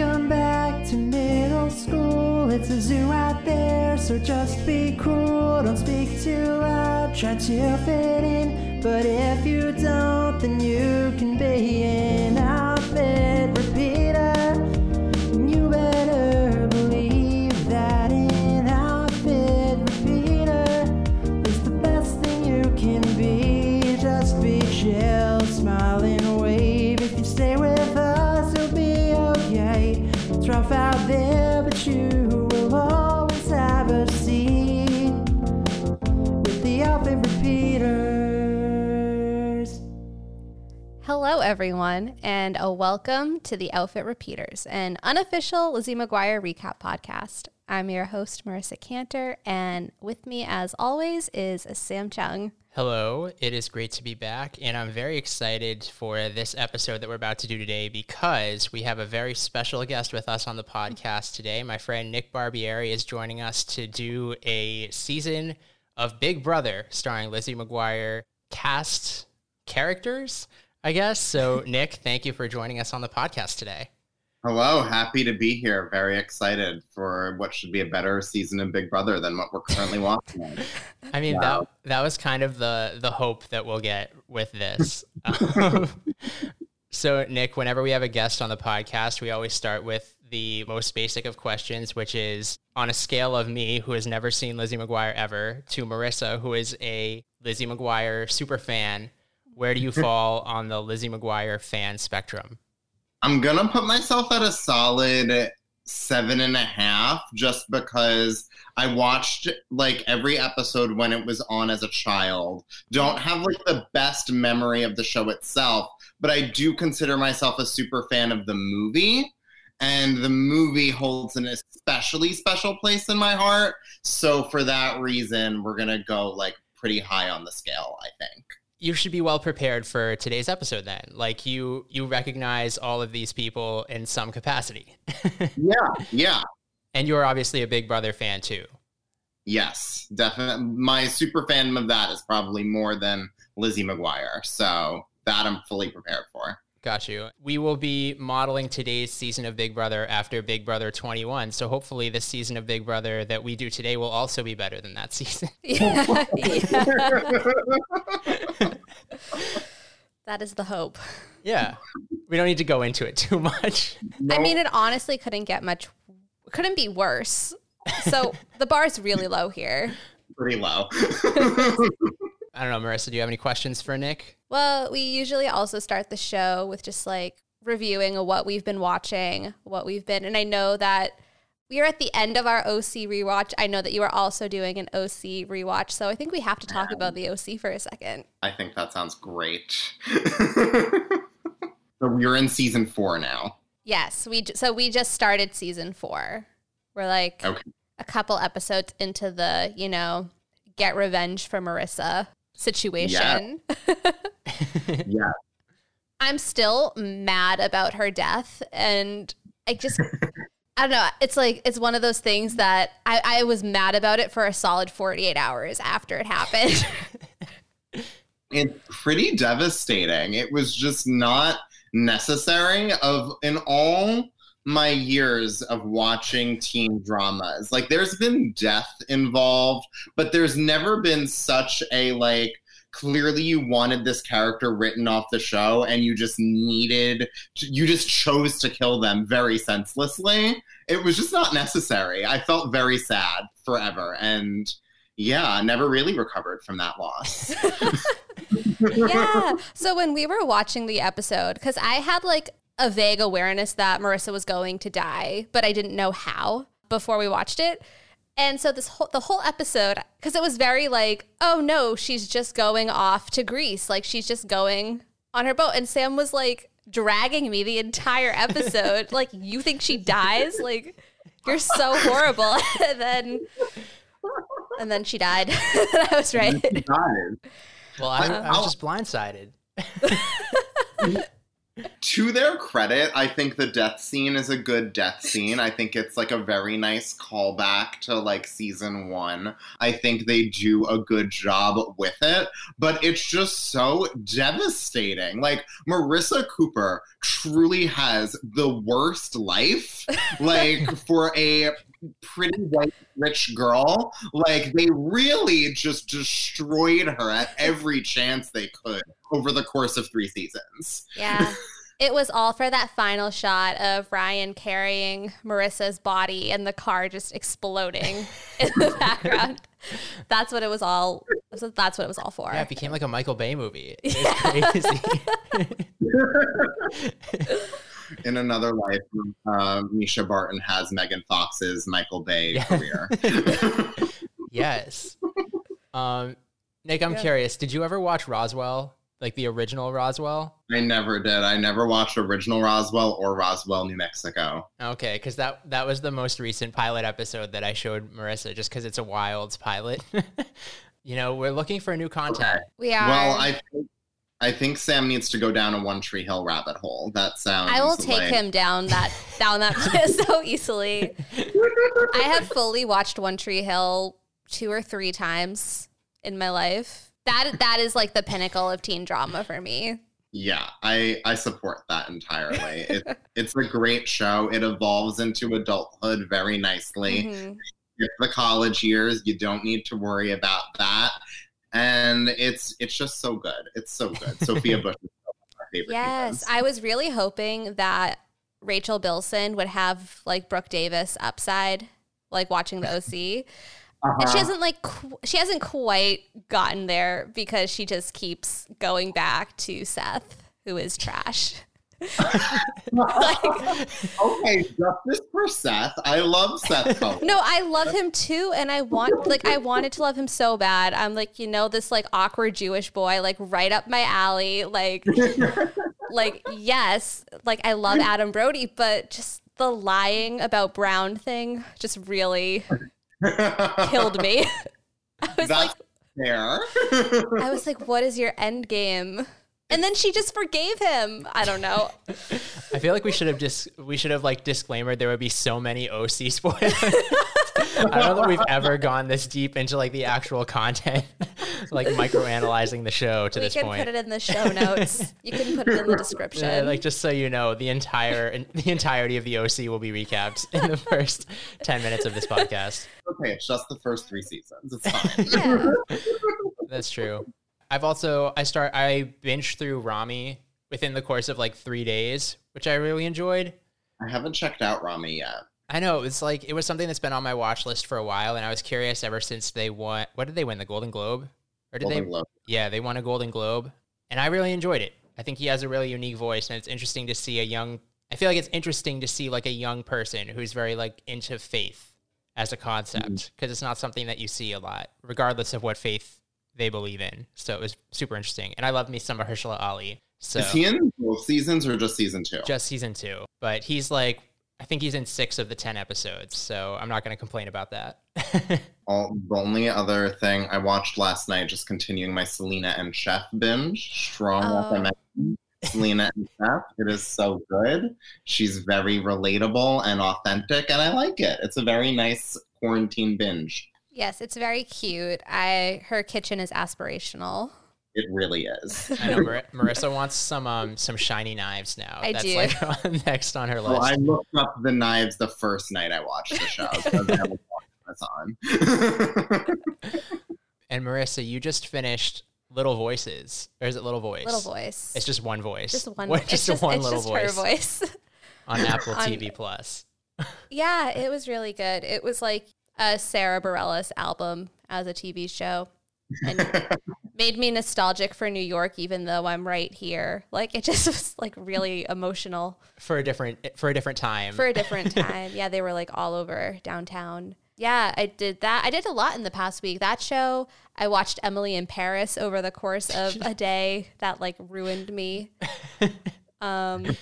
Welcome back to middle school. It's a zoo out there, so just be cool. Don't speak too loud, try to fit in. But if you don't, then you everyone, and a welcome to the Outfit Repeaters, an unofficial Lizzie McGuire recap podcast. I'm your host, Marisa Cantor, and with me, as always, is Sam Chung. Hello, it is great to be back, and I'm very excited for this episode that we're about to do today because we have a very special guest with us on the podcast today. My friend Nick Barbieri is joining us to do a season of Big Brother starring Lizzie McGuire cast characters, I guess. So, Nick, thank you for joining us on the podcast today. Hello, happy to be here. Very excited for what should be a better season of Big Brother than what we're currently watching. I mean Wow. that that was kind of the the hope that we'll get with this. Um, so Nick, whenever we have a guest on the podcast, we always start with the most basic of questions, which is on a scale of me, who has never seen Lizzie McGuire ever, to Marisa, who is a Lizzie McGuire super fan. Where do you fall on the Lizzie McGuire fan spectrum? I'm gonna put myself at a solid seven and a half just because I watched like every episode when it was on as a child. Don't have like the best memory of the show itself, but I do consider myself a super fan of the movie. And the movie holds an especially special place in my heart. So for that reason, we're gonna go like pretty high on the scale, I think. You should be well prepared for today's episode then like you you recognize all of these people in some capacity Yeah, yeah. and you're obviously a big brother fan too Yes, definitely. My super fandom of that is probably more than Lizzie McGuire. So that I'm fully prepared for. Got you we will be modeling today's season of big brother after big brother 21 so hopefully this season of big brother that we do today will also be better than that season Yeah, yeah. that is the hope. yeah we don't need to go into it too much I mean, it honestly couldn't get much, couldn't be worse. So the bar is really low here. pretty low. i don't know marisa do you have any questions for nick Well, we usually also start the show with just like reviewing what we've been watching, what we've been, and I know that we are at the end of our OC rewatch. I know that you are also doing an OC rewatch, so I think we have to talk about the OC for a second. I think that sounds great. so we're in season four now. Yes, we so we just started season four. We're like Okay. a couple episodes into the you know get revenge for Marissa situation. Yeah. I'm still mad about her death, and I just I don't know. It's like it's one of those things that I, I was mad about it for a solid 48 hours after it happened. It's pretty devastating. It was just not necessary of in all my years of watching teen dramas. Like there's been death involved, but there's never been such a like clearly you wanted this character written off the show and you just needed you just chose to kill them very senselessly. It was just not necessary. I felt very sad forever and yeah, never really recovered from that loss. yeah. So when we were watching the episode, because I had like a vague awareness that Marissa was going to die, but I didn't know how before we watched it. And so this whole the whole episode, because it was very like, oh no, she's just going off to Greece, like she's just going on her boat. And Sam was like dragging me the entire episode, like you think she dies, like you're so horrible. and then and then she died. I was right. Guys, well I, I I'll- was uh-huh. just blindsided to their credit, I think the death scene is a good death scene. I think it's like a very nice callback to like season one. I think they do a good job with it, but it's just so devastating. Like Marissa Cooper truly has the worst life. Like for a pretty white rich girl like they really just destroyed her at every chance they could over the course of three seasons Yeah. It was all for that final shot of Ryan carrying Marissa's body and the car just exploding in the background. That's what it was all. That's what it was all for. Yeah, it became like a Michael Bay movie. It was crazy. in another life uh, mischa barton has megan fox's michael bay Yeah. career yes. Um, Nick, I'm Yeah. curious. Did you ever watch Roswell, like the original Roswell? i never did i never watched original roswell or roswell new mexico Okay, because that that was the most recent pilot episode that I showed Marisa, just because it's a Wilds pilot. you know, we're looking for new content. We are. well i think i think sam needs to go down a one tree hill rabbit hole that sounds I will take like- him down that down that so easily. I have fully watched One Tree Hill two or three times in my life. That that is like the pinnacle of teen drama for me. Yeah, I I support that entirely. it, it's a great show. It evolves into adulthood very nicely. Mhm. If the college years, you don't need to worry about that. And it's it's just so good. It's so good. Sophia Bush is one of my favorite. Yes. I was really hoping that Rachel Bilson would have like Brooke Davis upside, like watching the OC. And she Uh-huh. hasn't like qu- she hasn't quite gotten there because she just keeps going back to Seth, who is trash. okay, justice for Seth. I love Seth Cohen. No, I love him too, and I want like I wanted to love him so bad. I'm like, you know, this like awkward Jewish boy, like right up my alley. Like, like yes, like I love Adam Brody, but just the lying about Brown thing just really killed me. I was That's like, fair. I was like, what is your end game? And then she just forgave him. I don't know. I feel like we should have just we should have like disclaimer there would be so many OC spoilers. I don't know that we've ever gone this deep into like the actual content, like microanalyzing the show to we this point. You can put it in the show notes. You can put it in the description. Uh, like just so you know, the entire the entirety of the OC will be recapped in the first ten minutes of this podcast. okay, it's just the first three seasons. It's fine. yeah. That's true. I've also I start I binge through Ramy within the course of like three days, which I really enjoyed. I haven't checked out Ramy yet. I know it's like it was something that's been on my watch list for a while, and I was curious ever since they won. What did they win? The Golden Globe, or did Golden they? Globe. Yeah, they won a Golden Globe, and I really enjoyed it. I think he has a really unique voice, and it's interesting to see a young. I feel like it's interesting to see like a young person who's very like into faith as a concept mm-hmm. because it's not something that you see a lot, regardless of what faith they believe in. So it was super interesting, and I love me some Mahershala Ali. So Is he in both seasons or just season two? just season two, but he's like. I think he's in six of the ten episodes, so I'm not going to complain about that. All, the only other thing I watched last night, just continuing my Selena and Chef binge, strong Oh. recommend. Selena and Chef, it is so good. She's very relatable and authentic, and I like it. It's a very nice quarantine binge. Yes, it's very cute. I her kitchen is aspirational. It really is. I know Mar- Marisa wants some um some shiny knives now. I That's do. like on, next on her list. Well, I looked up the knives the first night I watched the show because I was on. and Marisa, you just finished Little Voices, or is it Little Voice? Little voice. It's just one voice. just one. What- just, just, one it's little just voice, her voice. on Apple on- TV Plus. yeah, it was really good. It was like a Sara Bareilles album as a TV show, and made me nostalgic for New York, even though I'm right here. Like it just was like really emotional For a different for a different time. for a different time. yeah, they were like all over downtown. Yeah, I did that. I did a lot in the past week. That show, I watched Emily in Paris over the course of a day. That like ruined me. Um,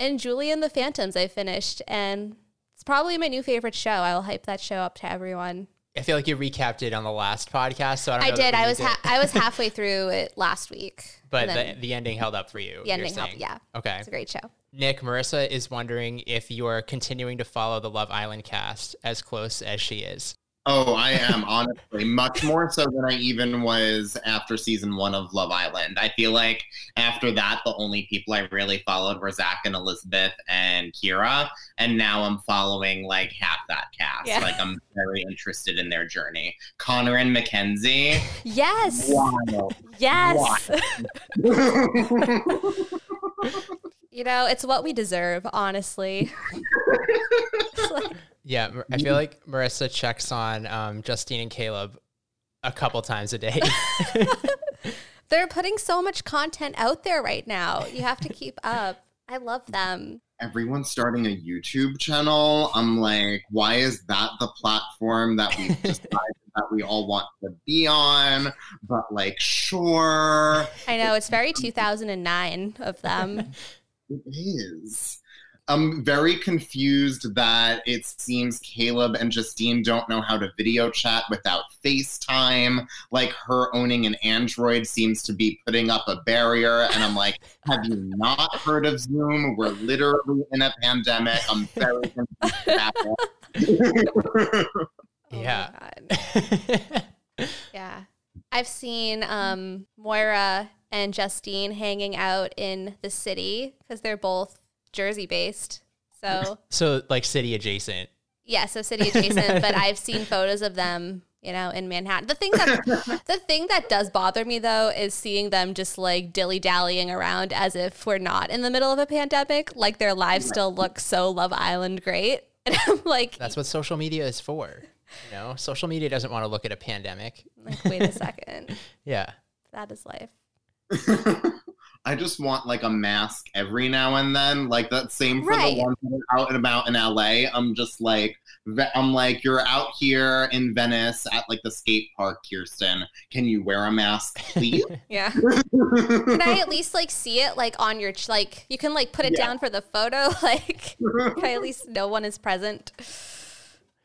and Julie and the Phantoms, I finished, and it's probably my new favorite show. I will hype that show up to everyone. I feel like you recapped it on the last podcast, so I don't. I did. I was ha- I was halfway through it last week. but the, the ending held up for you. the you're ending helped. Yeah, Okay. it's a great show. Nick, Marisa is wondering if you're continuing to follow the Love Island cast as close as she is. Oh, I am honestly much more so than I even was after season one of Love Island. I feel like after that, the only people I really followed were Zach and Elizabeth and Kira, and now I'm following like half that cast. Yeah. Like I'm very interested in their journey. Connor and Mackenzie, Yes. wild. Yes. you know, it's what we deserve, honestly. It's like- Yeah, I feel like Marisa checks on um, Justine and Caleb a couple times a day. they're putting so much content out there right now. You have to keep up. I love them. Everyone's starting a YouTube channel. I'm like, why is that the platform that we decided that we all want to be on? But like, sure. I know it's very 2009 of them. It is. I'm very confused that it seems Caleb and Justine don't know how to video chat without FaceTime. Like her owning an Android seems to be putting up a barrier. And I'm like, have you not heard of Zoom? We're literally in a pandemic. I'm very confused about. Oh Yeah. Yeah. I've seen um, Moira and Justine hanging out in the city because they're both Jersey based. So, so, like, city adjacent. yeah, so city adjacent, but I've seen photos of them, you know, in Manhattan. The thing that the thing that does bother me though is seeing them just like dilly-dallying around as if we're not in the middle of a pandemic, like their lives still look so Love Island great. And I'm like, That's what social media is for. You know, social media doesn't want to look at a pandemic. like wait a second. Yeah. That is life. I just want like a mask every now and then, like that same for Right. the ones that are out and about in LA. I'm just like, I'm like, you're out here in Venice at like the skate park, Kirsten. Can you wear a mask, please? Yeah. Can I at least like see it like on your ch- like you can like put it Yeah. down for the photo like can I at least no one is present?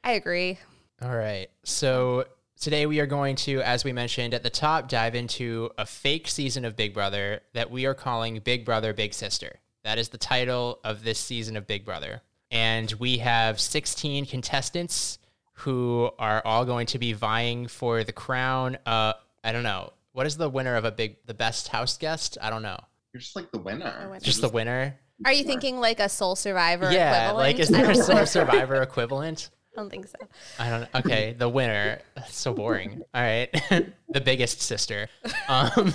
I agree. All right. So today we are going to, as we mentioned at the top, dive into a fake season of Big Brother that we are calling Big Brother Big Sister. That is the title of this season of Big Brother. And we have 16 contestants who are all going to be vying for the crown. Uh, I don't know. What is the winner of a big, the best house guest? I don't know. You're just like the winner. The winner. Just the winner. Are you thinking like a sole survivor Yeah. equivalent? Like, is there a don't Sole. Survivor equivalent? I don't think so. I don't. Okay, the winner. That's so boring. All right, the biggest sister. Um,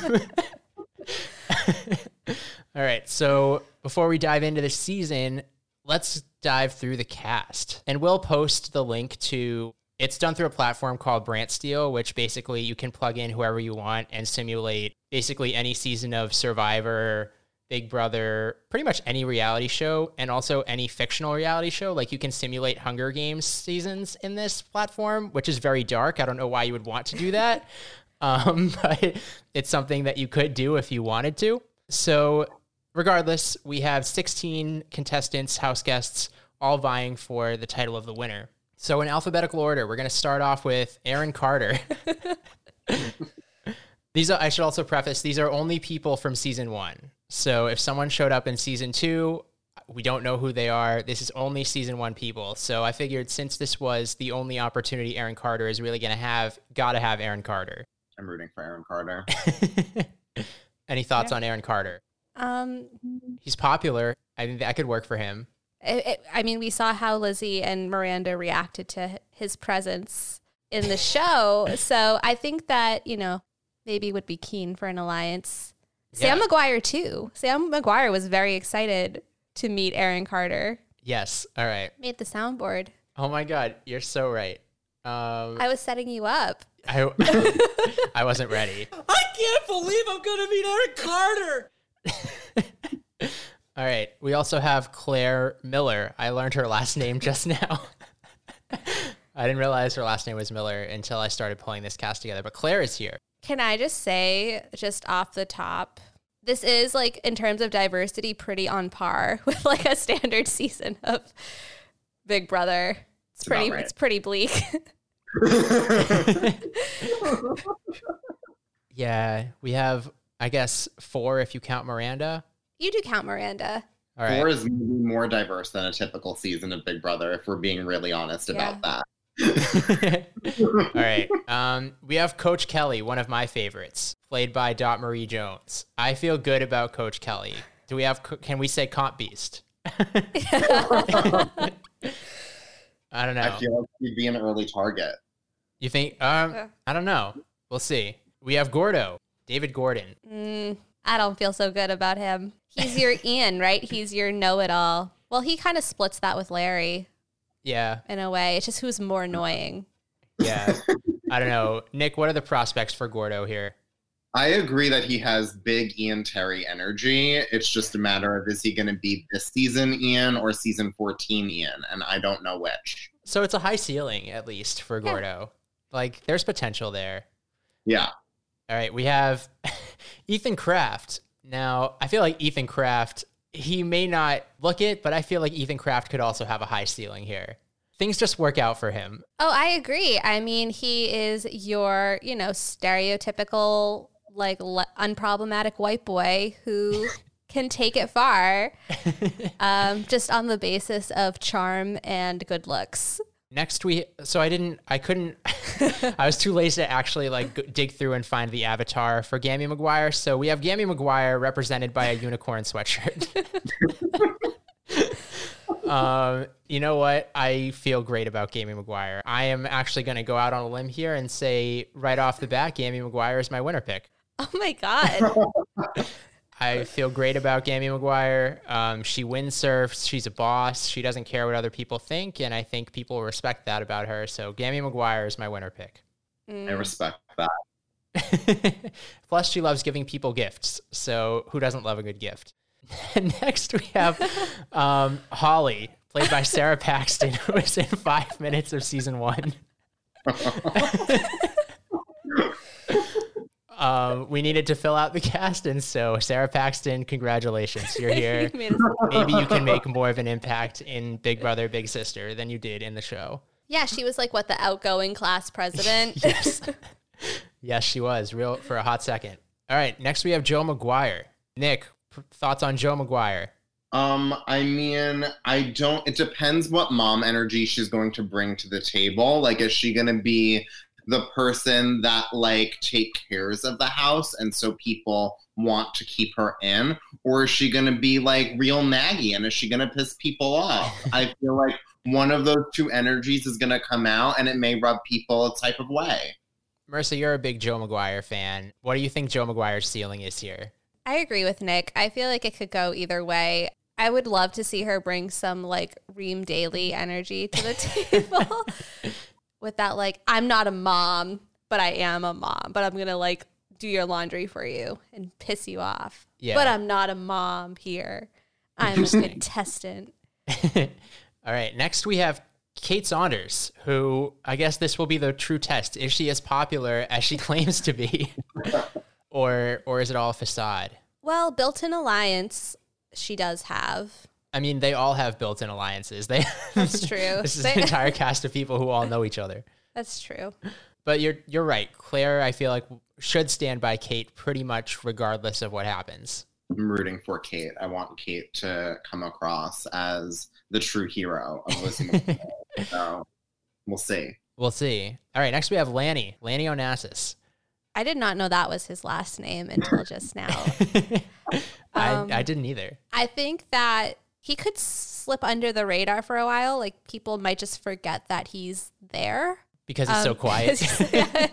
all right. So before we dive into the season, let's dive through the cast, and we'll post the link to. It's done through a platform called Brantsteele, which basically you can plug in whoever you want and simulate basically any season of Survivor, Big Brother, pretty much any reality show, and also any fictional reality show. Like you can simulate Hunger Games seasons in this platform, which is very dark. I don't know why you would want to do that, um, but it's something that you could do if you wanted to. So, regardless, we have 16 contestants, house guests, all vying for the title of the winner. So, in alphabetical order, we're going to start off with Aaron Carter. These are, I should also preface, these are only people from season one. So if someone showed up in season two, we don't know who they are. This is only season one people. So I figured since this was the only opportunity Aaron Carter is really going to have, gotta have Aaron Carter. I'm rooting for Aaron Carter. Any thoughts Yeah. on Aaron Carter? Um He's popular. I think that could work for him. it, it- I mean, we saw how Lizzie and Miranda reacted to his presence in the show. so I think that, you know, maybe would be keen for an alliance. Sam Yeah. McGuire, too. Sam McGuire was very excited to meet Aaron Carter. Yes. All right. Made the soundboard. Oh my God. You're so right. Um, I was setting you up. I, I wasn't ready. I can't believe I'm going to meet Aaron Carter. All right. We also have Claire Miller. I learned her last name just now. I didn't realize her last name was Miller until I started pulling this cast together. But Claire is here. Can I just say, just off the top, this is like in terms of diversity, pretty on par with like a standard season of Big Brother. It's about pretty. right. It's pretty bleak. yeah, we have, I guess, four if you count Miranda. You do count Miranda. All right. Four is maybe more diverse than a typical season of Big Brother, if we're being really honest about that. All right. Um, we have Coach Kelly, one of my favorites, played by Dot Marie Jones. I feel good about Coach Kelly. Do we have? Can we say Comp Beast? I don't know. I feel like he'd be an early target. You think? Um, Yeah. I don't know. We'll see. We have Gordo, David Gordon. Mm, I don't feel so good about him. He's your Ian, right? He's your know-it-all. Well, he kind of splits that with Larry Yeah, in a way. It's just who's more annoying. yeah. I don't know. Nick, what are the prospects for Gordo here? I agree that he has big Ian Terry energy. It's just a matter of is he going to be this season Ian or season 14 Ian? And I don't know which. So it's a high ceiling, at least for Yeah. Gordo. Like, there's potential there. Yeah. All right, we have Ethan Kraft. Now, I feel like Ethan Kraft, he may not look it, but I feel like Ethan Kraft could also have a high ceiling here. Things just work out for him. Oh, I agree. I mean, he is your, you know, stereotypical, like, le- unproblematic white boy who can take it far um, just on the basis of charm and good looks. Next, we so I didn't, I couldn't, I was too lazy to actually like go- dig through and find the avatar for Gammy McGuire. So we have Gammy McGuire represented by a unicorn sweatshirt. um, you know what? I feel great about Gammy McGuire. I am actually going to go out on a limb here and say right off the bat, Gammy McGuire is my winner pick. Oh my God. I feel great about Gammy McGuire. Um, she windsurfs. She's a boss. She doesn't care what other people think, and I think people respect that about her. So Gammy McGuire is my winner pick. I Mm. respect that. Plus, she loves giving people gifts. So who doesn't love a good gift? Next, we have um, Holly, played by Sara Paxton, who was in five minutes of season one. Um, we needed to fill out the cast, and so Sara Paxton, congratulations, you're here. You Maybe you can make more of an impact in Big Brother, Big Sister than you did in the show. yeah, she was like, what, the outgoing class president? Yes. yes, she was real for a hot second. All right, next we have Jo McGuire. Nick, p- thoughts on Jo McGuire? Um, I mean, I don't. It depends what mom energy she's going to bring to the table. Like, is she going to be the person that like take cares of the house, and so people want to keep her in, or is she going to be like real naggy, and is she going to piss people off? I feel like one of those two energies is going to come out, and it may rub people a type of way. Marisa, you're a big Jo McGuire fan. What do you think Jo McGuire's ceiling is here? I agree with Nick. I feel like it could go either way. I would love to see her bring some like Reem Daily energy to the table with that, like, I'm not a mom, but I am a mom, but I'm going to like do your laundry for you and piss you off. Yeah. But I'm not a mom here. I'm a contestant. All right, next we have Kate Sanders, who I guess this will be the true test. Is she as popular as she claims to be? or or is it all a facade? Well, built in alliance, she does have. I mean, they all have built-in alliances. They That's true. this is They- an entire cast of people who all know each other. That's true. But you're you're right. Claire, I feel like should stand by Kate pretty much regardless of what happens. I'm rooting for Kate. I want Kate to come across as the true hero of Lizzie McGuire. so we'll see. We'll see. All right, next we have Lanny, Lanny Onassis. I did not know that was his last name until just now. I, Um, I didn't either. I think that he could slip under the radar for a while. Like people might just forget that he's there. Because he's so Um, quiet.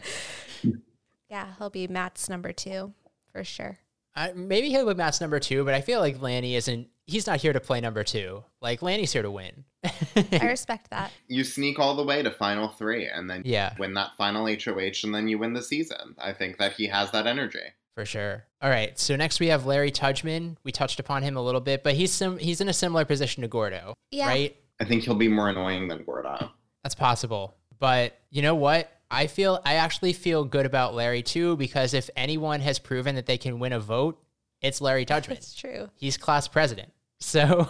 yeah, he'll be Matt's number two for sure. I, maybe he'll be Matt's number two, but I feel like Lanny isn't. He's not here to play number two. Like Lanny's here to win. I respect that. You sneak all the way to final three and then yeah, win that final HOH and then you win the season. I think that he has that energy. for sure. All right. So next we have Larry Tudgman. We touched upon him a little bit, but he's sim- he's in a similar position to Gordo, Yeah. right? I think he'll be more annoying than Gordo. That's possible. But you know what? I feel I actually feel good about Larry too because if anyone has proven that they can win a vote, it's Larry Tudgman. It's true. He's class president. So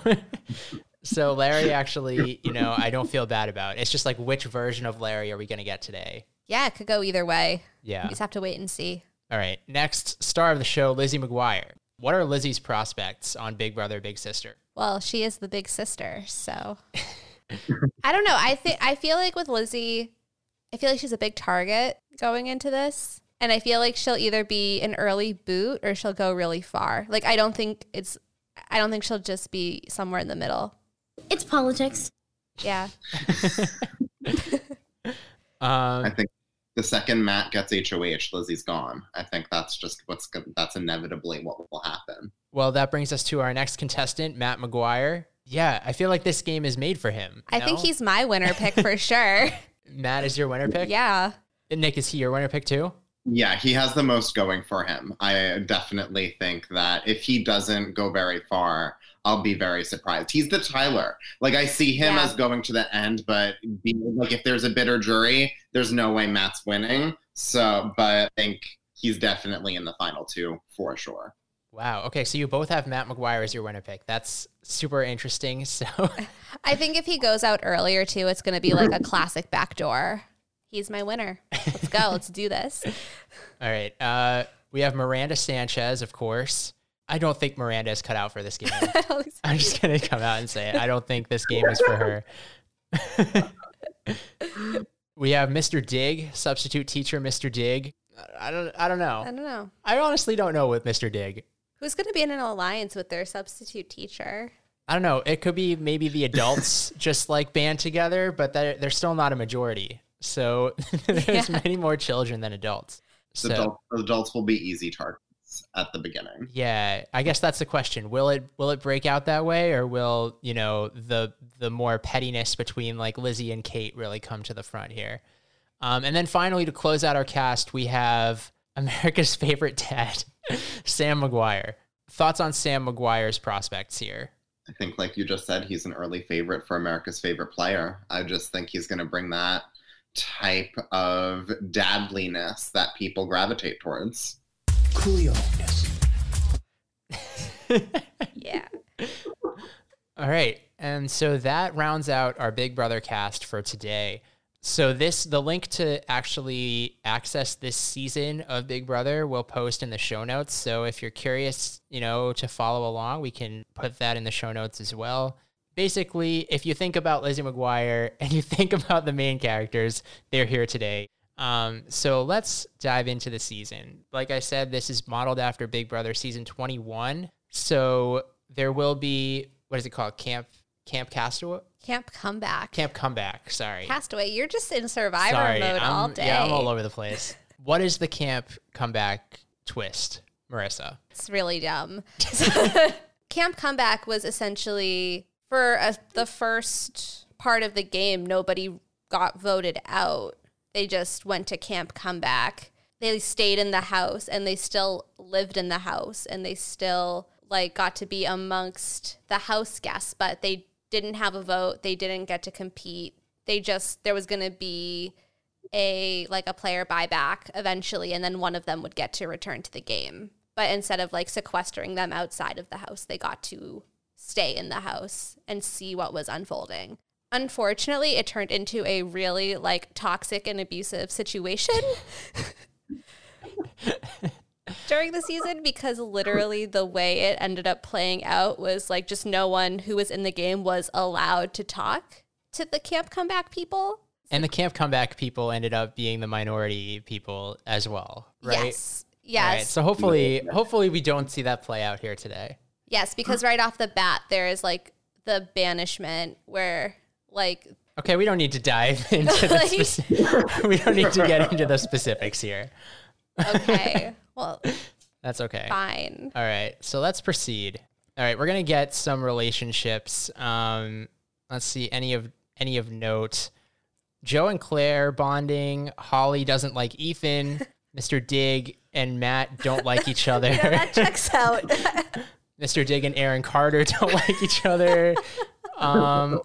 So Larry actually, you know, I don't feel bad about. It's just like which version of Larry are we going to get today? Yeah, it could go either way. Yeah. We just have to wait and see. All right. Next, star of the show, Lizzie McGuire. What are Lizzie's prospects on Big Brother Big Sister? Well, she is the big sister, so I don't know. I think I feel like with Lizzie, I feel like she's a big target going into this. And I feel like she'll either be an early boot or she'll go really far. Like I don't think it's I don't think she'll just be somewhere in the middle. It's politics. Yeah. I Um, think the second Matt gets HOH, Lizzie's gone. I think that's just what's go- that's inevitably what will happen. well, that brings us to our next contestant, Matt McGuire. Yeah, I feel like this game is made for him. I no? think he's my winner pick for sure. Matt is your winner pick. yeah. And Nick is he your winner pick too? Yeah, he has the most going for him. I definitely think that if he doesn't go very far, I'll be very surprised. He's the Tyler. Like I see him Yeah. as going to the end, but being, like if there's a bitter jury, there's no way Matt's winning. So, but I think he's definitely in the final two for sure. Wow. Okay, so you both have Matt McGuire as your winner pick. That's super interesting. So, I think if he goes out earlier too, it's gonna be like a classic backdoor. He's my winner. Let's go. Let's do this. all right. Uh, we have Miranda Sanchez, of course. I don't think Miranda is cut out for this game. I'm just gonna come out and say it. I don't think this game is for her. we have Mr. Dig, substitute teacher, Mr. Dig. I don't. I don't know. I don't know. I honestly don't know with Mr. Dig. Who's going to be in an alliance with their substitute teacher? I don't know. It could be maybe the adults just like band together, but they're, they're still not a majority. So there's Yeah. many more children than adults. So adult, adults will be easy targets at the beginning. yeah, I guess that's the question. Will it will it break out that way, or will you know the the more pettiness between like Lizzie and Kate really come to the front here? Um, and then finally, to close out our cast, we have America's favorite dad, Sam McGuire. Thoughts on Sam McGuire's prospects here? I think, like you just said, he's an early favorite for America's favorite player. I just think he's going to bring that type of dadliness that people gravitate towards. Coolio. yeah. All right. And so that rounds out our Big Brother cast for today. So this the link to actually access this season of Big Brother will post in the show notes. So if you're curious, you know, to follow along, we can put that in the show notes as well. Basically, if you think about Lizzie McGuire and you think about the main characters, they're here today. Um, so let's dive into the season. Like I said, this is modeled after Big Brother season 21. So there will be what is it called? Camp Camp Castaway? Camp Comeback. Camp Comeback. Sorry. Castaway. You're just in survivor Sorry. mode I'm, all day. Yeah, I'm all over the place. what is the Camp Comeback twist, Marisa? It's really dumb. Camp Comeback was essentially for a, the first part of the game, nobody got voted out. They just went to Camp Comeback. They stayed in the house and they still lived in the house and they still like got to be amongst the house guests, but they didn't have a vote. They didn't get to compete. They just there was going to be a like a player buyback eventually and then one of them would get to return to the game but instead of like sequestering them outside of the house they got to stay in the house and see what was unfolding unfortunately it turned into a really like toxic and abusive situation during the season because literally the way it ended up playing out was like just no one who was in the game was allowed to talk to the camp comeback people And the Camp Comeback people ended up being the minority people as well, right? Yes. Yes. right, so hopefully, hopefully we don't see that play out here today. Yes, because right off the bat there is like the banishment where like Okay, we don't need to dive into the specific, we don't need to get into the specifics here. okay, well, That's okay. fine. All right, so let's proceed. All right, we're gonna get some relationships. Um, let's see any of any of note. Jo and Claire bonding. Holly doesn't like Ethan. Mr. Dig and Matt don't like each other. Yeah, that checks out. Mr. Dig and Aaron Carter don't like each other. Um,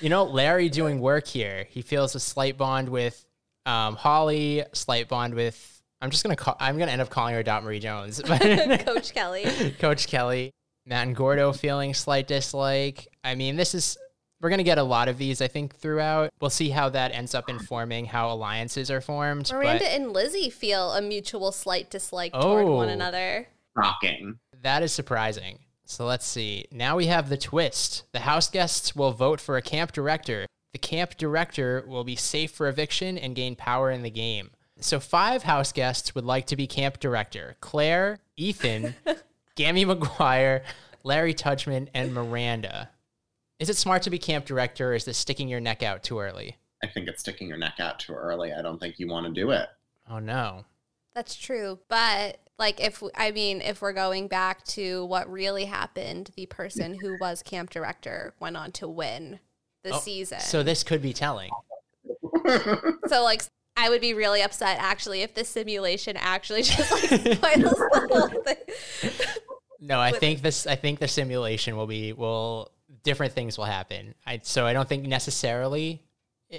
you know, Larry doing work here. He feels a slight bond with um, Holly, slight bond with. I'm just gonna call. I'm gonna end up calling her Dot Marie Jones, Coach Kelly. Coach Kelly. Matt and Gordo feeling slight dislike. I mean, this is we're gonna get a lot of these, I think, throughout. We'll see how that ends up informing how alliances are formed. Miranda but and Lizzie feel a mutual slight dislike toward one another. Shocking. That is surprising. So let's see. Now we have the twist. The house guests will vote for a camp director. The camp director will be safe for eviction and gain power in the game. So five house guests would like to be camp director: Claire, Ethan, Gammy McGuire, Larry Tudgman, and Miranda. Is it smart to be camp director, or is this sticking your neck out too early? I think it's sticking your neck out too early. I don't think you want to do it. Oh no. That's true. But like if I mean if we're going back to what really happened, the person who was camp director went on to win the Oh, season. So this could be telling. So like I would be really upset actually if this simulation actually just like spoils the whole thing. No, I think this. I think the simulation will be will different things will happen. I so I don't think necessarily.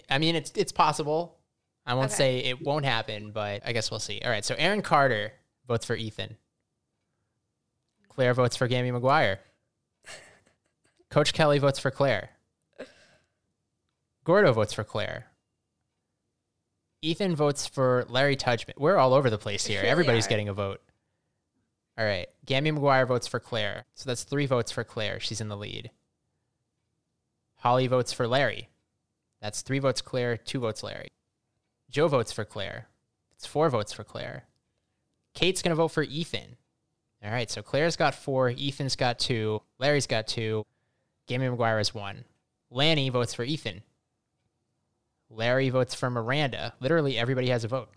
I mean, it's it's possible. I won't Okay. say it won't happen, but I guess we'll see. All right, so Aaron Carter votes for Ethan. Claire votes for Gammy McGuire. Coach Kelly votes for Claire. Gordo votes for Claire. Ethan votes for Larry Tudgman. We're all over the place here. really Everybody's are. getting a vote. All right. Gammy McGuire votes for Claire. So that's three votes for Claire. She's in the lead. Holly votes for Larry. That's three votes Claire, two votes Larry. Jo votes for Claire. It's four votes for Claire. Kate's going to vote for Ethan. All right. So Claire's got four. Ethan's got two. Larry's got two. Gammy McGuire has one. Lanny votes for Ethan. Larry votes for Miranda. Literally everybody has a vote.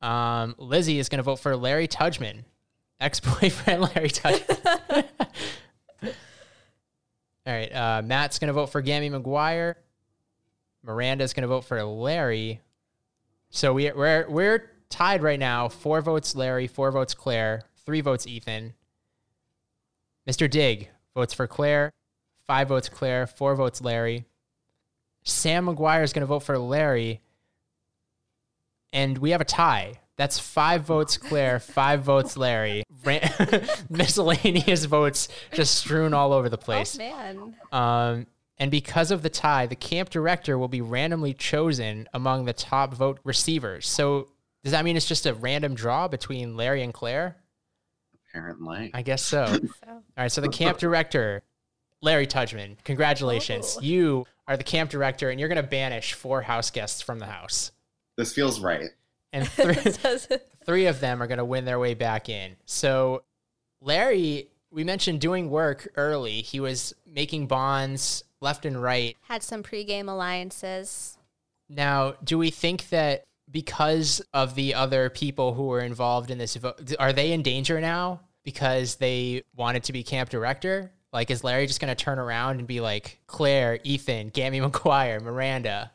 Um, Lizzie is going to vote for Larry Tudgman, ex-boyfriend Larry Tudgman. All right, uh, Matt's going to vote for Gammy McGuire. Miranda's going to vote for Larry. So we, we're we're tied right now. Four votes Larry, four votes Claire, three votes Ethan. Mr. Dig votes for Claire, five votes Claire, four votes Larry. Sam McGuire is going to vote for Larry, and we have a tie. That's five votes Claire, five votes Larry. Ran- miscellaneous votes just strewn all over the place. Oh man. Um, and because of the tie, the camp director will be randomly chosen among the top vote receivers. So does that mean it's just a random draw between Larry and Claire? Apparently. I guess so. All right. So the camp director, Larry Tudgman, congratulations. Oh. You are the camp director, and you're going to banish four house guests from the house. This feels right. And three, three of them are going to win their way back in. So, Larry, we mentioned doing work early. He was making bonds left and right. Had some pregame alliances. Now, do we think that because of the other people who were involved in this vote, are they in danger now because they wanted to be camp director? Like, is Larry just going to turn around and be like, Claire, Ethan, Gammy McGuire, Miranda,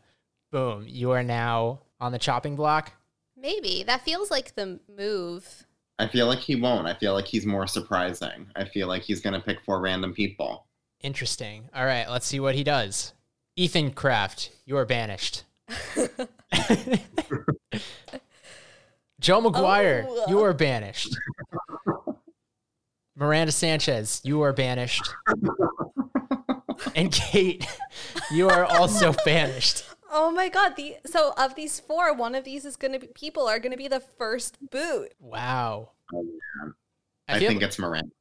boom, you are now on the chopping block? Maybe that feels like the move. I feel like he won't. I feel like he's more surprising. I feel like he's going to pick four random people. Interesting. All right, let's see what he does. Ethan Kraft, you are banished. Jo McGuire, Oh. you are banished. Miranda Sanchez, you are banished. and Kate, you are also banished. Oh my god! The so of these four, one of these is gonna be people are gonna be the first boot. Wow. Oh, I, I, feel, think it's Miranda.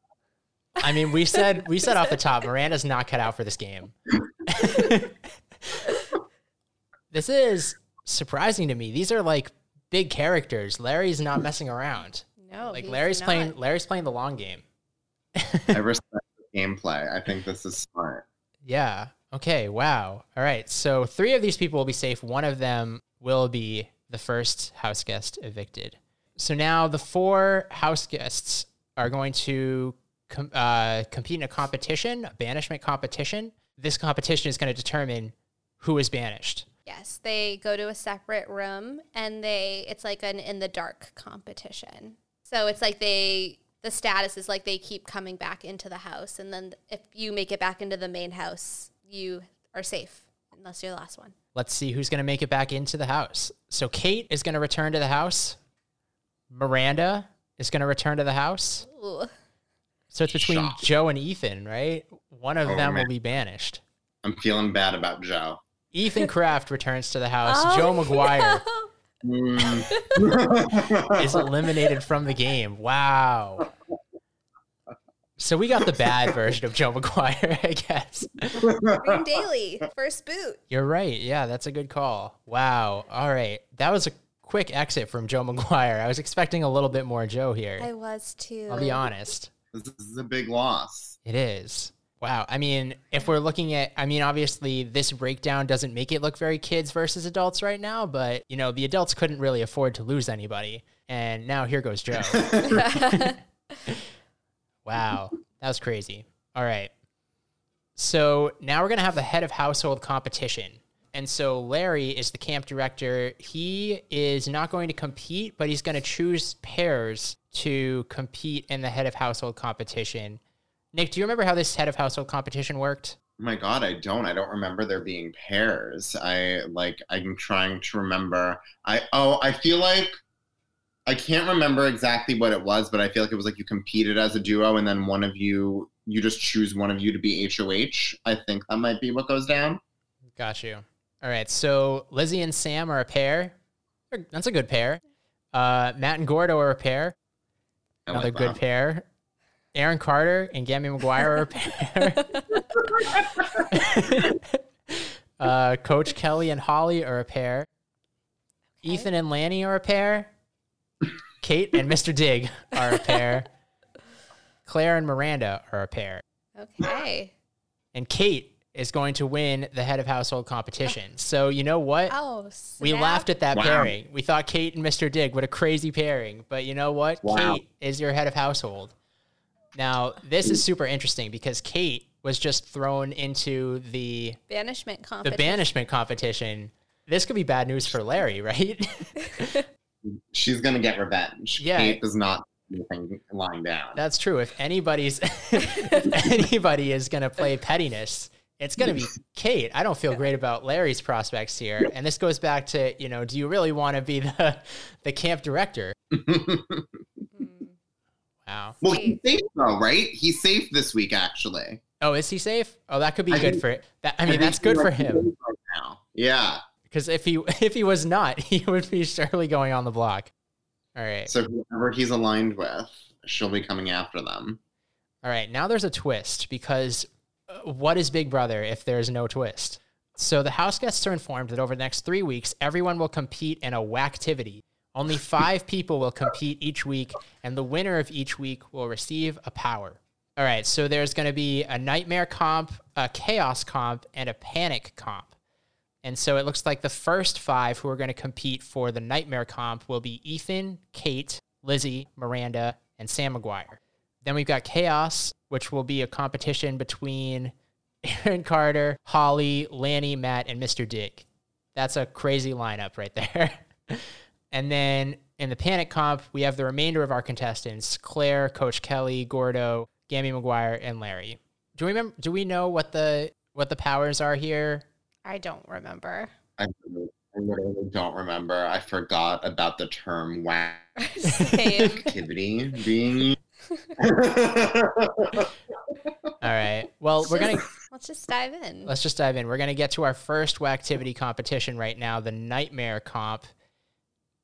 I mean, we said we said off the top, Miranda's not cut out for this game. This is surprising to me. These are like big characters. Larry's not messing around. No, like he's Larry's not. playing Larry's playing the long game. I respect the gameplay. I think this is smart. Yeah. Okay. Wow. All right. So three of these people will be safe. One of them will be the first house guest evicted. So now the four house guests are going to com- uh, compete in a competition, a banishment competition. This competition is going to determine who is banished. Yes, they go to a separate room and they it's like an in the dark competition. So it's like they the status is like they keep coming back into the house and then if you make it back into the main house, you are safe unless you're the last one. Let's see who's going to make it back into the house. So Kate is going to return to the house. Miranda is going to return to the house. Ooh. So it's between Shocked. Jo and Ethan, right? One of Oh, them man. will be banished. I'm feeling bad about Jo. Ethan Kraft returns to the house. Oh, Jo McGuire no. Mm. is eliminated from the game. Wow. So we got the bad version of Jo McGuire, I guess. Green Daily, first boot. You're right. Yeah, that's a good call. Wow. All right. That was a quick exit from Jo McGuire. I was expecting a little bit more Jo here. I was too. I'll be honest. this is a big loss. It is. Wow. I mean, if we're looking at, I mean, obviously this breakdown doesn't make it look very kids versus adults right now, but, you know, the adults couldn't really afford to lose anybody. And now here goes Jo. wow. That was crazy. All right. So now we're going to have the head of household competition. And so Larry is the camp director. He is not going to compete, but he's going to choose pairs to compete in the head of household competition. Nick, do you remember how this head of household competition worked? Oh my god, I don't. I don't remember there being pairs. I like I'm trying to remember. I oh, I feel like I can't remember exactly what it was, but I feel like it was like you competed as a duo and then one of you you just choose one of you to be HOH. I think that might be what goes down. Got you. All right. So Lizzie and Sam are a pair. That's a good pair. Uh, Matt and Gordo are a pair. Another like good pair. Aaron Carter and Gammy McGuire are a pair. uh, Coach Kelly and Holly are a pair. Ethan and Lanny are a pair. Kate and Mr. Dig are a pair. Claire and Miranda are a pair. Okay. And Kate is going to win the head of household competition. So you know what? Oh, We laughed at that Wow. pairing. We thought Kate and Mr. Dig, what a crazy pairing. But you know what? Wow. Kate is your head of household. Now, this is super interesting because Kate was just thrown into the banishment the competition. banishment competition. This could be bad news for Larry, right? She's gonna get revenge. Yeah. Kate is not anything lying down. That's true. If anybody's if anybody is going to play pettiness, it's going to be Kate. I don't feel great about Larry's prospects here. And this goes back to, you know, do you really want to be the the camp director? Wow. well, he's safe though, right? He's safe this week, actually. Oh, is he safe? Oh, that could be I good think- for I mean, think that's good for him right now. Yeah. because if he if he was not, he would be surely going on the block. All right. So whoever he's aligned with, she'll be coming after them. All right, now there's a twist because uh, what is Big Brother if there's no twist? So the house guests are informed that over the next three weeks, everyone will compete in a whacktivity. Only five people will compete each week, and the winner of each week will receive a power. All right, so there's going to be a nightmare comp, a chaos comp, and a panic comp. And so it looks like the first five who are going to compete for the nightmare comp will be Ethan, Kate, Lizzie, Miranda, and Sam McGuire. Then we've got Chaos, which will be a competition between Aaron Carter, Holly, Lanny, Matt, and Mr. Dig. That's a crazy lineup right there. and then in the Panic Comp, we have the remainder of our contestants Claire, Coach Kelly, Gordo, Gammy McGuire, and Larry. Do we remember do we know what the what the powers are here? I don't remember. I, I literally don't remember. I forgot about the term whack activity being. All right. Well, we're going to Let's just dive in. Let's just dive in. We're going to get to our first activity competition right now, the Nightmare Comp.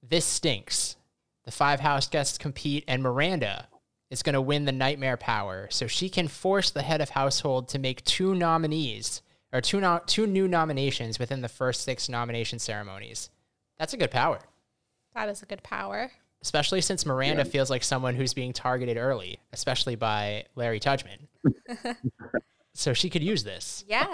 This stinks. The five house guests compete, and Miranda is going to win the Nightmare Power. So she can force the head of household to make two nominees or two, no- two new nominations within the first six nomination ceremonies. That's a good power, That is a good power. especially since Miranda feels like someone who's being targeted early, especially by Larry Tudgman. so she could use this. Yeah.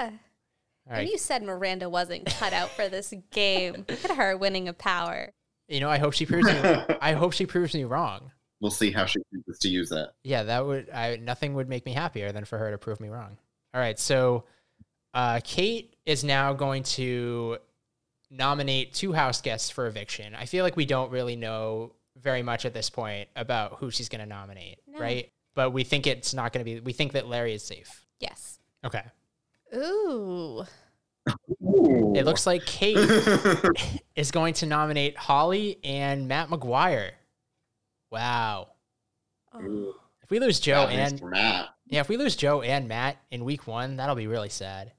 All right. And you said Miranda wasn't cut out for this game. Look at her winning a power. You know, I hope she proves me. I hope she proves me wrong. we'll see how she chooses to use that. Yeah, that would. I nothing would make me happier than for her to prove me wrong. All right, so uh, Kate is now going to nominate two house guests for eviction. I feel like we don't really know very much at this point about who she's going to nominate, No. right? But we think it's not going to be. We think that Larry is safe. Yes. Okay. Ooh. It looks like Kate is going to nominate Holly and Matt McGuire. Wow. Oh. If we lose Jo Bad and Matt. yeah, if we lose Jo and Matt in week one, that'll be really sad.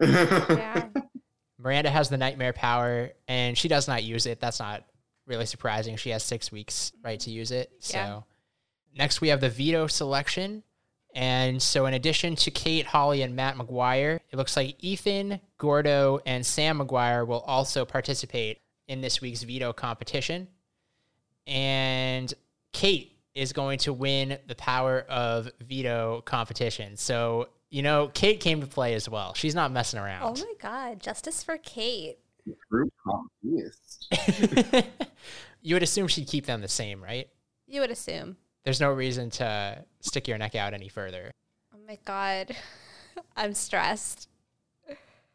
Yeah. Miranda has the nightmare power and she does not use it. That's not really surprising. She has six weeks right to use it. So Yeah. next we have the veto selection. And so in addition to Kate, Holly, and Matt McGuire, it looks like Ethan, Gordo, and Sam McGuire will also participate in this week's veto competition. And Kate is going to win the power of veto competition. So, you know, Kate came to play as well. She's not messing around. oh my God. Justice for Kate. Group confused. you would assume she'd keep them the same, right? You would assume. There's no reason to stick your neck out any further. Oh my God. I'm stressed.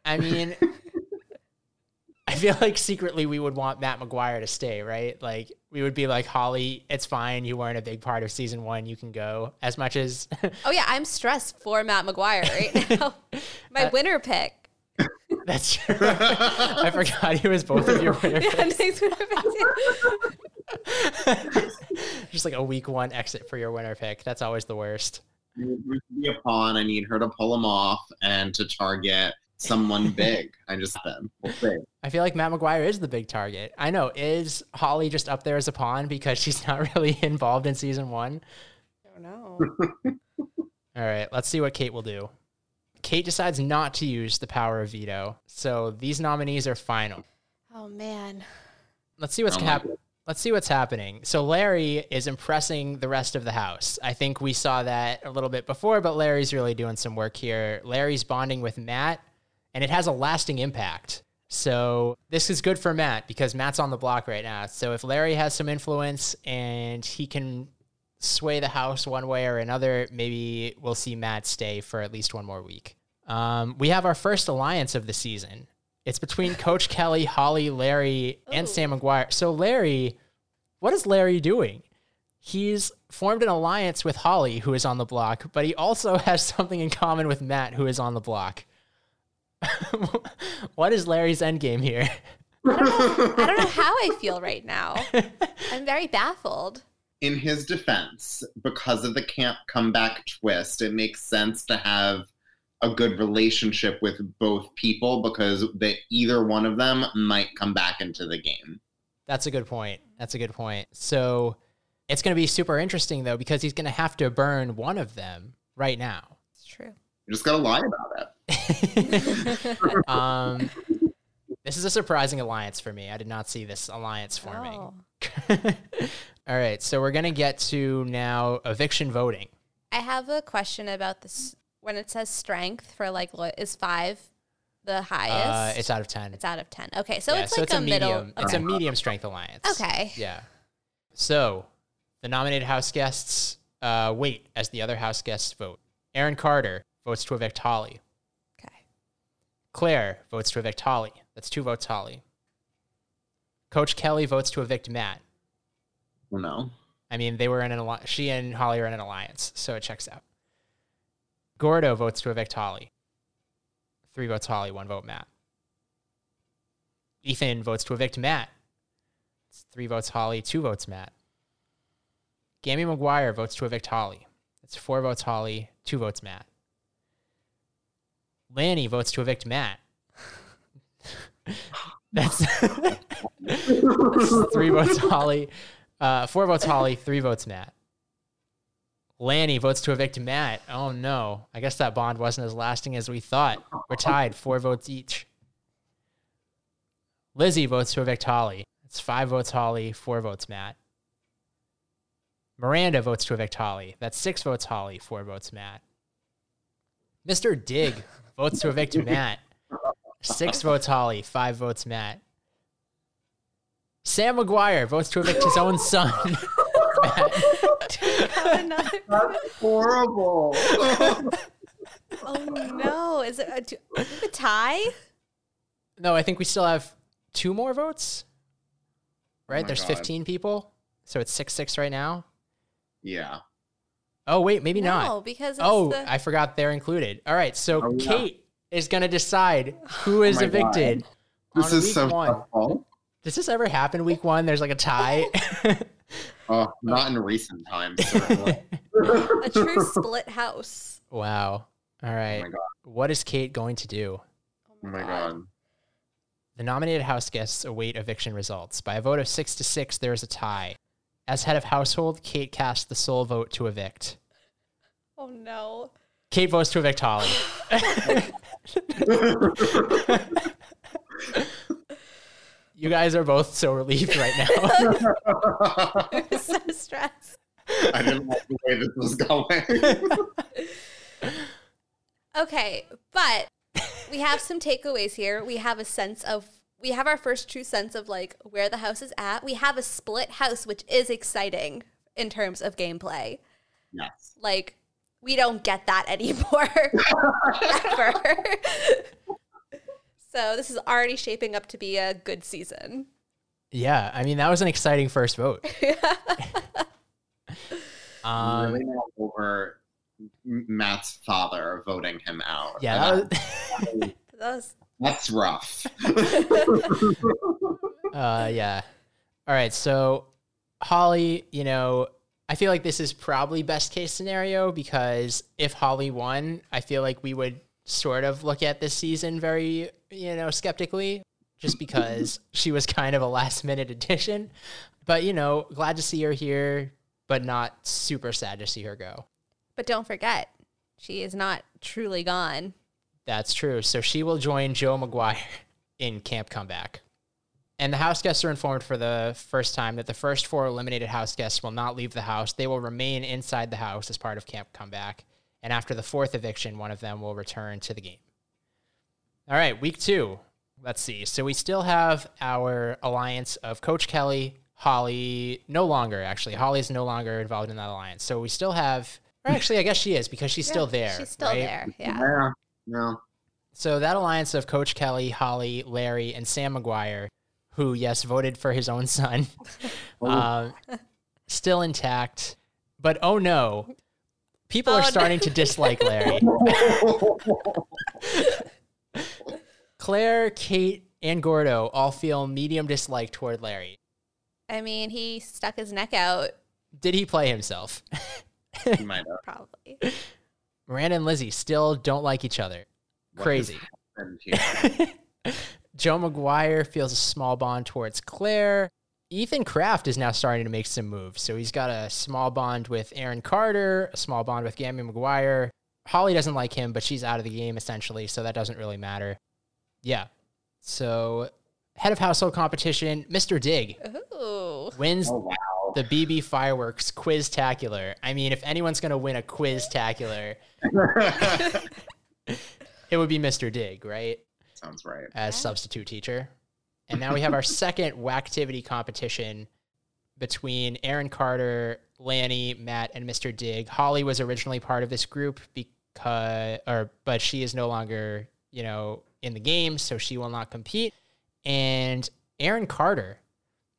I mean, I feel like secretly we would want Matt McGuire to stay, right? Like we would be like, Holly, it's fine. You weren't a big part of season one. You can go. As much as Oh yeah, I'm stressed for Matt McGuire right now. My Uh, winner pick. that's true. I forgot he was both of your winner Yeah, picks. Nick's winner pick too. Just like a week one exit for your winner pick. That's always the worst. You need be a pawn. I need her to pull him off and to target someone big. I just them. We'll. I feel like Matt McGuire is the big target. I know. Is Holly just up there as a pawn because she's not really involved in season one? I don't know. All right, let's see what Kate will do. Kate decides not to use the power of veto. So these nominees are final. Oh man. Let's see what's Oh my happening. Let's see what's happening. So Larry is impressing the rest of the house. I think we saw that a little bit before, but Larry's really doing some work here. Larry's bonding with Matt, and it has a lasting impact. So this is good for Matt because Matt's on the block right now. So if Larry has some influence and he can sway the house one way or another, maybe we'll see Matt stay for at least one more week. Um, we have our first alliance of the season. It's between Coach Kelly, Holly, Larry, and Ooh. Sam oh. McGuire. So Larry, what is Larry doing? He's formed an alliance with Holly, who is on the block, but he also has something in common with Matt, who is on the block. what is Larry's endgame here? I don't know how I feel right now. I'm very baffled. In his defense, because of the camp comeback twist, it makes sense to have a good relationship with both people because they either one of them might come back into the game. That's a good point. That's a good point. So it's going to be super interesting, though, because he's going to have to burn one of them right now. It's true. You just gotta lie about it. um, this is a surprising alliance for me. I did not see this alliance forming. Oh. All right, so we're gonna get to now eviction voting. I have a question about this. When it says strength for like, lo- is five the highest? Uh, it's out of ten. It's out of 10. Okay, so yeah, it's so like it's a, a, middle. medium. It's a medium strength alliance. Okay. Yeah. So the nominated house guests uh, wait as the other house guests vote. Aaron Carter votes to evict Holly. Okay. Claire votes to evict Holly. That's two votes Holly. Coach Kelly votes to evict Matt. No. I mean, they were in an alliance. She and Holly are in an alliance, so it checks out. Gordo votes to evict Holly. Three votes Holly, one vote Matt. Ethan votes to evict Matt. It's three votes Holly, two votes Matt. Gammy McGuire votes to evict Holly. It's four votes Holly, two votes Matt. Lanny votes to evict Matt. That's, that's three votes Holly, uh, four votes Holly, three votes Matt. Lanny votes to evict Matt. Oh no. I guess that bond wasn't as lasting as we thought. We're tied, four votes each. Lizzie votes to evict Holly. It's five votes Holly, four votes Matt. Miranda votes to evict Holly. That's six votes Holly, four votes Matt. Mr. Dig votes to evict Matt. Six votes Holly, five votes Matt. Sam McGuire votes to evict his own son. Matt. Have another- That's horrible. oh no! Is it a, do- a tie? No, I think we still have two more votes. Oh right? my There's God. 15 people. So it's 6 6 right now. yeah. Oh, wait, maybe no, not. because it's Oh, the, I forgot they're included. All right. So Oh, yeah. Kate is going to decide who is oh my God. evicted. This on is week so one. stressful. Does this ever happen week one? There's like a tie. Oh, not in recent times. A true split house. wow. All right. Oh my God. What is Kate going to do? Oh my oh god. The nominated house guests await eviction results. By a vote of six to six, there is a tie. As head of household, Kate cast the sole vote to evict. Oh no. Kate votes to evict Holly. you guys are both so relieved right now. I'm so stressed. I didn't like the way this was going. Okay, but we have some takeaways here. We have a sense of we have our first true sense of like where the house is at. We have a split house, which is exciting in terms of gameplay. yes. Like we don't get that anymore ever. So this is already shaping up to be a good season. yeah, I mean that was an exciting first vote. Um, really not over Matt's father voting him out. yeah, And that was, That was that's rough. uh, yeah. All right, so Holly, you know, I feel like this is probably best case scenario because if Holly won, I feel like we would sort of look at this season very, you know, skeptically, just because she was kind of a last minute addition. But you know, glad to see her here, but not super sad to see her go. But don't forget, she is not truly gone. That's true. So she will join Jo McGuire in Camp Comeback. And the house guests are informed for the first time that the first four eliminated house guests will not leave the house. They will remain inside the house as part of Camp Comeback. And after the fourth eviction, one of them will return to the game. All right, week two. Let's see. So we still have our alliance of Coach Kelly, Holly, no longer, actually. Holly's no longer involved in that alliance. So we still have, or actually, I guess she is because she's still there. She's still right? there. Yeah. yeah. No. So that alliance of Coach Kelly, Holly, Larry, and Sam McGuire, who yes voted for his own son, um, still intact. But oh no, people Oh, are no. starting to dislike Larry. Claire, Kate, and Gordo all feel medium dislike toward Larry. I mean, he stuck his neck out, Did he play himself? He might have. probably. Miranda and Lizzie still don't like each other. What Crazy. Jo McGuire feels a small bond towards Claire. Ethan Kraft is now starting to make some moves. So he's got a small bond with Aaron Carter, a small bond with Gammy McGuire. Holly doesn't like him, but she's out of the game essentially, so that doesn't really matter. Yeah. So head of household competition, Mr. Dig Ooh. wins Oh wow. the BB Fireworks Quiz Tacular. I mean, if anyone's going to win a Quiz Tacular, it would be Mr. Dig, right? Sounds right. as Yeah. substitute teacher. And now we have our second Whacktivity competition between Aaron Carter, Lanny, Matt, and Mr. Dig. Holly was originally part of this group because, or but she is no longer, you know, in the game, so she will not compete. And Aaron Carter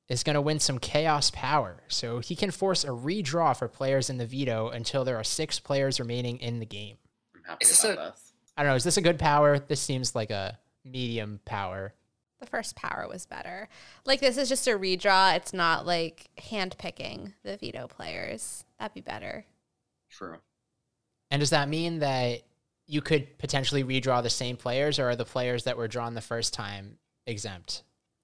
is going to win some chaos power, so he can force a redraw for players in the veto until there are six players remaining in the game. I'm happy Is this about this. I don't know. Is this a good power? This seems like a medium power. The first power was better. Like this is just a redraw. It's not like hand picking the veto players. That'd be better. True. And does that mean that you could potentially redraw the same players, or are the players that were drawn the first time exempt?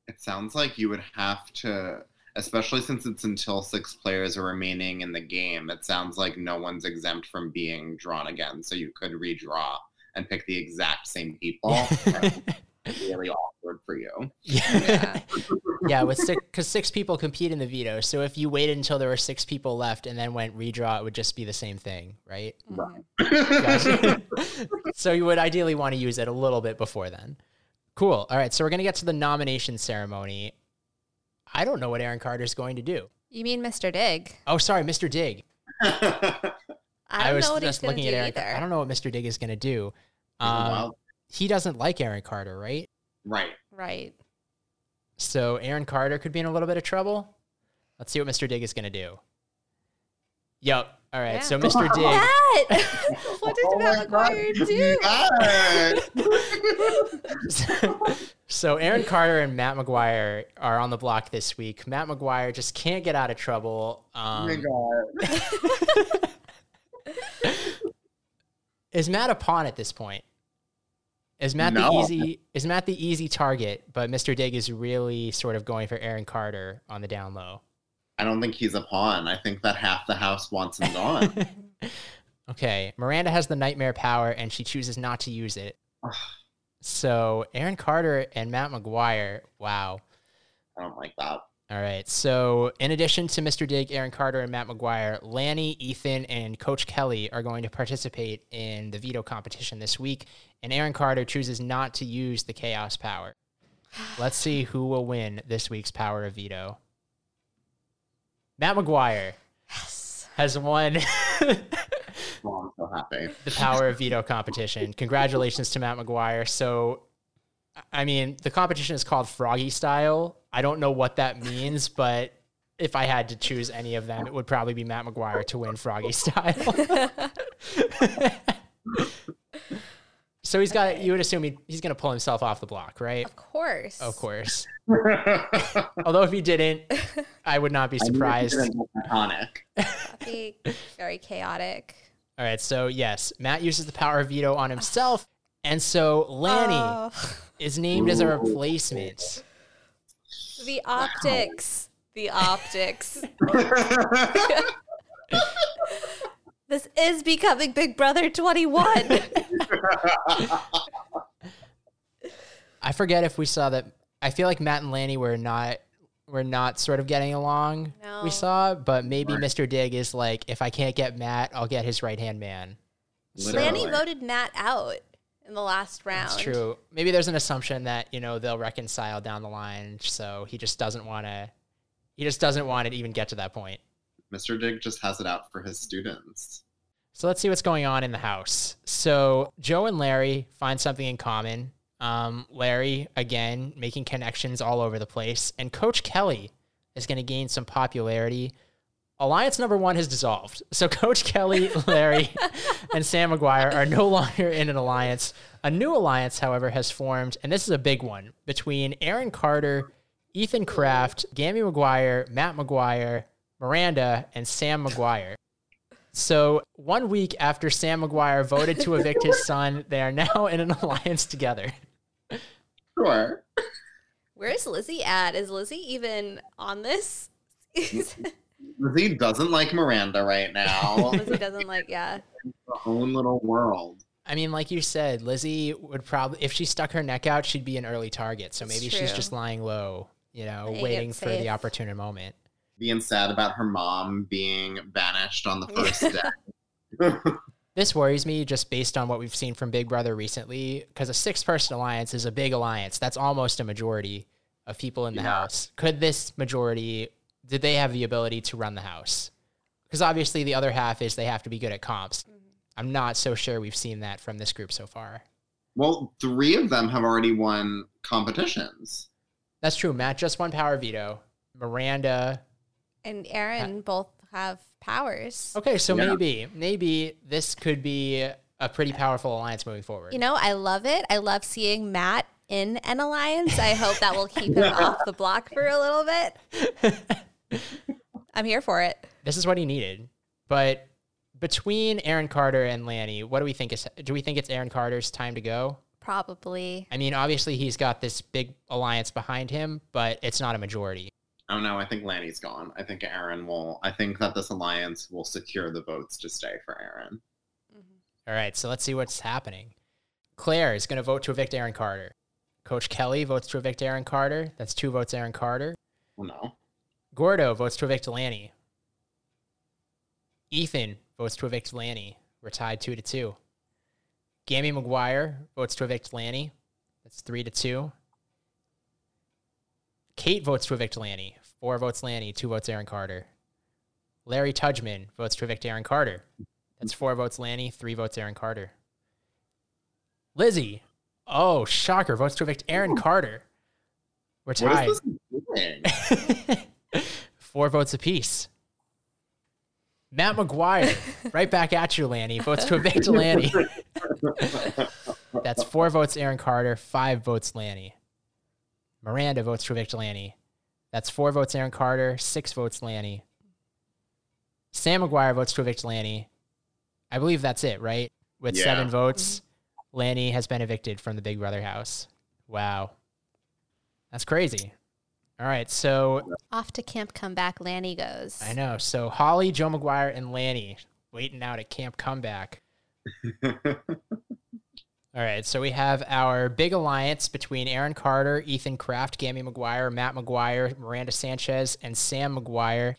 It sounds like you would have to, especially since it's until six players are remaining in the game. It sounds like no one's exempt from being drawn again, so you could redraw and pick the exact same people. Um, That's really awkward for you. yeah, yeah. With six, because six people compete in the veto. So if you waited until there were six people left and then went redraw, it would just be the same thing, right? Gotcha. so you would ideally want to use it a little bit before then. Cool. All right. So we're gonna get to the nomination ceremony. I don't know what Aaron Carter's going to do. You mean Mr. Dig? Oh, sorry, Mr. Dig. I don't was know what he's just gonna looking do at Aaron. either. I don't know what Mr. Dig is going to do. Um, well, he doesn't like Aaron Carter, right? right. Right. So Aaron Carter could be in a little bit of trouble. Let's see what Mr. Dig is going to do. Yep. All right, Yeah. so Mr. Dig. Matt, what did Oh Matt my McGuire do? Matt. so Aaron Carter and Matt McGuire are on the block this week. Matt McGuire just can't get out of trouble. Oh my Um, God. is Matt a pawn at this point? Is Matt the easy? Is Matt the easy target? But Mr. Dig is really sort of going for Aaron Carter on the down low. I don't think he's a pawn. I think that half the house wants him gone. Okay, Miranda has the nightmare power and she chooses not to use it. So Aaron Carter and Matt McGuire. Wow. I don't like that. All right. So, in addition to Mr. Dig, Aaron Carter, and Matt McGuire, Lanny, Ethan, and Coach Kelly are going to participate in the veto competition this week. And Aaron Carter chooses not to use the chaos power. Let's see who will win this week's power of veto. Matt McGuire has won Oh, I'm so happy. the power of veto competition. Congratulations to Matt McGuire. So, I mean, the competition is called Froggy Style. I don't know what that means, but if I had to choose any of them, it would probably be Matt McGuire to win Froggy Style. so he's got. You would assume he, he's going to pull himself off the block, right? Of course. Of course. Although if he didn't, I would not be surprised. Iconic. Be very chaotic. All right, so yes, Matt uses the power of veto on himself, and so Lanny Oh, is named as a replacement. the optics. The optics. This is becoming Big Brother 21. I forget if we saw that. I feel like Matt and Lanny were not were not sort of getting along. No. We saw, but maybe Right. Mr. Dig is like, if I can't get Matt, I'll get his right hand man. Literally. Lanny voted Matt out in the last round. That's true. Maybe there's an assumption that you know they'll reconcile down the line, so he just doesn't want to. He just doesn't want to even get to that point. Mr. Dig just has it out for his students. So let's see what's going on in the house. So Jo and Larry find something in common. Um, Larry, again, making connections all over the place. And Coach Kelly is going to gain some popularity. Alliance number one has dissolved. So Coach Kelly, Larry, and Sam McGuire are no longer in an alliance. A new alliance, however, has formed, and this is a big one, between Aaron Carter, Ethan Kraft, Gammy McGuire, Matt McGuire, Miranda, and Sam McGuire. So, one week after Sam McGuire voted to evict his son, they are now in an alliance together. Sure. Where's Lizzie at? Is Lizzie even on this? Lizzie doesn't like Miranda right now. Lizzie doesn't like, yeah. her own little world. I mean, like you said, Lizzie would probably, if she stuck her neck out, she'd be an early target. So maybe she's just lying low, you know, Playing waiting for safe. the opportune moment. Being sad about her mom being banished on the first day. This worries me just based on what we've seen from Big Brother recently, because a six person alliance is a big alliance. That's almost a majority of people in the Yeah. house. Could this majority, did they have the ability to run the house? Because obviously the other half is they have to be good at comps. Mm-hmm. I'm not so sure we've seen that from this group so far. well, three of them have already won competitions. That's true. Matt just won Power Veto. Miranda. And Aaron both have powers. Okay, so Yeah. maybe, maybe this could be a pretty powerful alliance moving forward. You know, I love it. I love seeing Matt in an alliance. I hope that will keep him off the block for a little bit. I'm here for it. this is what he needed. But between Aaron Carter and Lanny, what do we think is do we think it's Aaron Carter's time to go? Probably. I mean, obviously he's got this big alliance behind him, but it's not a majority. Oh no, I think Lanny's gone. I think Aaron will. I think that this alliance will secure the votes to stay for Aaron. Mm-hmm. All right, so let's see what's happening. Claire is going to vote to evict Aaron Carter. Coach Kelly votes to evict Aaron Carter. That's two votes Aaron Carter. Well, no. Gordo votes to evict Lanny. Ethan votes to evict Lanny. We're tied two to two. Gammy McGuire votes to evict Lanny. That's three to two. Kate votes to evict Lanny. Four votes Lanny, two votes Aaron Carter. Larry Tudgman votes to evict Aaron Carter. That's four votes Lanny, three votes Aaron Carter. Lizzie, oh, shocker, votes to evict Aaron Carter. We're tied. is this doing? Four votes apiece. Matt McGuire, right back at you, Lanny. Votes to evict Lanny. That's four votes Aaron Carter, five votes Lanny. Miranda votes to evict Lanny. That's four votes Aaron Carter, six votes Lanny. Sam McGuire votes to evict Lanny. I believe that's it, right? With Yeah. seven votes, mm-hmm. Lanny has been evicted from the Big Brother house. Wow. That's crazy. All right, so Off to camp comeback, Lanny goes. I know. So Holly, Jo McGuire, and Lanny waiting out at Camp Comeback. All right, so we have our big alliance between Aaron Carter, Ethan Kraft, Gammy McGuire, Matt McGuire, Miranda Sanchez, and Sam McGuire.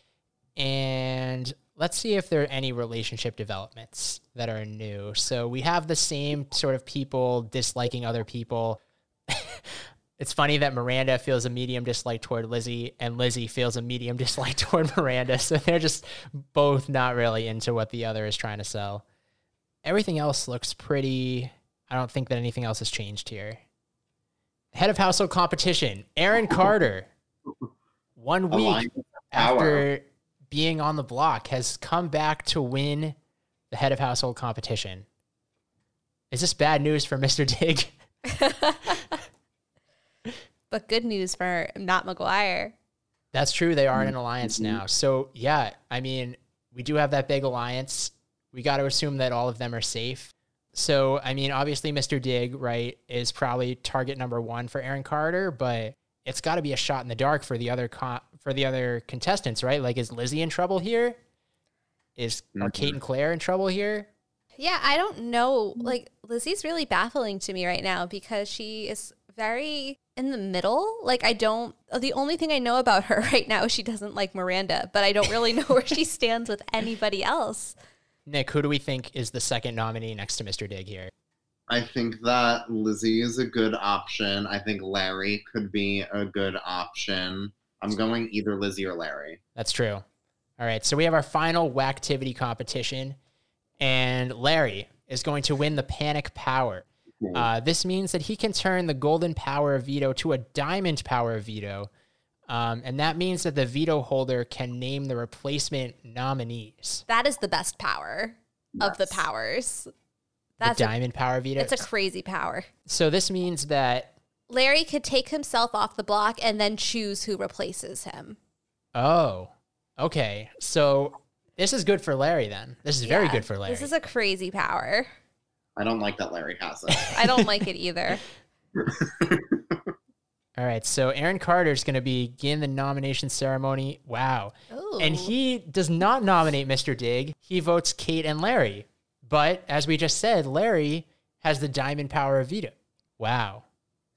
And let's see if there are any relationship developments that are new. So we have the same sort of people disliking other people. it's funny that Miranda feels a medium dislike toward Lizzie, and Lizzie feels a medium dislike toward Miranda. So they're just both not really into what the other is trying to sell. Everything else looks pretty. I don't think that anything else has changed here. Head of household competition, Aaron Carter. One week Alliance of power. after being on the block, has come back to win the head of household competition. Is this bad news for Mr. Dig? But good news for Matt McGuire. That's true. They are in an alliance now. So, yeah, I mean, we do have that big alliance. We got to assume that all of them are safe. So, I mean, obviously, Mr. Dig, right, is probably target number one for Aaron Carter, but it's got to be a shot in the dark for the other con- for the other contestants, right? Like, is Lizzie in trouble here? Is are mm-hmm. Kate and Claire in trouble here? Yeah, I don't know. Like Lizzie's really baffling to me right now because she is very in the middle. Like I don't the only thing I know about her right now is she doesn't like Miranda, but I don't really know where she stands with anybody else. Nick, who do we think is the second nominee next to Mr. Dig here? I think that Lizzie is a good option. I think Larry could be a good option. I'm going either Lizzie or Larry. That's true. All right, so we have our final Whacktivity competition, and Larry is going to win the Panic Power. Uh, this means that he can turn the Golden Power of Veto to a Diamond Power of Veto, um, and that means that the veto holder can name the replacement nominees. That is the best power of the Yes. powers. The That's a, Diamond Power of Veto. it's a crazy power. so this means that Larry could take himself off the block and then choose who replaces him. oh, okay. So this is good for Larry then. This is very good for Larry. This is a crazy power. I don't like that Larry has it. I don't like it either. All right, so Aaron Carter is going to begin the nomination ceremony. Wow. Ooh. And he does not nominate Mr. Dig. He votes Kate and Larry. But as we just said, Larry has the diamond power of veto. Wow.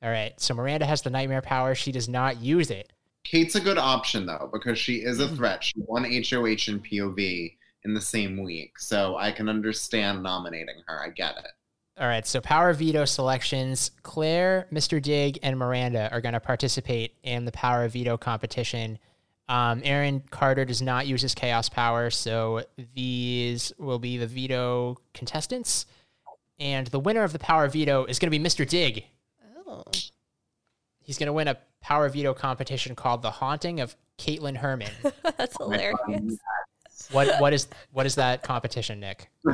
All right, so Miranda has the nightmare power. She does not use it. Kate's a good option though because she is a hmm. threat. She won HOH and POV in the same week, so I can understand nominating her. I get it. All right, so power veto selections. Claire, Mr. Dig, and Miranda are going to participate in the power veto competition. Um, Aaron Carter does not use his chaos power, so these will be the veto contestants. And the winner of the power veto is going to be Mr. Dig. Oh. He's going to win a power veto competition called The Haunting of Kaitlyn Herman. That's hilarious. What what is what is that competition, Nick?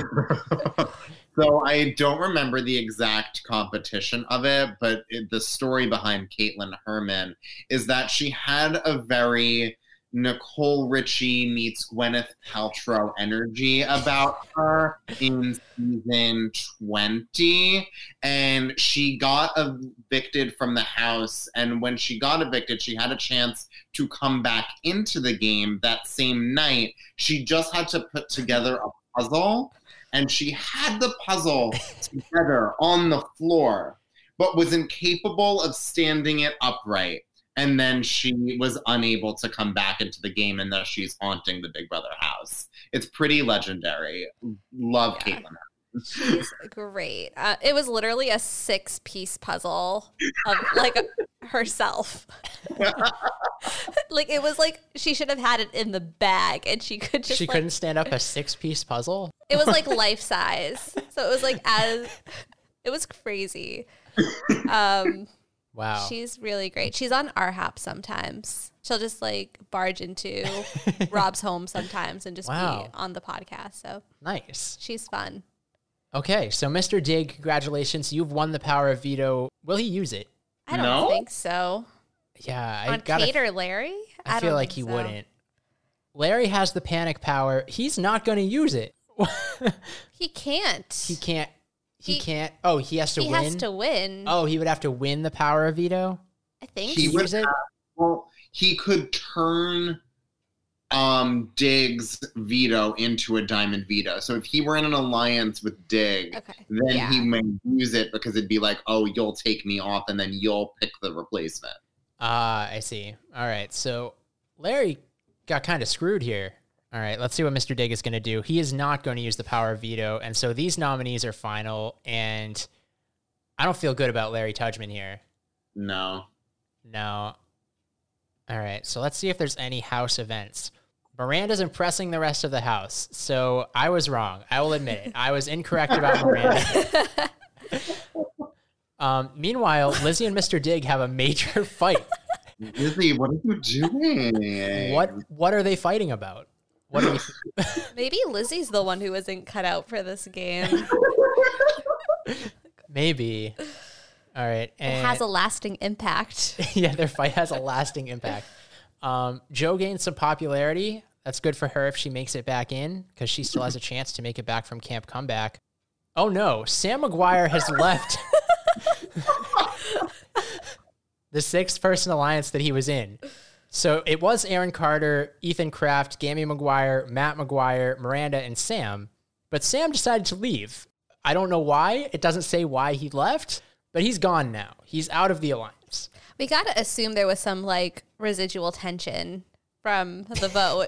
so I don't remember the exact competition of it, but it, the story behind Kaitlyn Herman is that she had a very Nicole Richie meets Gwyneth Paltrow energy about her in season 20. And she got evicted from the house. And when she got evicted, she had a chance to come back into the game that same night. She just had to put together a puzzle and she had the puzzle together on the floor, but was incapable of standing it upright. And then she was unable to come back into the game, and thus she's haunting the Big Brother house. It's pretty legendary. Love Yeah. Kaitlyn. She's great. Uh, it was literally a six piece puzzle of like herself. like it was like she should have had it in the bag and she could just she like, couldn't stand up a six piece puzzle. it was like life size. So it was like as it was crazy. Um Wow. She's really great. She's on RHAP sometimes. She'll just like barge into Rob's home sometimes and just Wow. be on the podcast. So nice. she's fun. Okay, so Mr. Dig, congratulations. You've won the power of veto. Will he use it? I don't No? think so. Yeah, I on gotta Kate or Larry? I, feel like he so. wouldn't. Larry has the panic power. He's not going to use it. He can't. he can't. He, He- can't. Oh, he has to He win. has to win. Oh, he would have to win the power of veto. I think He would use it. Well, he could turn um Dig's veto into a diamond veto. So if he were in an alliance with Dig, Okay. then Yeah. he may use it because it'd be like, oh, you'll take me off, and then you'll pick the replacement. Ah, I see. All right, so Larry got kind of screwed here. All right, let's see what Mr. Dig is going to do. He is not going to use the power of veto, and so these nominees are final. And I don't feel good about Larry Tudgman here. No. No. All right, so let's see if there's any house events. Miranda's impressing the rest of the house, so I was wrong. I will admit it. I was incorrect about Miranda. um, meanwhile, Lizzie and Mr. Dig have a major fight. Lizzie, what are you doing? What What are they fighting about? What are you? Maybe Lizzie's the one who wasn't cut out for this game. Maybe. All right, It has a lasting impact. yeah, their fight has a lasting impact. Um, Jo gained some popularity. That's good for her if she makes it back in because she still has a chance to make it back from Camp Comeback. Oh no, Sam McGuire has left the sixth person alliance that he was in. So it was Aaron Carter, Ethan Kraft, Gammy McGuire, Matt McGuire, Miranda, and Sam. But Sam decided to leave. I don't know why. It doesn't say why he left, but he's gone now. He's out of the alliance. we got to assume there was some like residual tension from the vote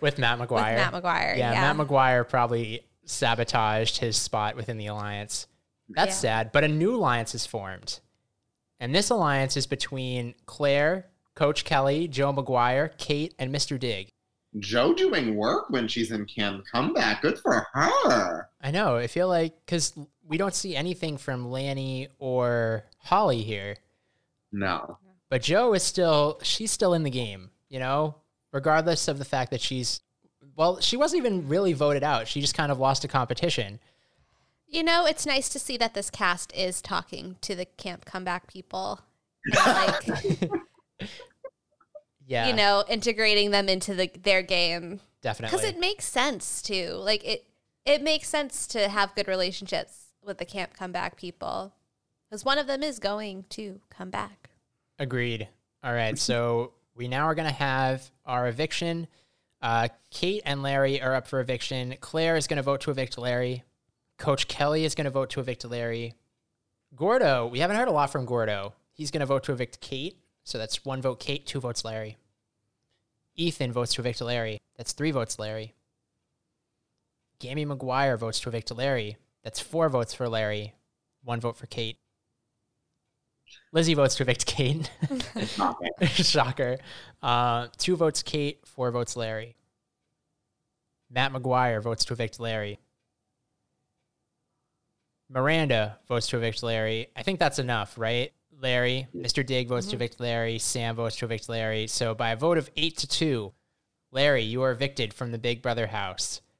with Matt with McGuire. Matt McGuire. yeah, Yeah. Matt McGuire probably sabotaged his spot within the alliance. That's Yeah. sad, but a new alliance is formed. And this alliance is between Claire, Coach Kelly, Jo McGuire, Kate, and Mr. Dig. Jo doing work when she's in Camp Comeback. Good for her. I know. I feel like because we don't see anything from Lanny or Holly here, No. but Jo is still she's still in the game. You know, regardless of the fact that she's well, she wasn't even really voted out. She just kind of lost a competition. You know, it's nice to see that this cast is talking to the camp comeback people. Like, Yeah, you know, integrating them into the their game. definitely. Because it makes sense too. Like it it makes sense to have good relationships with the camp comeback people. Because one of them is going to come back. Agreed. All right, so we now are going to have our eviction. Uh, Kate and Larry are up for eviction. Claire is going to vote to evict Larry. Coach Kelly is going to vote to evict Larry. Gordo, we haven't heard a lot from Gordo. He's going to vote to evict Kate. So that's one vote Kate, two votes Larry. Ethan votes to evict Larry. That's three votes Larry. Gammy McGuire votes to evict Larry. That's four votes for Larry, one vote for Kate. Lizzie votes to evict Kate. Shocker. Uh, two votes Kate, four votes Larry. Matt McGuire votes to evict Larry. Miranda votes to evict Larry. I think that's enough, right? Larry, Mr. Dig votes to mm-hmm. evict Larry. Sam votes to evict Larry. So by a vote of eight to two, Larry, you are evicted from the Big Brother house.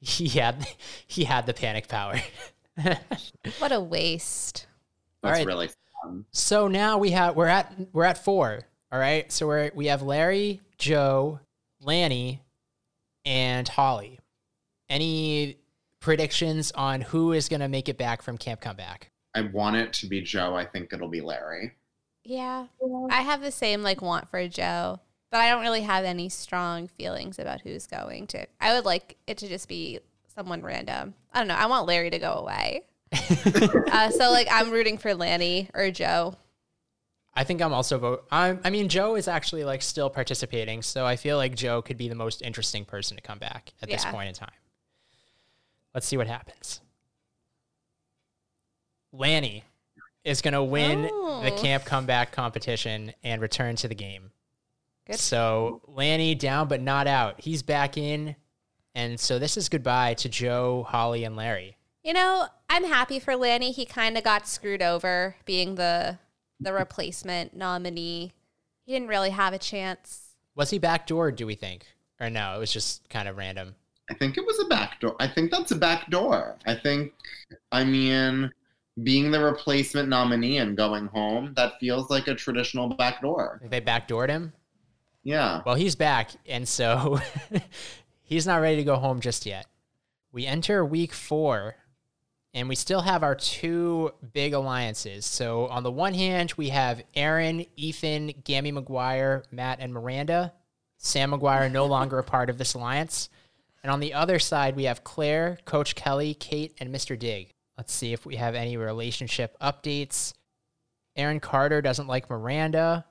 He had he had the panic power. What a waste. All That's right. really fun. So now we have we're at we're at four. All right. So we're we have Larry, Jo, Lanny, and Holly. Any predictions on who is going to make it back from Camp Comeback? I want it to be Jo. I think it'll be Larry. Yeah. I have the same like want for Jo, but I don't really have any strong feelings about who's going to. I would like it to just be someone random. I don't know. I want Larry to go away. uh, so like I'm rooting for Lanny or Jo. I think I'm also vote. I, I mean, Jo is actually like still participating, so I feel like Jo could be the most interesting person to come back at this point in time. Let's see what happens. Lanny is going to win the Oh. camp comeback competition and return to the game. Good. So Lanny down but not out. He's back in, and so this is goodbye to Jo, Holly, and Larry. You know, I'm happy for Lanny. He kind of got screwed over being the the replacement nominee. He didn't really have a chance. Was he backdoored, do we think? Or no, it was just kind of random. I think it was a backdoor. I think that's a backdoor. I think, I mean, being the replacement nominee and going home, that feels like a traditional backdoor. They backdoored him? Yeah. Well, he's back, and so he's not ready to go home just yet. We enter week four, and we still have our two big alliances. So, on the one hand, we have Aaron, Ethan, Gammy McGuire, Matt, and Miranda. Sam McGuire no longer a part of this alliance. And on the other side, we have Claire, Coach Kelly, Kate, and Mr. Dig. Let's see if we have any relationship updates. Aaron Carter doesn't like Miranda.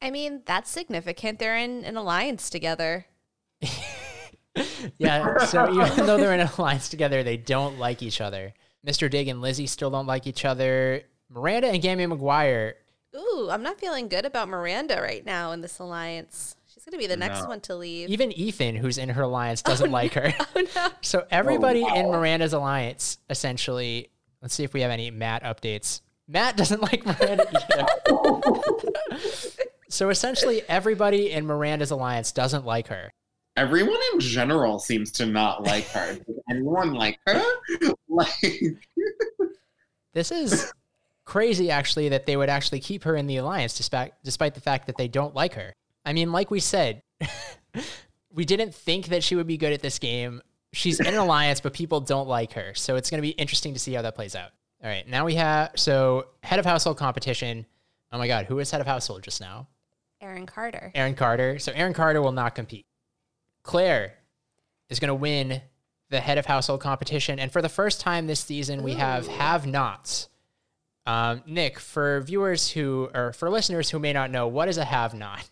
I mean, that's significant. They're in an alliance together. Yeah, so even though they're in an alliance together, they don't like each other. Mr. Dig and Lizzie still don't like each other. Miranda and Gammy McGuire, Ooh, I'm not feeling good about Miranda right now in this alliance. She's going to be the next No. one to leave. even Ethan, who's in her alliance, oh, doesn't like her. oh, no. So everybody Oh, in. Miranda's alliance, essentially, let's see if we have any Matt updates. Matt doesn't like Miranda either. so essentially, everybody in Miranda's alliance doesn't like her. Everyone in general seems to not like her. Does anyone like her? Like, This is crazy, actually, that they would actually keep her in the alliance despite despite the fact that they don't like her. I mean, like we said, we didn't think that she would be good at this game. She's in an alliance, but people don't like her, so it's going to be interesting to see how that plays out. All right, now we have so head of household competition. Oh my God, who was head of household just now? Aaron Carter. Aaron Carter. So Aaron Carter will not compete. Claire is going to win the head of household competition. And for the first time this season, we have have nots. Um, Nick, for viewers who, or for listeners who may not know, what is a have not?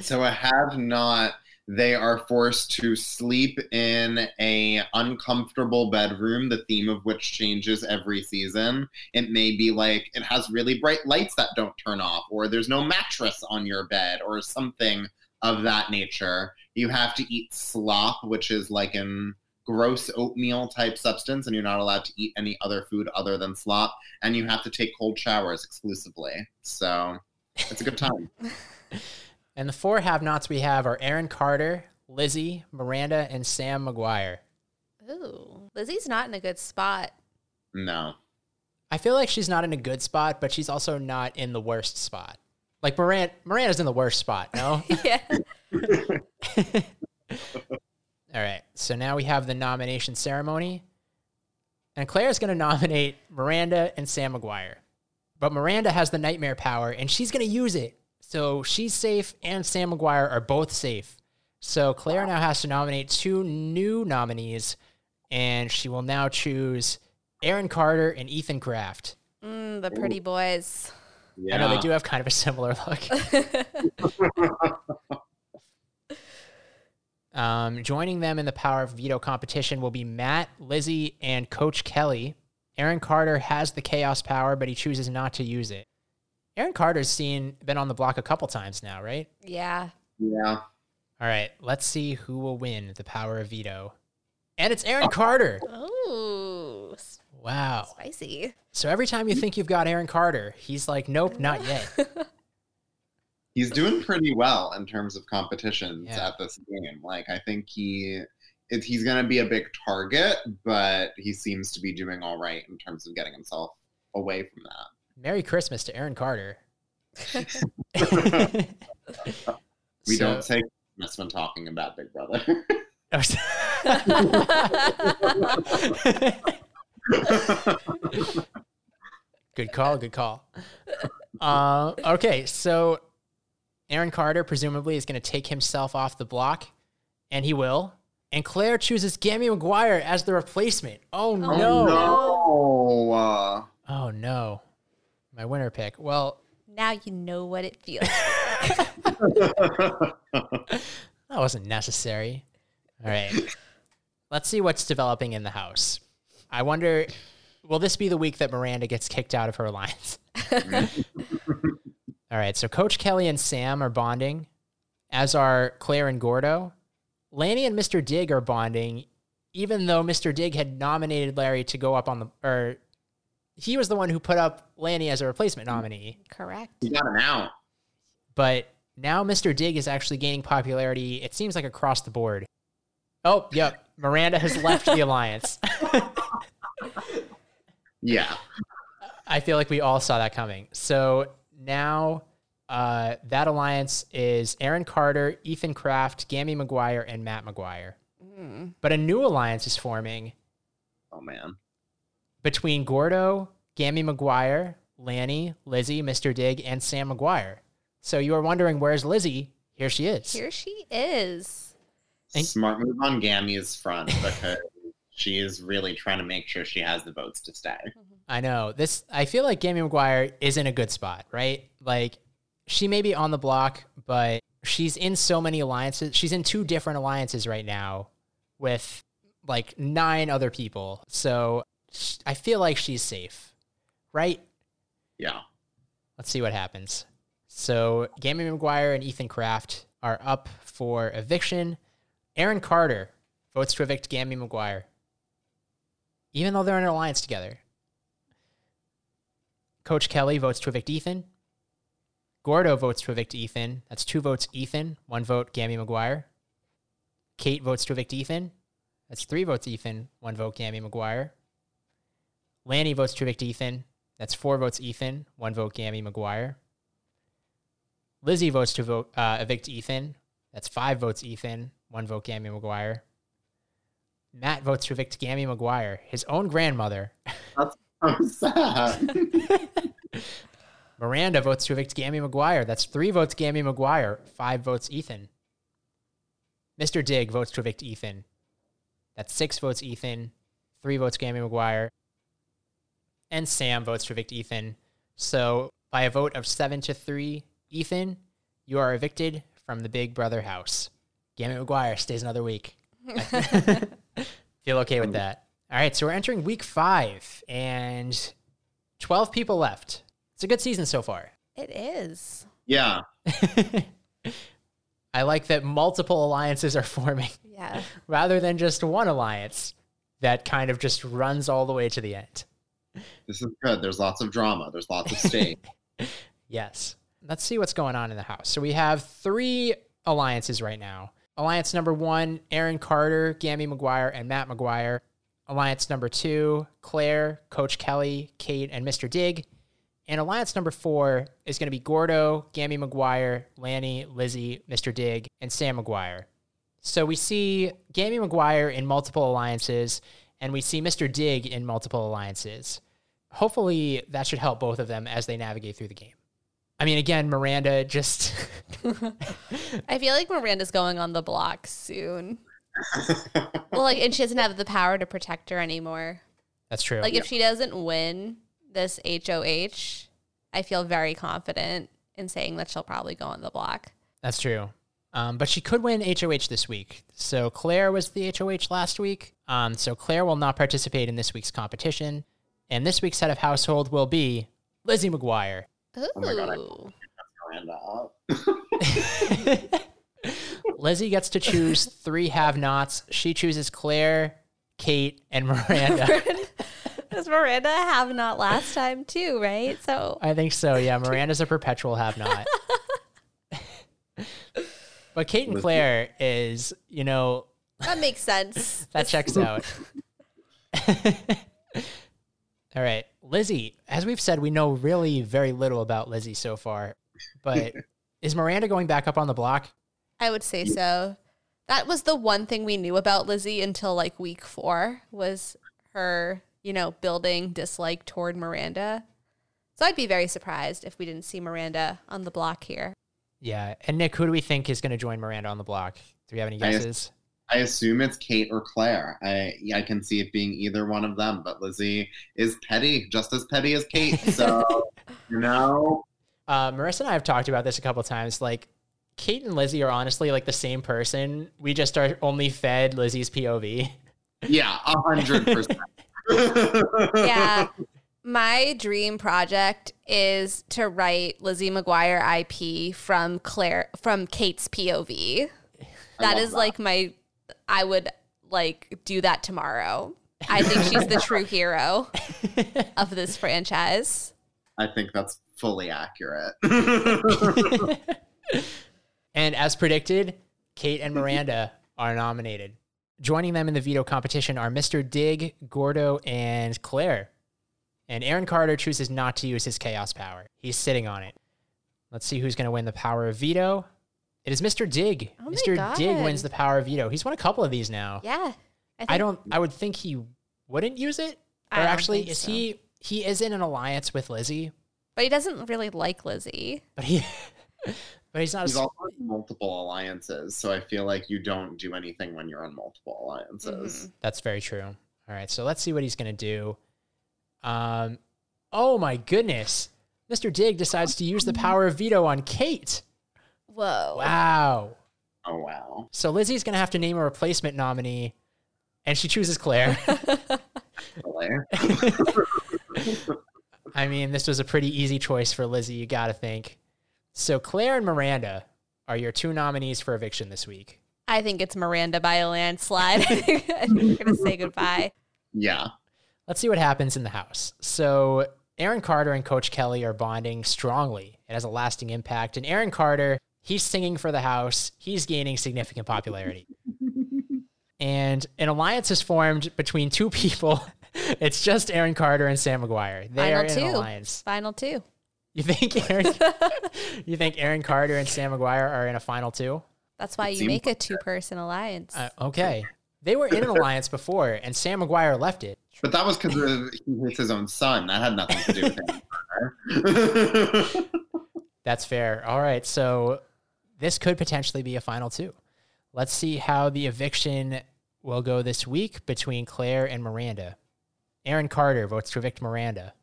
So I have not. They are forced to sleep in a uncomfortable bedroom, the theme of which changes every season. It may be like it has really bright lights that don't turn off, or there's no mattress on your bed, or something of that nature. You have to eat slop, which is like an gross oatmeal type substance, and you're not allowed to eat any other food other than slop. And you have to take cold showers exclusively. So it's a good time. And the four have nots we have are Aaron Carter, Lizzie, Miranda, and Sam McGuire. Ooh, Lizzie's not in a good spot. No. I feel like she's not in a good spot, but she's also not in the worst spot. Like Miranda, Miranda's in the worst spot, no? yeah. All right. So now we have the nomination ceremony. And Claire's going to nominate Miranda and Sam McGuire. But Miranda has the nightmare power and she's going to use it. So she's safe and Sam McGuire are both safe. So Claire now has to nominate two new nominees and she will now choose Aaron Carter and Ethan Kraft. Mm, the pretty boys. Yeah. I know they do have kind of a similar look. Um, joining them in the power of veto competition will be Matt, Lizzie, and Coach Kelly. Aaron Carter has the chaos power, but he chooses not to use it. Aaron Carter's seen been on the block a couple times now, right? Yeah. Yeah. All right, let's see who will win the power of veto. And it's Aaron Carter. Oh. Wow. spicy. So every time you think you've got Aaron Carter, he's like, nope, not yet. He's doing pretty well in terms of competitions Yeah. at this game. Like I think he it, he's going to be a big target, but he seems to be doing all right in terms of getting himself away from that. Merry Christmas to Aaron Carter. We So- don't say Christmas when talking about Big Brother. good call. Good call. Uh, okay, so Aaron Carter presumably is going to take himself off the block, and he will. And Claire chooses Gammy McGuire as the replacement. Oh, no. no. Uh, Oh no. My winner pick. Well, now you know what it feels. Like. That wasn't necessary. All right. Let's see what's developing in the house. I wonder will this be the week that Miranda gets kicked out of her alliance? All right, so Coach Kelly and Sam are bonding, as are Claire and Gordo. Lanny and Mr. Dig are bonding, even though Mr. Dig had nominated Larry to go up on the or he was the one who put up Lanny as a replacement nominee. Correct. He got him out. But now Mr. Dig is actually gaining popularity. It seems like across the board. Oh, yep. Miranda has left the alliance. Yeah. I feel like we all saw that coming. So now uh, that alliance is Aaron Carter, Ethan Kraft, Gammy McGuire, and Matt McGuire. But a new alliance is forming Oh man. Between Gordo, Gammy McGuire, Lanny, Lizzie, Mr. Dig, and Sam McGuire. So you are wondering where's Lizzie? Here she is. Here she is. Thank- Smart move on Gammy's front because she is really trying to make sure she has the votes to stay. Mm-hmm. I know. This I feel like Gammy McGuire is in a good spot, right? Like she may be on the block, but she's in so many alliances. She's in two different alliances right now with like nine other people. So sh- I feel like she's safe, right? Yeah. Let's see what happens. So Gammy McGuire and Ethan Kraft are up for eviction. Aaron Carter votes to evict Gammy McGuire, even though they're in an alliance together. Coach Kelly votes to evict Ethan. Gordo votes to evict Ethan. That's two votes Ethan, one vote Gammy McGuire. Kate votes to evict Ethan. That's three votes Ethan, one vote Gammy McGuire. Lanny votes to evict Ethan. That's four votes Ethan, one vote Gammy McGuire. Lizzie votes to vote uh, evict Ethan. That's five votes Ethan, one vote Gammy McGuire. Matt votes to evict Gammy McGuire, his own grandmother. I'm sad. Miranda votes to evict Gammy McGuire. That's three votes Gammy McGuire, five votes Ethan. Mr. Dig votes to evict Ethan. That's six votes Ethan, three votes Gammy McGuire. And Sam votes to evict Ethan. So by a vote of seven to three, Ethan, you are evicted from the Big Brother house. Gammy McGuire stays another week. Feel okay with that. All right, so we're entering week five, and 12 people left. It's a good season so far. It is. yeah. I like that multiple alliances are forming Yeah. rather than just one alliance that kind of just runs all the way to the end. This is good. There's lots of drama. There's lots of stake. Yes. Let's see what's going on in the house. So we have three alliances right now. Alliance number one, Aaron Carter, Gammy McGuire, and Matt McGuire. Alliance number two, Claire, Coach Kelly, Kate, and Mr. Dig. And alliance number four is going to be Gordo, Gammy McGuire, Lanny, Lizzie, Mr. Dig, and Sam McGuire. So we see Gammy McGuire in multiple alliances, and we see Mr. Dig in multiple alliances. Hopefully, that should help both of them as they navigate through the game. I mean, again, Miranda just I feel like Miranda's going on the block soon. well, like, and she doesn't have the power to protect her anymore. that's true. Like, if she doesn't win this HOH, I feel very confident in saying that she'll probably go on the block. That's true. Um, but she could win HOH this week. So Claire was the HOH last week. Um, so Claire will not participate in this week's competition. And this week's head of household will be Lizzie McGuire. Ooh. my God, I- Miranda. Lizzie gets to choose three have nots. She chooses Claire, Kate, and Miranda. Does Miranda have not last time too, right? So I think so. Yeah, Miranda's a perpetual have not. but Kate and Claire is, you know, that makes sense. that checks out. All right, Lizzie. As we've said, we know really very little about Lizzie so far. But is Miranda going back up on the block? I would say so. That was the one thing we knew about Lizzie until like week four was her, you know, building dislike toward Miranda. So I'd be very surprised if we didn't see Miranda on the block here. Yeah. And Nick, who do we think is going to join Miranda on the block? Do we have any I- guesses? I assume it's Kate or Claire. I I can see it being either one of them, but Lizzie is petty, just as petty as Kate. So you know, Uh, Marisa and I have talked about this a couple times. Like, Kate and Lizzie are honestly like the same person. We just are only fed Lizzie's POV. yeah, a hundred percent. Yeah. My dream project is to write Lizzie McGuire IP from Claire from Kate's POV. That is that. like my I would like do that tomorrow. I think she's the true hero of this franchise. I think that's fully accurate. And as predicted, Kate and Miranda are nominated. Joining them in the veto competition are Mr. Dig, Gordo, and Claire. And Aaron Carter chooses not to use his chaos power. He's sitting on it. Let's see who's going to win the power of veto. It is Mr. Dig. Oh my Mr. Dig wins the power of veto. He's won a couple of these now. Yeah. think, I don't. I would think he wouldn't use it. I Or don't actually, think is so. he? He is in an alliance with Lizzie, But he doesn't really like Lizzie. but he. but he's not. He's a, also in multiple alliances, so I feel like you don't do anything when you're on multiple alliances. Mm-hmm. That's very true. All right, so let's see what he's going to do. Um, oh my goodness. Mr. Dig decides to use the power of veto on Kate. Whoa. Wow. Oh wow. So Lizzie's going to have to name a replacement nominee, and she chooses Claire. Claire. I mean, this was a pretty easy choice for Lizzie, you got to think. So Claire and Miranda are your two nominees for eviction this week. I think it's Miranda by a landslide. I think we're going to say goodbye. Yeah. Let's see what happens in the house. So, Aaron Carter and Coach Kelly are bonding strongly. It has a lasting impact. And Aaron Carter, he's singing for the house, he's gaining significant popularity. and an alliance is formed between two people. it's just Aaron Carter and Sam McGuire. They Final are in an two. alliance. Final two. You think Aaron You think Aaron Carter and Sam McGuire are in a final two? That's why you seems make a two person alliance. Uh, okay. They were in an alliance before, and Sam McGuire left it. But that was because he hates his own son. That had nothing to do with him. That's fair. All right. So this could potentially be a final two. Let's see how the eviction will go this week between Claire and Miranda. Aaron Carter votes to evict Miranda.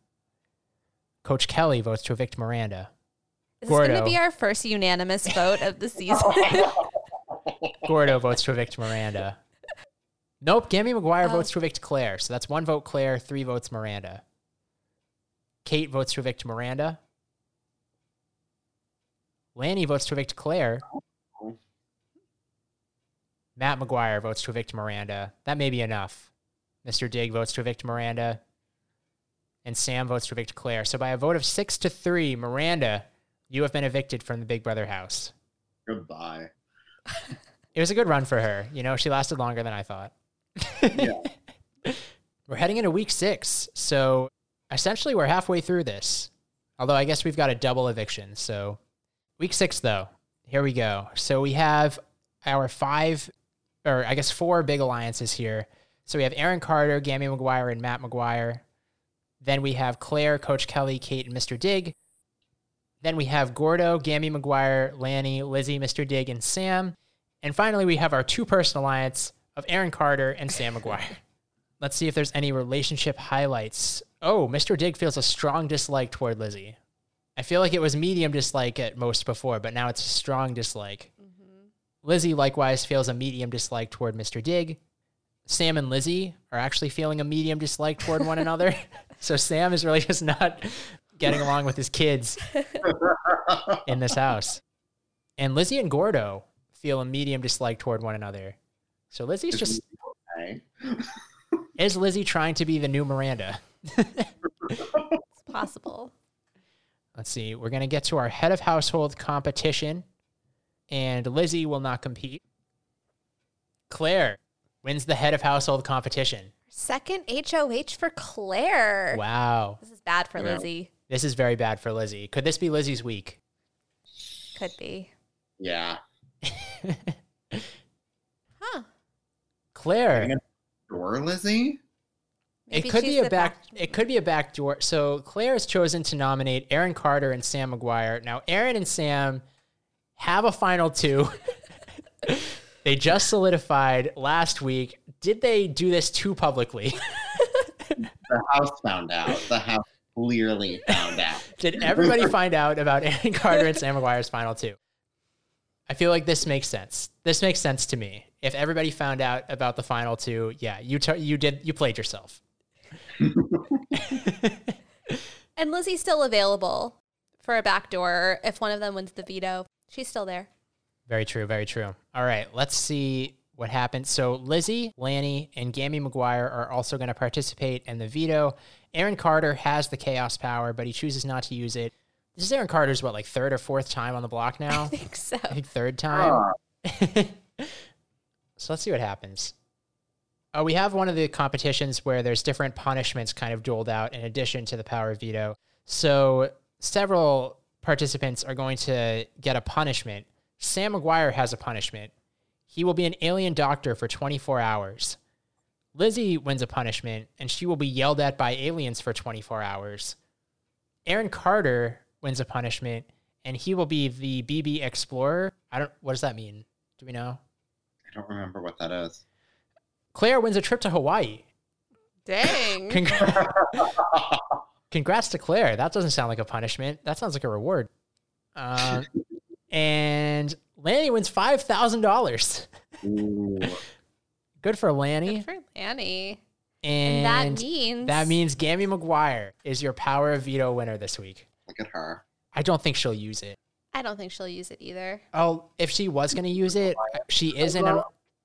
Coach Kelly votes to evict Miranda. Is this going to be our first unanimous vote of the season? Gordo votes to evict Miranda. Nope. Gammy McGuire Oh. votes to evict Claire. So that's one vote Claire, three votes Miranda. Kate votes to evict Miranda. Lanny votes to evict Claire. Matt McGuire votes to evict Miranda. That may be enough. Mr. Dig votes to evict Miranda. And Sam votes to evict Claire. So by a vote of six to three, Miranda, you have been evicted from the Big Brother house. Goodbye. It was a good run for her. You know, she lasted longer than I thought. we're heading into week six. So essentially, we're halfway through this. Although I guess we've got a double eviction. So week six, though, here we go. So we have our five, or I guess four big alliances here. So we have Aaron Carter, Gammy McGuire, and Matt McGuire. Then we have Claire, Coach Kelly, Kate, and Mr. Dig. Then we have Gordo, Gammy McGuire, Lanny, Lizzie, Mr. Dig, and Sam. And finally, we have our two person alliance of Aaron Carter and Sam McGuire. Let's see if there's any relationship highlights. Oh, Mr. Dig feels a strong dislike toward Lizzie. I feel like it was medium dislike at most before, but now it's a strong dislike. Mm-hmm. Lizzie likewise feels a medium dislike toward Mr. Dig. Sam and Lizzie are actually feeling a medium dislike toward one another. So Sam is really just not getting along with his kids in this house. And Lizzie and Gordo feel a medium dislike toward one another. So Lizzie's just Okay. is Lizzie trying to be the new Miranda? it's possible. Let's see. We're going to get to our head of household competition, and Lizzie will not compete. Claire wins the head of household competition. Second HOH for Claire. Wow. This is bad for Yeah. Lizzie. This is very bad for Lizzie. Could this be Lizzie's week? Could be. Yeah. Huh. Claire. Door Lizzie? Maybe it could be a the back, it could be a back door. So Claire has chosen to nominate Aaron Carter and Sam McGuire. Now Aaron and Sam have a final two. they just solidified last week. Did they do this too publicly? The house found out. The house clearly found out. Did everybody find out about Aaron Carter and Sam McGuire's final two? I feel like this makes sense. This makes sense to me. If everybody found out about the final two, yeah, you t- you did you played yourself. And Lizzie's still available for a backdoor if one of them wins the veto. She's still there. Very true, very true. All right, let's see what happens. So Lizzie, Lanny, and Gammy McGuire are also going to participate in the veto. Aaron Carter has the chaos power, but he chooses not to use it. This is Aaron Carter's what, like third or fourth time on the block now? I think so. I think third time. So let's see what happens. Uh, we have one of the competitions where there's different punishments kind of doled out in addition to the power of veto. So several participants are going to get a punishment. Sam McGuire has a punishment. He will be an alien doctor for 24 hours. Lizzie wins a punishment, and she will be yelled at by aliens for 24 hours. Aaron Carter wins a punishment, and he will be the BB Explorer. I don't. What does that mean? Do we know? I don't remember what that is. Claire wins a trip to Hawaii. Dang. Congra- Congrats to Claire. That doesn't sound like a punishment. That sounds like a reward. Um, and Lanny wins five thousand dollars. Good for Lanny. Good for Lanny. And, And, that means that means Gammy McGuire is your power of veto winner this week. Look at her. I don't think she'll use it. I don't think she'll use it either. Oh, if she was going to use it, uh, she is in a,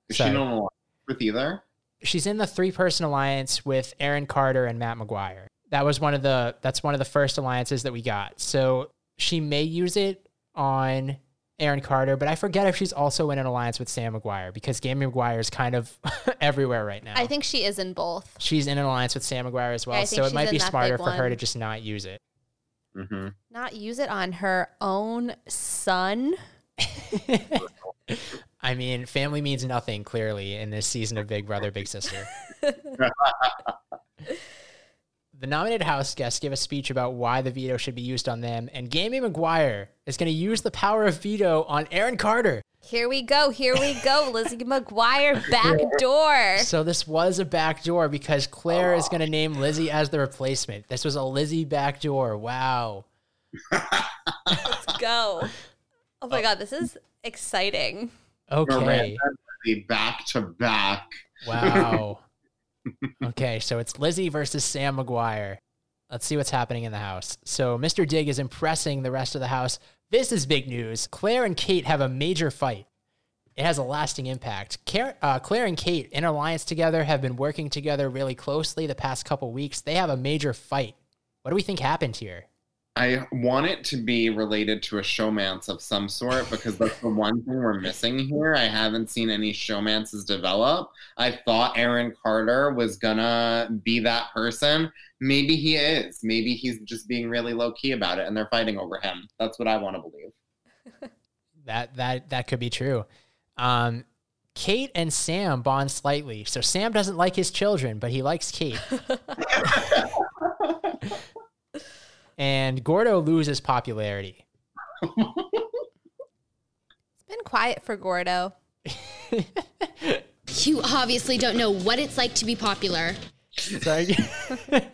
Is Sorry. she no with either? she's in the three person alliance with Aaron Carter and Matt McGuire. That was one of the that's one of the first alliances that we got. So she may use it on Aaron Carter, but I forget if she's also in an alliance with Sam McGuire because Gammy McGuire is kind of everywhere right now. I think she is in both. she's in an alliance with Sam McGuire as well, I think so it she's might in be that smarter big for her one. to just not use it. Mm-hmm. Not use it on her own son. I mean, family means nothing clearly in this season of Big Brother Big Sister. the nominated house guests give a speech about why the veto should be used on them, and Gammy McGuire is going to use the power of veto on Aaron Carter. Here we go. Here we go. Lizzie McGuire back door. So this was a backdoor because Claire is going to name Lizzie as the replacement. This was a Lizzie backdoor. Wow. Let's go. Oh my oh. god, this is exciting. Okay. The back to back. Wow. okay, so it's Lizzie versus Sam McGuire. Let's see what's happening in the house. So Mr. Dig is impressing the rest of the house. This is big news. Claire and Kate have a major fight. It has a lasting impact. Car- uh, Claire and Kate, in alliance together, have been working together really closely the past couple weeks. They have a major fight. What do we think happened here? I want it to be related to a showmance of some sort because that's the one thing we're missing here. I haven't seen any showmances develop. I thought Aaron Carter was gonna be that person. Maybe he is. Maybe he's just being really low key about it and they're fighting over him. That's what I want to believe. That that that could be true. Um, Kate and Sam bond slightly. So Sam doesn't like his children, but he likes Kate. and Gordo loses popularity. It's been quiet for Gordo. You obviously don't know what it's like to be popular. Sorry.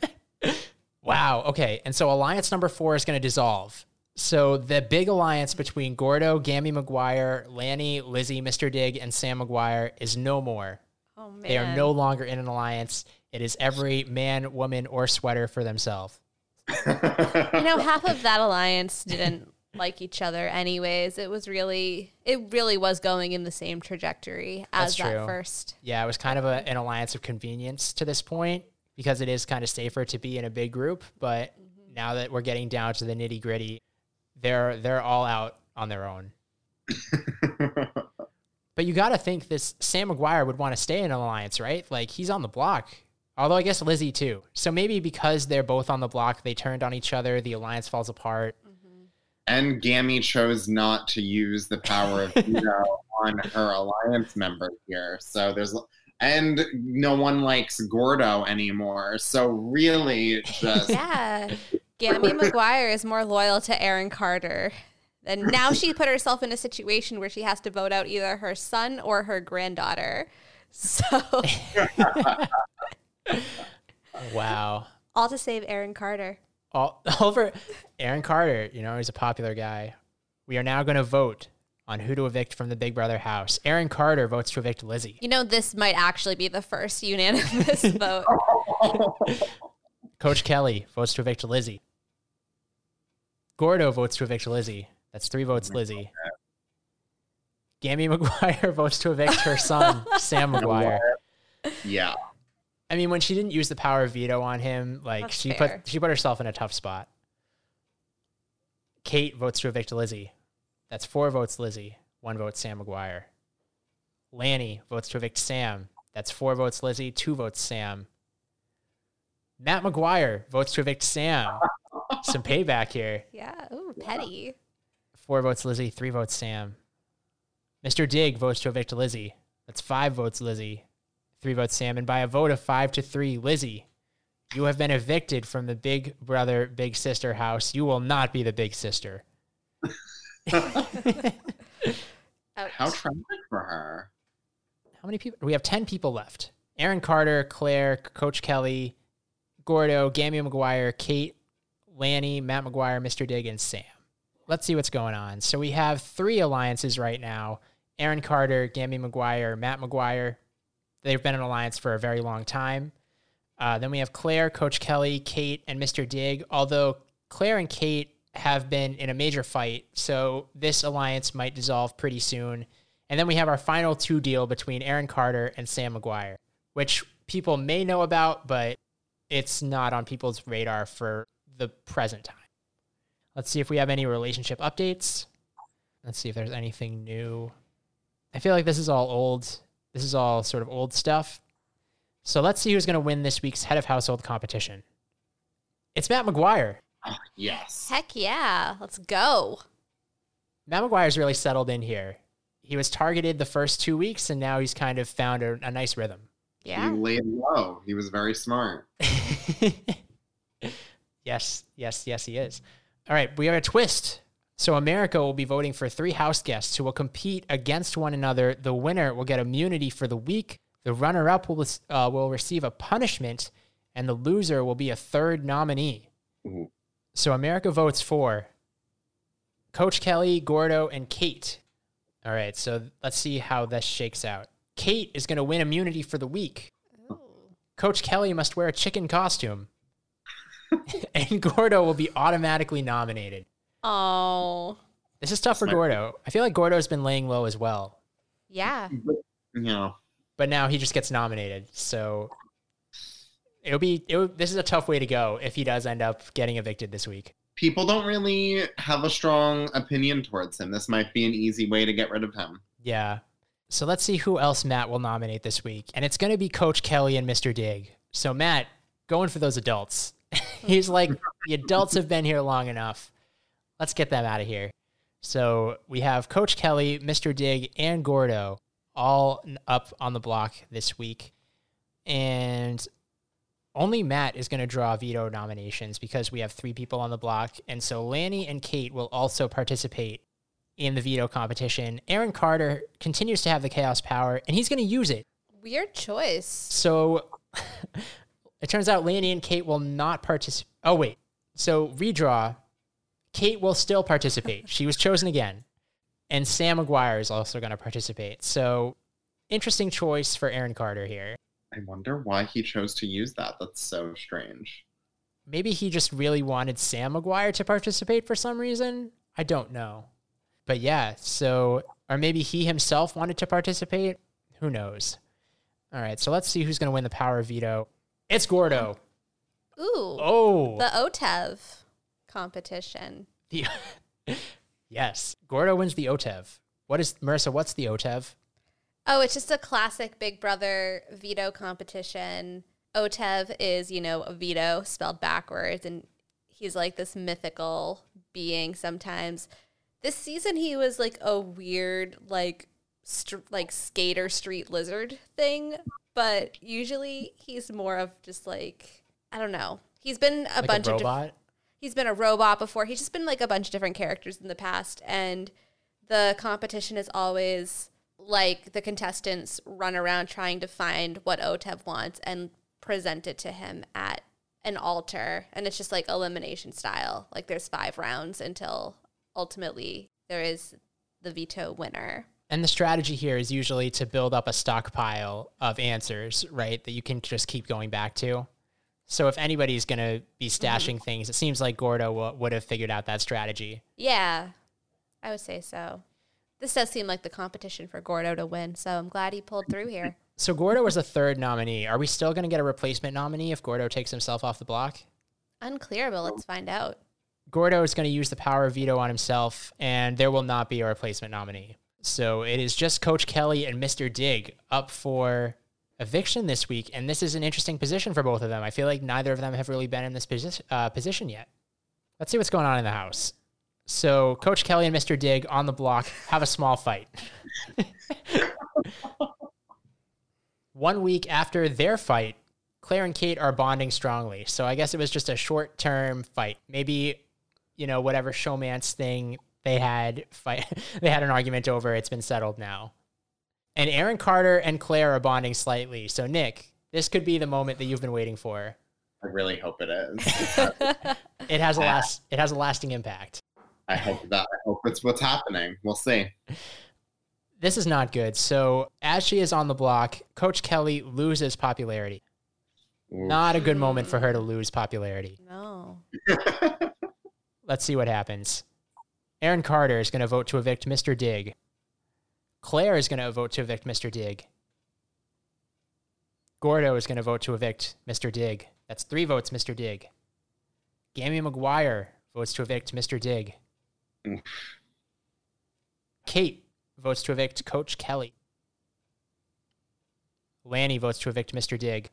wow. Okay. And so alliance number four is going to dissolve. So the big alliance between Gordo, Gammy McGuire, Lanny, Lizzie, Mr. Dig, and Sam McGuire is no more. Oh man. They are no longer in an alliance. It is every man, woman, or sweater for themselves. You know, half of that alliance didn't like each other anyways. It was really it really was going in the same trajectory as that first. Yeah, it was kind of a, an alliance of convenience to this point because it is kind of safer to be in a big group. But mm-hmm. now that we're getting down to the nitty gritty, they're they're all out on their own. But you got to think this Sam McGuire would want to stay in an alliance, right? Like he's on the block. Although I guess Lizzie too. So maybe because they're both on the block, they turned on each other. The alliance falls apart. Mm-hmm. and Gammy chose not to use the power of veto on her alliance member here. So there's and no one likes Gordo anymore. So really just Yeah. Gammy McGuire is more loyal to Aaron Carter. And now she put herself in a situation where she has to vote out either her son or her granddaughter. So Wow. all to save Aaron Carter. all over Aaron Carter, you know, he's a popular guy. We are now going to vote on who to evict from the Big Brother house. Aaron Carter votes to evict Lizzie. You know, this might actually be the first unanimous vote. Coach Kelly votes to evict Lizzie. Gordo votes to evict Lizzie. That's three votes, oh Lizzie. Gammy McGuire votes to evict her son, Sam McGuire. Yeah. I mean, when she didn't use the power of veto on him, like That's she fair. put she put herself in a tough spot. Kate votes to evict Lizzie. That's four votes Lizzie, one vote Sam McGuire. Lanny votes to evict Sam. That's four votes Lizzie, two votes Sam. Matt McGuire votes to evict Sam. Some payback here. Yeah. Ooh, petty. Four votes Lizzie, three votes Sam. Mr. Dig votes to evict Lizzie. That's five votes Lizzie, three votes Sam. And by a vote of five to three, Lizzie, you have been evicted from the big brother, big sister house. You will not be the big sister. How tragic for her. How many people? We have 10 people left Aaron Carter, Claire, Coach Kelly, Gordo, Gammy McGuire, Kate, Lanny, Matt McGuire, Mr. Dig, and Sam. Let's see what's going on. So we have three alliances right now Aaron Carter, Gammy McGuire, Matt McGuire. They've been an alliance for a very long time. Uh, then we have Claire, Coach Kelly, Kate, and Mr. Dig. Although Claire and Kate have been in a major fight, so this alliance might dissolve pretty soon. And then we have our final two deal between Aaron Carter and Sam McGuire, which people may know about, but it's not on people's radar for the present time. Let's see if we have any relationship updates. Let's see if there's anything new. I feel like this is all old. This is all sort of old stuff. So let's see who's going to win this week's head of household competition. It's Matt McGuire. Yes. Heck yeah. Let's go. Matt McGuire's really settled in here. He was targeted the first two weeks, and now he's kind of found a, a nice rhythm. Yeah. He laid low. He was very smart. yes, yes, yes, he is. All right, we have a twist. So America will be voting for three house guests who will compete against one another. The winner will get immunity for the week. The runner-up will uh, will receive a punishment, and the loser will be a third nominee. Ooh. So America votes for Coach Kelly, Gordo, and Kate. All right, so let's see how this shakes out. Kate is going to win immunity for the week. Coach Kelly must wear a chicken costume. and Gordo will be automatically nominated. Oh. This is tough for Smart. Gordo. I feel like Gordo's been laying low as well, Yeah. You know, but now he just gets nominated. So it'll be it'll, this is a tough way to go if he does end up getting evicted this week. people don't really have a strong opinion towards him. This might be an easy way to get rid of him. Yeah. So let's see who else Matt will nominate this week. And it's going to be Coach Kelly and Mr. Dig. So, Matt, going for those adults. He's like, the adults have been here long enough. Let's get them out of here. So, we have Coach Kelly, Mr. Dig, and Gordo all up on the block this week. And only Matt is going to draw veto nominations because we have three people on the block. And so Lanny and Kate will also participate in the veto competition. Aaron Carter continues to have the chaos power and he's going to use it. Weird choice. So it turns out Lanny and Kate will not participate. Oh, wait. So redraw, Kate will still participate. she was chosen again. And Sam McGuire is also going to participate. So interesting choice for Aaron Carter here. I wonder why he chose to use that. That's so strange. Maybe he just really wanted Sam McGuire to participate for some reason. I don't know. But yeah, so, or maybe he himself wanted to participate. Who knows? All right, so let's see who's going to win the power veto. It's Gordo. Ooh. Oh, The OTEV competition. yes, Gordo wins the OTEV. What is Marisa? What's the OTEV? Oh, it's just a classic Big Brother veto competition. OTEV is, you know, a veto spelled backwards, and he's like this mythical being sometimes. This season, he was like a weird, like, str- like skater street lizard thing, but usually he's more of just like, I don't know. He's been a Like bunch a of robot. He's been a robot before. He's just been like a bunch of different characters in the past, and the competition is always like the contestants run around trying to find what Otev wants and present it to him at an altar, and it's just like elimination style. Like there's five rounds until ultimately there is the veto winner. And the strategy here is usually to build up a stockpile of answers, right? That you can just keep going back to. So if anybody's going to be mm-hmm. stashing things, it seems like Gordo w- would have figured out that strategy. Yeah, I would say so. This does seem like the competition for Gordo to win, so I'm glad he pulled through here. So Gordo was the third nominee. Are we still going to get a replacement nominee if Gordo takes himself off the block? Unclear, but let's find out. Gordo is going to use the power of veto on himself, and there will not be a replacement nominee. So it is just Coach Kelly and Mr. Dig up for eviction this week, and this is an interesting position for both of them. I feel like neither of them have really been in this posi- uh, position yet. Let's see what's going on in the house. So Coach Kelly and Mr. Dig on the block have a small fight. One week after their fight, Claire and Kate are bonding strongly. So I guess it was just a short term fight. Maybe, you know, whatever showmance thing they had fight they had an argument over, it's been settled now. And Aaron Carter and Claire are bonding slightly. So Nick, this could be the moment that you've been waiting for. I really hope it is. It has a last it has a lasting impact. I hope that I hope it's what's happening. We'll see. This is not good. So as she is on the block, Coach Kelly loses popularity. Ooh. Not a good moment for her to lose popularity. No. Let's see what happens. Aaron Carter is going to vote to evict Mr. Dig. Claire is going to vote to evict Mr. Dig. Gordo is going to vote to evict Mr. Dig. That's three votes, Mr. Dig. Gammy McGuire votes to evict Mr. Dig. Kate votes to evict Coach Kelly. Lanny votes to evict Mr. Dig.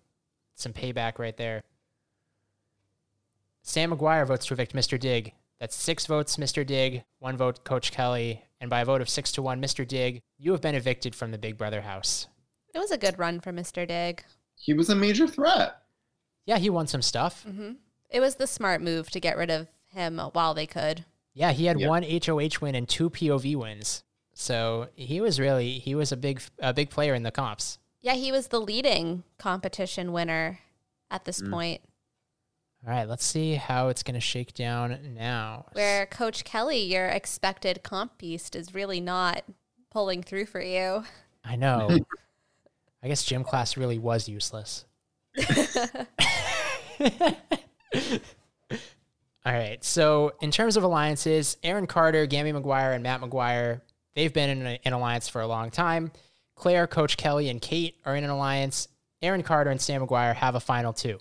Some payback right there. Sam McGuire votes to evict Mr. Dig. That's six votes, Mr. Dig, one vote, Coach Kelly, and by a vote of six to one, Mr. Dig, you have been evicted from the Big Brother house. It was a good run for Mr. Dig. He was a major threat. Yeah, he won some stuff. hmm It was the smart move to get rid of him while they could. Yeah, he had Yeah. one HOH win and two POV wins. So he was really he was a big a big player in the comps. Yeah, he was the leading competition winner at this Mm. point, All right, let's see how it's going to shake down now. where Coach Kelly, your expected comp beast, is really not pulling through for you. I know. I guess gym class really was useless. All right. So, in terms of alliances, Aaron Carter, Gammy McGuire, and Matt McGuire, they've been in an alliance for a long time. Claire, Coach Kelly, and Kate are in an alliance. Aaron Carter and Sam McGuire have a final two.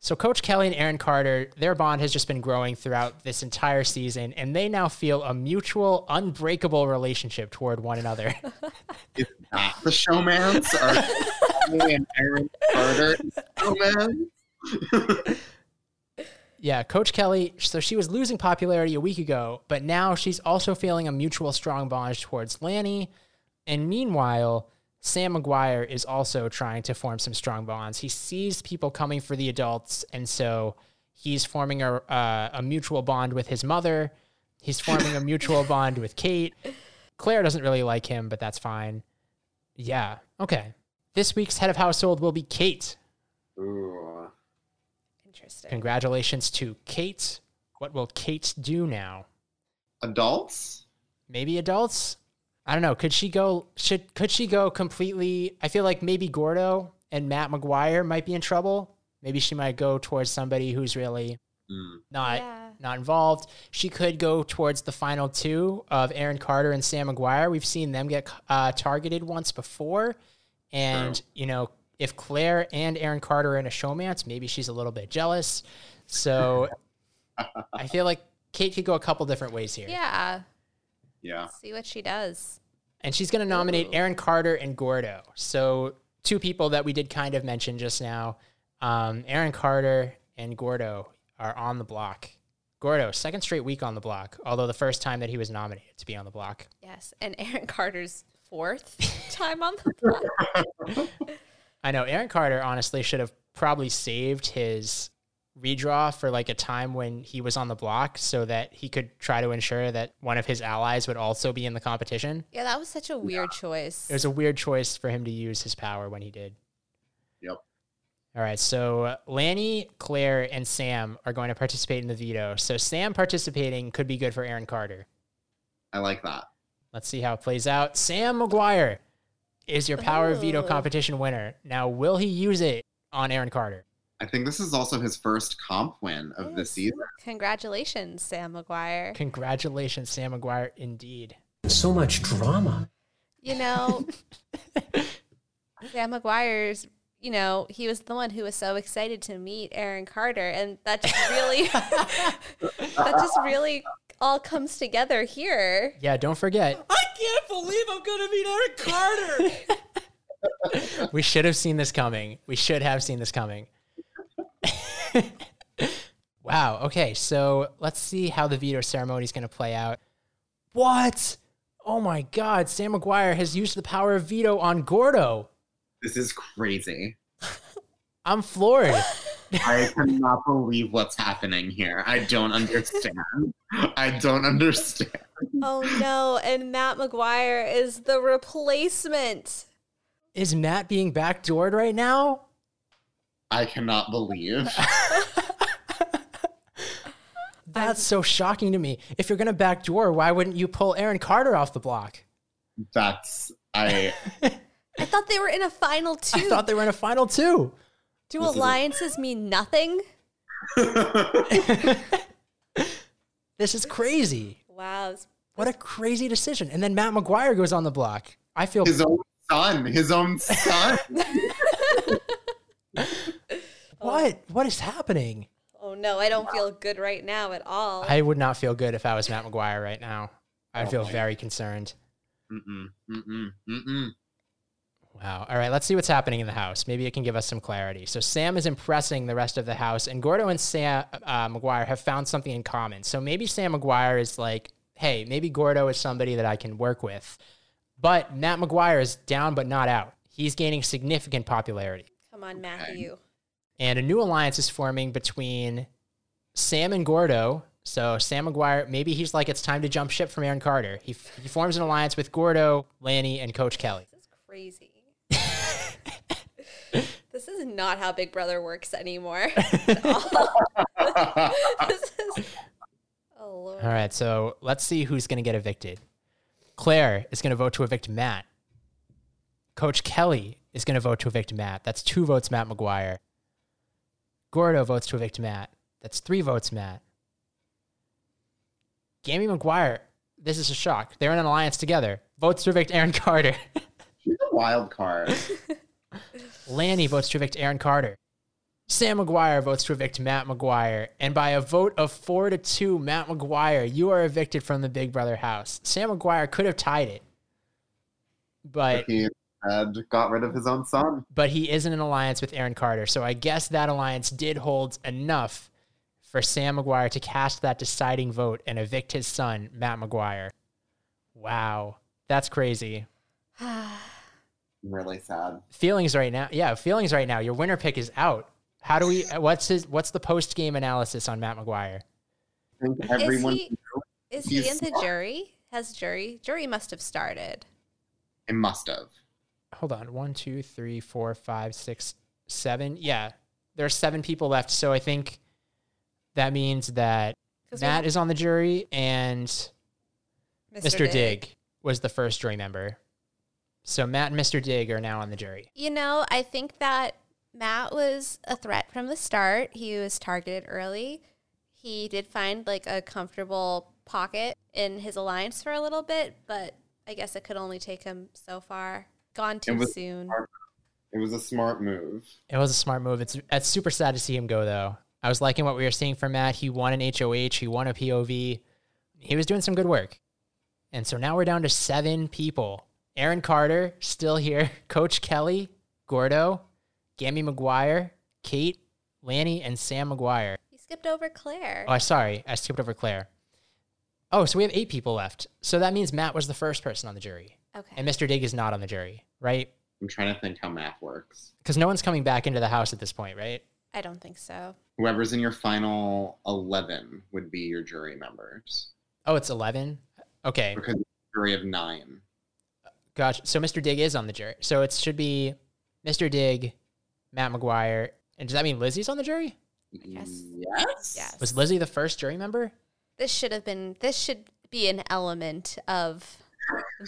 So, Coach Kelly and Aaron Carter, their bond has just been growing throughout this entire season, and they now feel a mutual, unbreakable relationship toward one another. Is that the showmance? Are and Aaron Carter? Yeah, Coach Kelly, so she was losing popularity a week ago, but now she's also feeling a mutual strong bond towards Lanny. And meanwhile, Sam McGuire is also trying to form some strong bonds. He sees people coming for the adults, and so he's forming a, uh, a mutual bond with his mother. He's forming a mutual bond with Kate. Claire doesn't really like him, but that's fine. Yeah, okay. This week's head of household will be Kate. Ooh. Interesting. Congratulations to Kate. What will Kate do now? Adults? Maybe adults? I don't know. Could she go should could she go completely I feel like maybe Gordo and Matt McGuire might be in trouble. Maybe she might go towards somebody who's really Mm. not Yeah. not involved. She could go towards the final two of Aaron Carter and Sam McGuire. We've seen them get uh, targeted once before, and True. you know if Claire and Aaron Carter are in a showmance, maybe she's a little bit jealous. So I feel like Kate could go a couple different ways here, Yeah. Yeah. See what she does. And she's going to nominate Aaron Carter and Gordo. So two people that we did kind of mention just now, um, Aaron Carter and Gordo are on the block. Gordo, second straight week on the block, although the first time that he was nominated to be on the block. Yes. And Aaron Carter's fourth time on the block. I know Aaron Carter honestly should have probably saved his redraw for like a time when he was on the block so that he could try to ensure that one of his allies would also be in the competition. Yeah, that was such a weird choice. It was a weird choice for him to use his power when he did. Yep. All right, so Lanny, Claire, and Sam are going to participate in the veto. So Sam participating could be good for Aaron Carter. I like that. Let's see how it plays out. Sam McGuire is your power veto competition winner. Now, will he use it on Aaron Carter? I think this is also his first comp win of the season. Congratulations, Sam McGuire. Congratulations, Sam McGuire, indeed. So much drama. You know, Sam McGuire's, you know, he was the one who was so excited to meet Aaron Carter. And that just really, that just really all comes together here. Yeah, don't forget, I can't believe I'm gonna meet Aaron Carter. we should have seen this coming. We should have seen this coming. wow. Okay, so let's see how the veto ceremony is going to play out. What? Oh my God! Sam McGuire has used the power of veto on Gordo. This is crazy. I'm floored. I cannot believe what's happening here. I don't understand. I don't understand. Oh no. And Matt McGuire is the replacement. Is Matt being backdoored right now? I cannot believe. That's so shocking to me. If you're going to backdoor, why wouldn't you pull Aaron Carter off the block? That's I. I thought they were in a final two. I thought they were in a final two. Do This is a- alliances mean nothing? This is crazy. Wow. What a crazy decision. And then Matt McGuire goes on the block. I feel his own son. His own son. What? What is happening? Oh no, I don't feel good right now at all. I would not feel good if I was Matt McGuire right now. I'd Oh feel my very concerned. Mm-mm, mm-mm, mm-mm. Wow. All right, let's see what's happening in the house. Maybe it can give us some clarity. So Sam is impressing the rest of the house, and Gordo and Sam uh, McGuire have found something in common. So maybe Sam McGuire is like, hey, maybe Gordo is somebody that I can work with. But Matt McGuire is down but not out. He's gaining significant popularity. Come on, Matthew. And a new alliance is forming between Sam and Gordo. So Sam McGuire, maybe he's like, it's time to jump ship from Aaron Carter. He, he forms an alliance with Gordo, Lanny, and Coach Kelly. This is crazy. this is not how Big Brother works anymore. this is. Oh lord. All right, so let's see who's going to get evicted. Claire is going to vote to evict Matt. Coach Kelly is going to vote to evict Matt. That's two votes, Matt McGuire. Gordo votes to evict Matt. That's three votes, Matt. Gammy McGuire, this is a shock. They're in an alliance together. Votes to evict Aaron Carter. She's a wild card. Lanny votes to evict Aaron Carter. Sam McGuire votes to evict Matt McGuire. And by a vote of four to two, Matt McGuire, you are evicted from the Big Brother house. Sam McGuire could have tied it. But he had got rid of his own son. but he is in an alliance with Aaron Carter. So I guess that alliance did hold enough for Sam McGuire to cast that deciding vote and evict his son, Matt McGuire. Wow. That's crazy. I'm really sad. feelings right now. Yeah, feelings right now. Your winner pick is out. How do we? Uh, what's his? What's the post game analysis on Matt McGuire? I think everyone he- Is he in the jury? Has jury? Jury must have started. it must have. Hold on. One, two, three, four, five, six, seven. Yeah, there are seven people left. So I think that means that Matt is on the jury and Mr. Dig was the first jury member. So Matt and Mr. Dig are now on the jury. You know, I think that Matt was a threat from the start. He was targeted early. He did find like a comfortable pocket in his alliance for a little bit, but I guess it could only take him so far. Gone too was soon. smart. It was a smart move. It was a smart move. It's it's super sad to see him go though. I was liking what we were seeing from Matt. He won an HOH. He won a POV. He was doing some good work. And so now we're down to seven people. Aaron Carter still here. Coach Kelly, Gordo, Gammy McGuire, Kate, Lanny, and Sam McGuire. You skipped over Claire. Oh, I sorry, I skipped over Claire. Oh, so we have eight people left. So that means Matt was the first person on the jury, okay. and Mr. Dig is not on the jury, right? I'm trying to think how math works. Because no one's coming back into the house at this point, right? I don't think so. Whoever's in your final 11 would be your jury members Oh, it's eleven. Okay, because it's a jury of nine. Gotcha. So Mr. Dig is on the jury. So it should be Mr. Dig, Matt McGuire. And does that mean Lizzie's on the jury? guess. Yes. Yes. Was Lizzie the first jury member? This should have been this should be an element of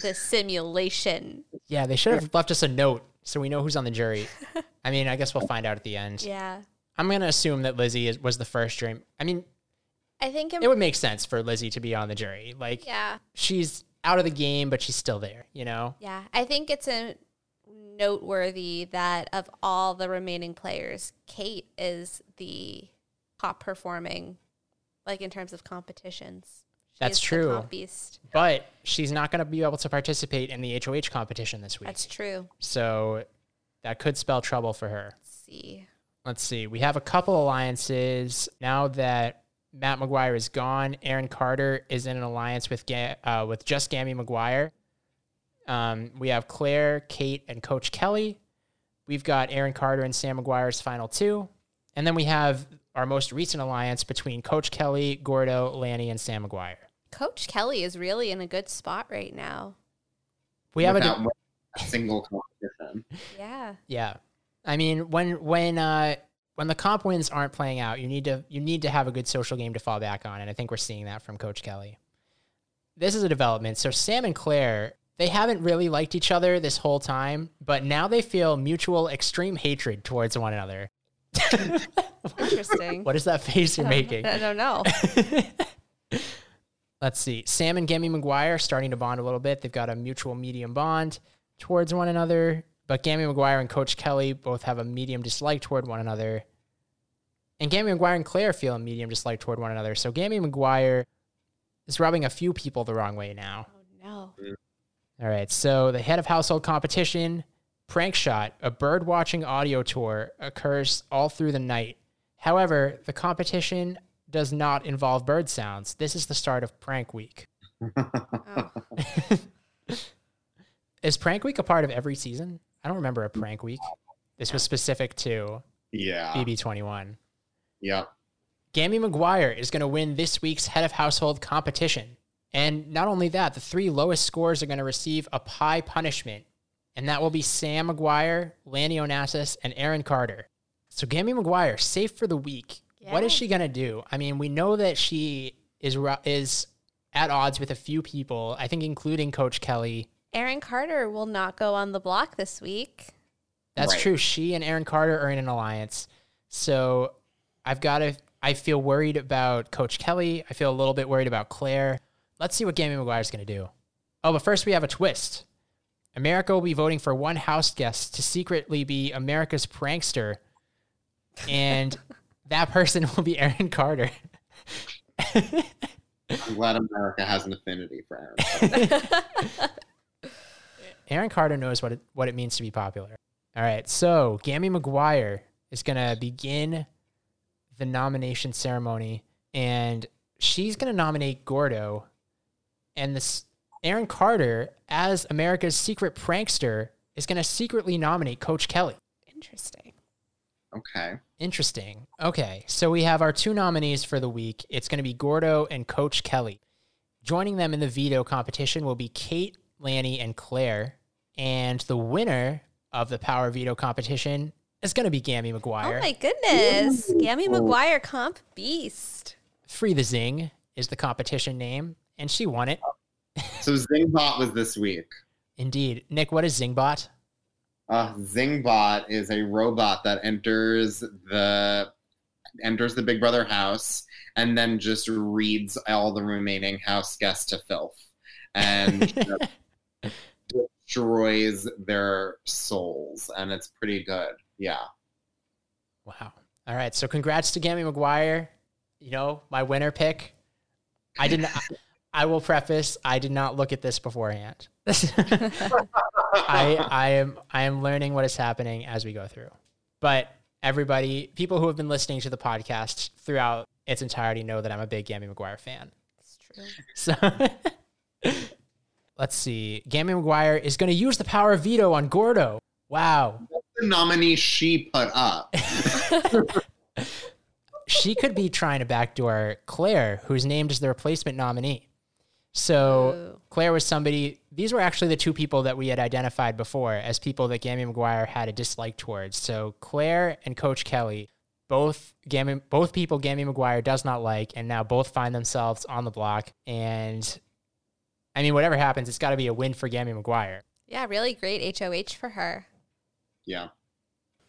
the simulation. Yeah, they should have left us a note so we know who's on the jury. I mean, I guess we'll find out at the end. Yeah. I'm going to assume that Lizzie is, was the first jury. I mean, I think it would make sense for Lizzie to be on the jury. Like, yeah. she's out of the game, but she's still there, you know? Yeah, I think it's a noteworthy that of all the remaining players, Kate is the top performing, like in terms of competitions. That's true. beast. But she's not going to be able to participate in the HOH competition this week. That's true. So that could spell trouble for her. Let's see. Let's see. We have a couple alliances now that Matt McGuire is gone. Aaron Carter is in an alliance with Ga- uh, with just Gammy McGuire. Um, we have Claire, Kate, and Coach Kelly. We've got Aaron Carter and Sam McGuire's final two, and then we have our most recent alliance between Coach Kelly, Gordo, Lanny, and Sam McGuire. Coach Kelly is really in a good spot right now. We have a without a single competition. Yeah. Yeah. I mean, when when uh when the comp wins aren't playing out, you need to you need to have a good social game to fall back on, and I think we're seeing that from Coach Kelly. This is a development. So Sam and Claire, they haven't really liked each other this whole time, but now they feel mutual extreme hatred towards one another. Interesting. What is that face you're making? I don't know. Let's see. Sam and Gammy McGuire starting to bond a little bit. They've got a mutual medium bond towards one another. But Gammy McGuire and Coach Kelly both have a medium dislike toward one another. And Gammy McGuire and Claire feel a medium dislike toward one another. So Gammy McGuire is rubbing a few people the wrong way now. Oh no. All right. So the head of household competition, Prank Shot, a bird watching audio tour occurs all through the night. However, the competition does not involve bird sounds. This is the start of Prank Week. Oh. Is Prank Week a part of every season? I don't remember a Prank Week. This was specific to Yeah. BB21. Yeah. Gammy McGuire is going to win this week's head of household competition. And not only that, the three lowest scores are going to receive a pie punishment. And that will be Sam McGuire, Lanny Onassis, and Aaron Carter. So Gammy McGuire, safe for the week. What is she going to do? I mean, we know that she is is at odds with a few people, I think including Coach Kelly. Aaron Carter will not go on the block this week. That's Right. true. She and Aaron Carter are in an alliance. So I've got to, I feel worried about Coach Kelly. I feel a little bit worried about Claire. Let's see what Gammy McGuire is going to do. Oh, but first we have a twist. America will be voting for one house guest to secretly be America's prankster. And that person will be Aaron Carter. I'm glad America has an affinity for Aaron. Carter. Aaron Carter knows what it, what it means to be popular. All right, so Gammy McGuire is going to begin the nomination ceremony, and she's going to nominate Gordo, and this Aaron Carter as America's secret prankster is going to secretly nominate Coach Kelly. Interesting. Okay. Interesting. Okay, so we have our two nominees for the week. It's going to be Gordo and Coach Kelly. Joining them in the veto competition will be Kate, Lanny, and Claire. And the winner of the Power Veto competition is going to be Gammy McGuire. Oh my goodness. Gammy McGuire comp beast. Free the Zing is the competition name, and she won it. So Zingbot was this week. Indeed. Nick, what is Zingbot? Uh, Zingbot is a robot that enters the enters the Big Brother house and then just reads all the remaining house guests to filth and destroys their souls, and it's pretty good. Yeah. Wow. All right. So congrats to Gammy McGuire. You know, my winner pick. I didn't. I, I will preface. I did not look at this beforehand. I I am I am learning what is happening as we go through. But everybody, people who have been listening to the podcast throughout its entirety know that I'm a big Gammy McGuire fan. It's true. So let's see. Gammy McGuire is going to use the power of veto on Gordo. Wow. The nominee she put up. she could be trying to backdoor Claire, who's named as the replacement nominee. So Ooh. Claire was somebody. These were actually the two people that we had identified before as people that Gammy McGuire had a dislike towards. So Claire and Coach Kelly, both Gammy, both people Gammy McGuire does not like, and now both find themselves on the block. And I mean, whatever happens, it's got to be a win for Gammy McGuire. Yeah, really great HOH for her. Yeah.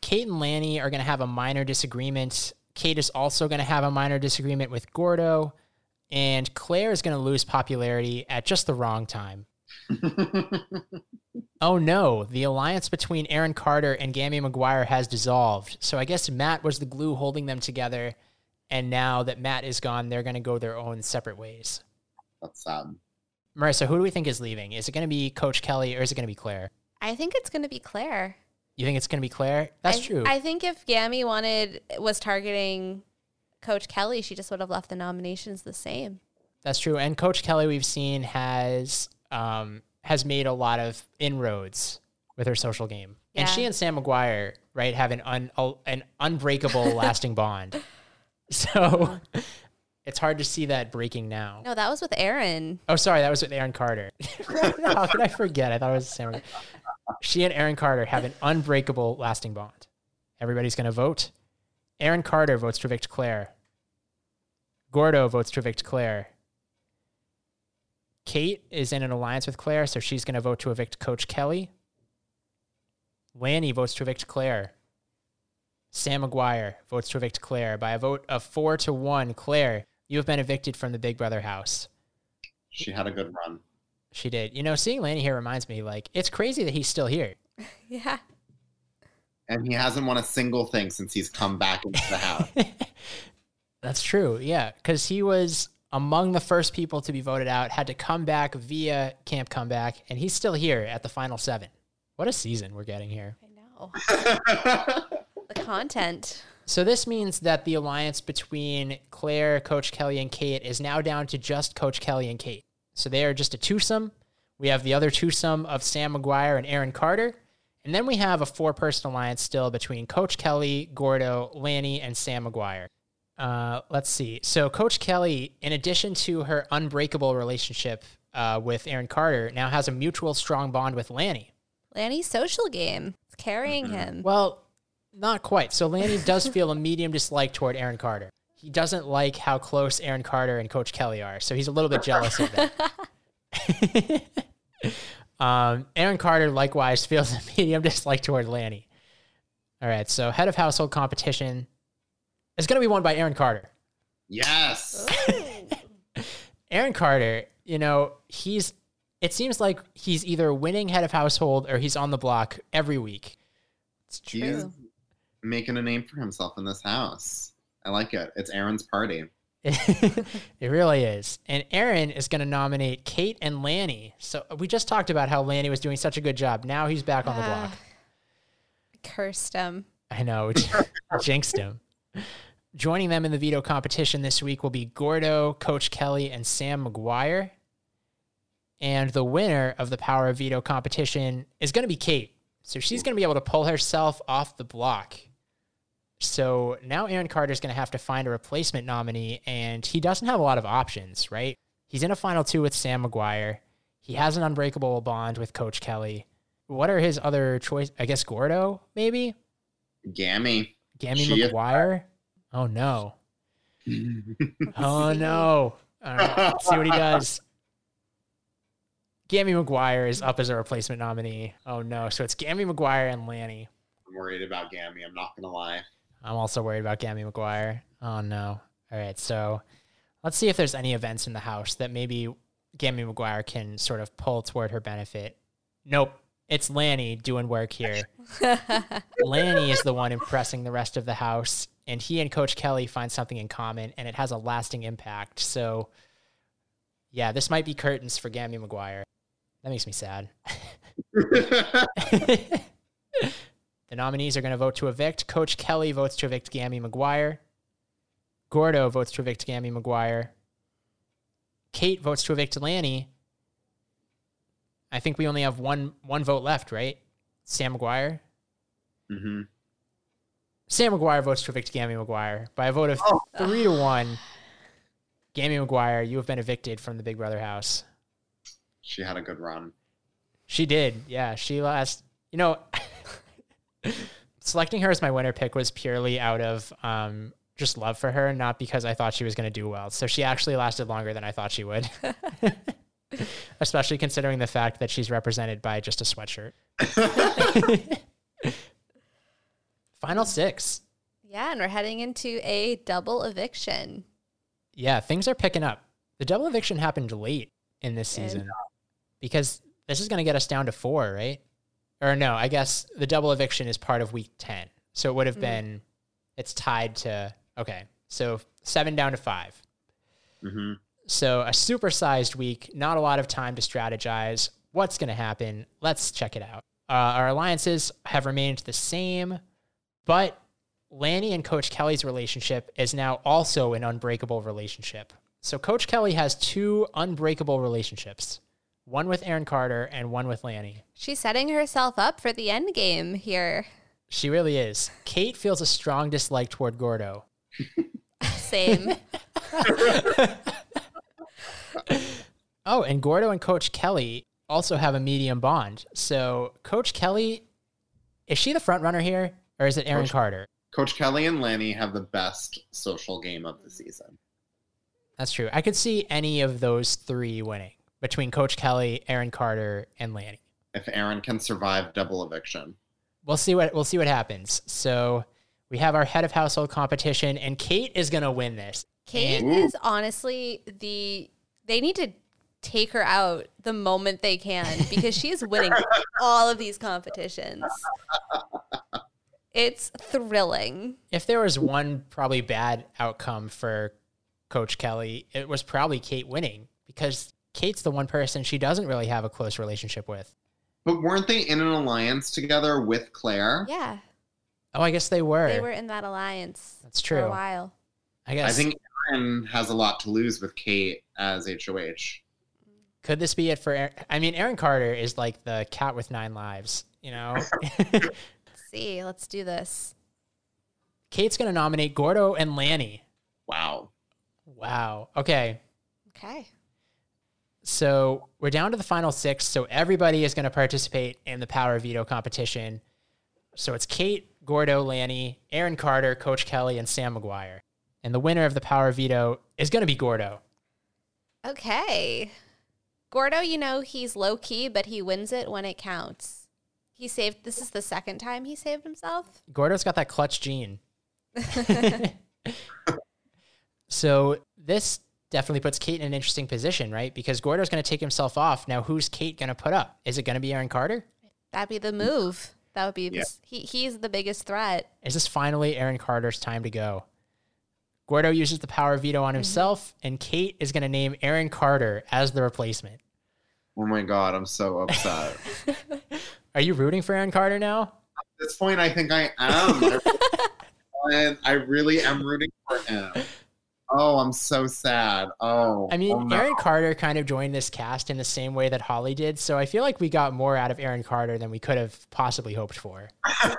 Kate and Lanny are going to have a minor disagreement. Kate is also going to have a minor disagreement with Gordo. And Claire is going to lose popularity at just the wrong time. Oh no, the alliance between Aaron Carter and Gammy McGuire has dissolved. So I guess Matt was the glue holding them together. And now that Matt is gone, they're going to go their own separate ways. That's sad. Marisa, who do we think is leaving? Is it going to be Coach Kelly or is it going to be Claire? I think it's going to be Claire. You think it's going to be Claire? That's I, true. I think if Gammy wanted was targeting Coach Kelly, she just would have left the nominations the same. That's true. And Coach Kelly, we've seen has um, has made a lot of inroads with her social game, and she and Sam McGuire, right, have an un, an unbreakable, lasting bond. So it's hard to see that breaking now. No, that was with Aaron. Oh, sorry, that was with Aaron Carter. How could I forget? I thought it was Sam. McGuire. She and Aaron Carter have an unbreakable, lasting bond. Everybody's going to vote. Aaron Carter votes to evict Claire. Gordo votes to evict Claire. Kate is in an alliance with Claire, so she's going to vote to evict Coach Kelly. Lanny votes to evict Claire. Sam McGuire votes to evict Claire. By a vote of four to one, Claire, you have been evicted from the Big Brother house. She had a good run. She did. You know, seeing Lanny here reminds me, like, it's crazy that he's still here. Yeah. And he hasn't won a single thing since he's come back into the house. That's true. Yeah. Because he was among the first people to be voted out, had to come back via Camp Comeback, and he's still here at the final seven. What a season we're getting here. I know. the content. So this means that the alliance between Claire, Coach Kelly, and Kate is now down to just Coach Kelly and Kate. So they are just a twosome. We have the other twosome of Sam McGuire and Aaron Carter. And then we have a four person alliance still between Coach Kelly, Gordo, Lanny, and Sam McGuire. Uh, let's see. So Coach Kelly, in addition to her unbreakable relationship uh, with Aaron Carter, now has a mutual strong bond with Lanny. Lanny's social game. It's carrying him. Well, not quite. So Lanny does feel a medium dislike toward Aaron Carter. He doesn't like how close Aaron Carter and Coach Kelly are, so he's a little bit jealous of that. um, Aaron Carter likewise feels a medium dislike toward Lanny. All right, so head of household competition is going to be won by Aaron Carter. yes. Aaron Carter, you know, he's. It seems like he's either winning head of household or he's on the block every week. It's He's true. making a name for himself in this house. I like it. It's Aaron's party. it really is. And Aaron is going to nominate Kate and Lanny. So we just talked about how Lanny was doing such a good job. Now he's back on the block. Ah. Cursed him. I know, jinxed him. Joining them in the veto competition this week will be Gordo, Coach Kelly, and Sam McGuire. And the winner of the Power of Veto competition is going to be Kate. So she's going to be able to pull herself off the block. So now Aaron Carter is going to have to find a replacement nominee, and he doesn't have a lot of options, right? He's in a final two with Sam McGuire. He has an unbreakable bond with Coach Kelly. What are his other choice? I guess Gordo, maybe? Gammy. Gammy She McGuire? Oh no. Oh no. All right, let's see what he does. Gammy McGuire is up as a replacement nominee. Oh no. So it's Gammy McGuire and Lanny. I'm worried about Gammy. I'm not gonna lie. I'm also worried about Gammy McGuire. Oh no. All right, so let's see if there's any events in the house that maybe Gammy McGuire can sort of pull toward her benefit. Nope. It's Lanny doing work here. Lanny is the one impressing the rest of the house, and he and Coach Kelly find something in common, and it has a lasting impact. So, yeah, this might be curtains for Gammy McGuire. That makes me sad. the nominees are going to vote to evict. Coach Kelly votes to evict Gammy McGuire. Gordo votes to evict Gammy McGuire. Kate votes to evict Lanny. I think we only have one one vote left, right? Sam McGuire. hmm Sam McGuire votes to evict Gammy McGuire by a vote of three to one. Gammy McGuire, you have been evicted from the Big Brother house. She had a good run. She did, yeah. She last, you know, selecting her as my winner pick was purely out of um, just love for her, not because I thought she was going to do well. So she actually lasted longer than I thought she would, especially considering the fact that she's represented by just a sweatshirt. Final six. Yeah, and we're heading into a double eviction. Yeah, things are picking up. The double eviction happened late in this Did. season because this is going to get us down to four, right? Or no, I guess the double eviction is part of week 10. So it would have Mhm. been, it's tied to, okay, so seven down to five. hmm So a supersized week, not a lot of time to strategize. What's going to happen? Let's check it out. Uh, our alliances have remained the same, but Lanny and Coach Kelly's relationship is now also an unbreakable relationship. So Coach Kelly has two unbreakable relationships, one with Aaron Carter and one with Lanny. She's setting herself up for the end game here. She really is. Kate feels a strong dislike toward Gordo. Same. Oh, and Gordo and Coach Kelly also have a medium bond. So Coach Kelly, is she the front runner here, or is it Aaron Coach- Carter? Coach Kelly and Lanny have the best social game of the season. That's true. I could see any of those three winning between Coach Kelly, Aaron Carter, and Lanny. If Aaron can survive double eviction. We'll see what we'll see what happens. So we have our head of household competition, and Kate is gonna win this. Kate And- is honestly the they need to take her out the moment they can because she's winning all of these competitions. It's thrilling. if there was one probably bad outcome for Coach Kelly, it was probably Kate winning because Kate's the one person she doesn't really have a close relationship with. But weren't they in an alliance together with Claire? Yeah, Oh, I guess they were. they were in that alliance. That's true. For a while. I guess. I think Aaron has a lot to lose with Kate as HOH. could this be it for? Aaron? I mean, Aaron Carter is like the cat with nine lives. You know, Let's see, let's do this. Kate's gonna nominate Gordo and Lanny. Wow. Wow. Okay. Okay. So we're down to the final six. So everybody is going to participate in the power veto competition. So it's Kate, Gordo, Lanny, Aaron Carter, Coach Kelly, and Sam McGuire. And the winner of the power veto is going to be Gordo. Okay. Gordo, you know, he's low key, but he wins it when it counts. He saved, this is the second time he saved himself. Gordo's got that clutch gene. so this definitely puts Kate in an interesting position, right? Because Gordo's going to take himself off. Now, who's Kate going to put up? Is it going to be Aaron Carter? That'd be the move. That would be, Yeah. this, he, he's the biggest threat. Is this finally Aaron Carter's time to go? Gordo uses the power veto on mm-hmm. himself, and Kate is going to name Aaron Carter as the replacement. Oh my god, I'm so upset. Are you rooting for Aaron Carter now? At this point, I think I am. I, I really am rooting for him. Oh, I'm so sad. Oh, I mean, oh no. Aaron Carter kind of joined this cast in the same way that Holly did, so I feel like we got more out of Aaron Carter than we could have possibly hoped for.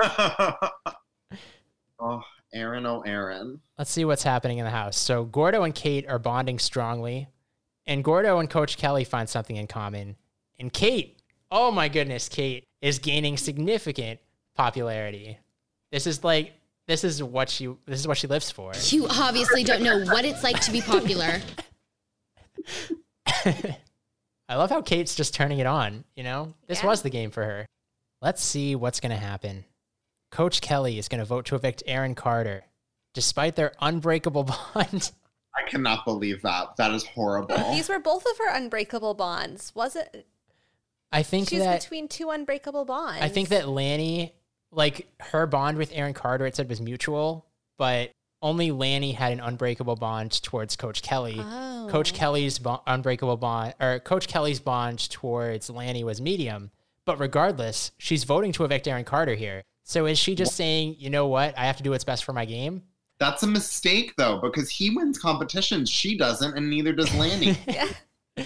oh, Aaron, oh, Aaron. Let's see what's happening in the house. So Gordo and Kate are bonding strongly, and Gordo and Coach Kelly find something in common. And Kate, oh my goodness, Kate is gaining significant popularity. This is like this is what she this is what she lives for. You obviously don't know what it's like to be popular. I love how Kate's just turning it on, you know? This Yeah. was the game for her. Let's see what's going to happen. Coach Kelly is going to vote to evict Aaron Carter despite their unbreakable bond. I cannot believe that. That is horrible. These were both of her unbreakable bonds. Was it? I think She's that between two unbreakable bonds. I think that Lanny, like her bond with Aaron Carter, it said was mutual, but only Lanny had an unbreakable bond towards Coach Kelly. Oh. Coach Kelly's bo- unbreakable bond, or Coach Kelly's bond towards Lanny was medium. But regardless, she's voting to evict Aaron Carter here. So is she just saying, you know what, I have to do what's best for my game? That's a mistake, though, because he wins competitions. She doesn't, and neither does Lanny. Yeah.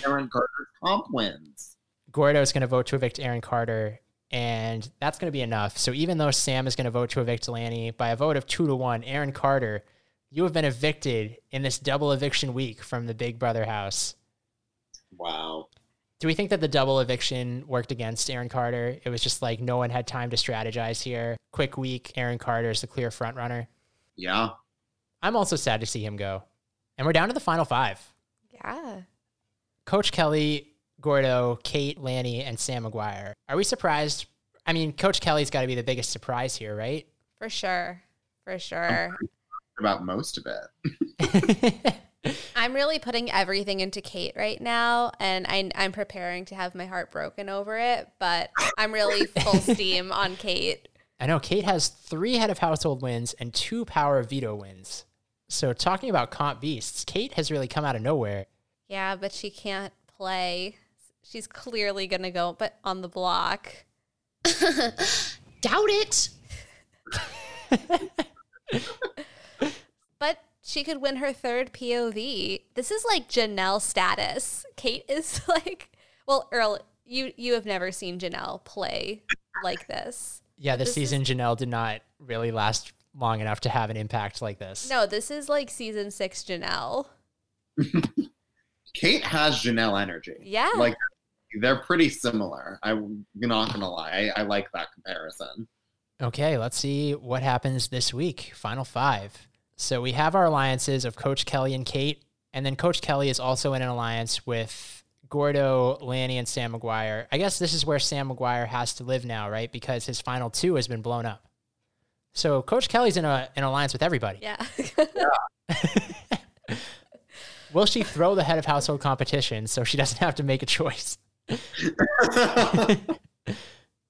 Aaron Carter's comp wins. Gordo's going to vote to evict Aaron Carter, and that's going to be enough. So even though Sam is going to vote to evict Lanny by a vote of two to one, Aaron Carter, you have been evicted in this double eviction week from the Big Brother house. Wow. Do we think that the double eviction worked against Aaron Carter? It was just like no one had time to strategize here. Quick week, Aaron Carter is the clear front runner. Yeah. I'm also sad to see him go. And we're down to the final five. Yeah. Coach Kelly, Gordo, Kate, Lanny, and Sam McGuire. Are we surprised? I mean, Coach Kelly's got to be the biggest surprise here, right? For sure. For sure. About most of it. I'm really putting everything into Kate right now, and I, I'm preparing to have my heart broken over it. But I'm really full steam on Kate. I know Kate has three head of household wins and two power of veto wins. So talking about comp beasts, Kate has really come out of nowhere. Yeah, but she can't play. She's clearly gonna go, but on the block. Doubt it. But she could win her third POV. This is like Janelle status. Kate is like, well, Earl, you you have never seen Janelle play like this. Yeah, this, This season Janelle did not really last long enough to have an impact like this. No, this is like season six Janelle. Kate has Janelle energy. Yeah. Like they're pretty similar. I'm not gonna lie. I, I like that comparison. Okay, let's see what happens this week. Final five. So we have our alliances of Coach Kelly and Kate, and then Coach Kelly is also in an alliance with Gordo, Lanny, and Sam McGuire. I guess this is where Sam McGuire has to live now, right? Because his final two has been blown up. So Coach Kelly's in a an alliance with everybody. Yeah. Will she throw the head of household competition so she doesn't have to make a choice? I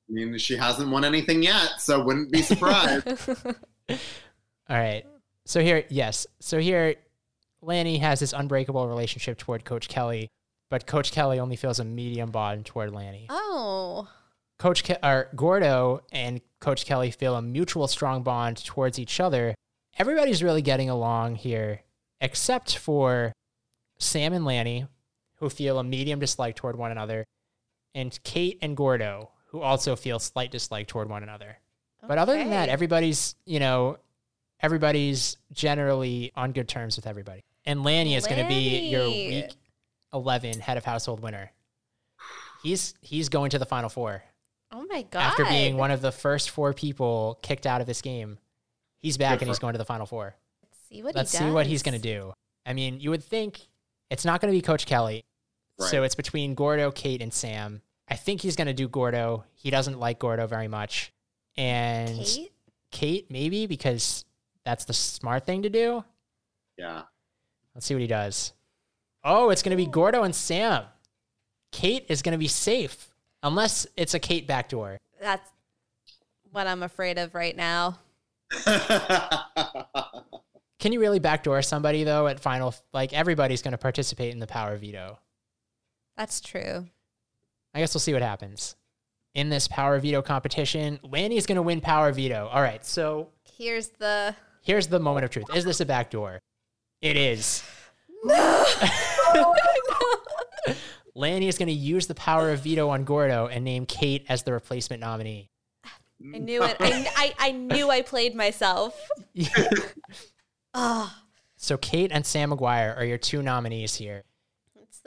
mean, she hasn't won anything yet, so wouldn't be surprised. All right. So here, yes. So here, Lanny has this unbreakable relationship toward Coach Kelly, but Coach Kelly only feels a medium bond toward Lanny. oh. Coach Ke- or Gordo and Coach Kelly feel a mutual strong bond towards each other. Everybody's really getting along here, except for Sam and Lanny, who feel a medium dislike toward one another, and Kate and Gordo, who also feel slight dislike toward one another. But other than that, everybody's, you know, everybody's generally on good terms with everybody. And Lanny is going to be your week 11 head of household winner. He's he's going to the final four. Oh my god. after being one of the first four people kicked out of this game. He's back and he's going to the final four. Let's see what Let's he see what he's going to do. I mean, you would think it's not going to be Coach Kelly. So it's between Gordo, Kate, and Sam. I think he's going to do Gordo. He doesn't like Gordo very much. And Kate? Kate, maybe because that's the smart thing to do. yeah. Let's see what he does. Oh, it's going to be Gordo and Sam. Kate is going to be safe unless it's a Kate backdoor. That's what I'm afraid of right now. Can you really backdoor somebody though at final? Like everybody's going to participate in the power veto. That's true. I guess we'll see what happens in this power veto competition. Lanny is going to win power veto. All right, so Here's the here's the moment of truth. Is this a backdoor? It is. No. Lanny is going to use the power of veto on Gordo and name Kate as the replacement nominee. I knew it. I, I, I knew I played myself. Oh, so Kate and Sam McGuire are your two nominees here.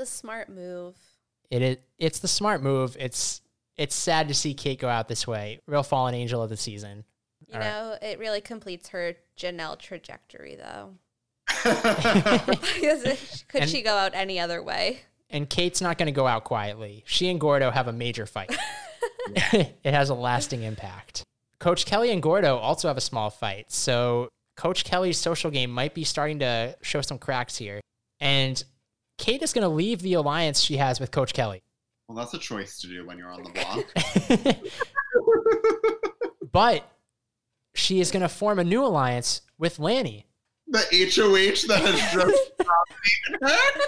It's the smart move. It is it's the smart move. It's it's sad to see Kate go out this way. Real fallen angel of the season. You All right. know, it really completes her Janelle trajectory, though. Could And- she go out any other way? And Kate's not going to go out quietly. She and Gordo have a major fight. it has a lasting impact. Coach Kelly and Gordo also have a small fight. So Coach Kelly's social game might be starting to show some cracks here. And Kate is going to leave the alliance she has with Coach Kelly. well, that's a choice to do when you're on the block. but she is going to form a new alliance with Lanny. the HOH that has just nominated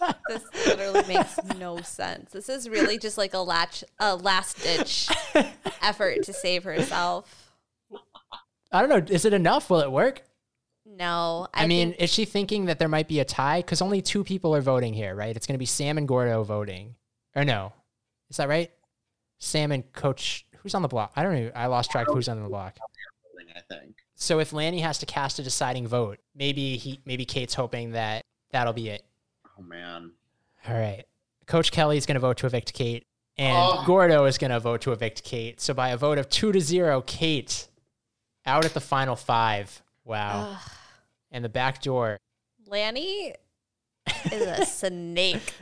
her. This literally makes no sense. This is really just like a latch, a last ditch effort to save herself. I don't know. Is it enough? Will it work? No, I, mean, think- is she thinking that there might be a tie? Because only two people are voting here, right? It's going to be Sam and Gordo voting. Or no. Is that right? Sam and Coach. Who's on the block? I don't know. I lost track of who's on the block. I think. So if Lanny has to cast a deciding vote, maybe he, maybe Kate's hoping that that'll be it. Oh man. All right. Coach Kelly's going to vote to evict Kate, and Oh. Gordo is going to vote to evict Kate. So by a vote of two to zero, Kate out at the final five. Wow. Ugh. And the back door. Lanny is a snake.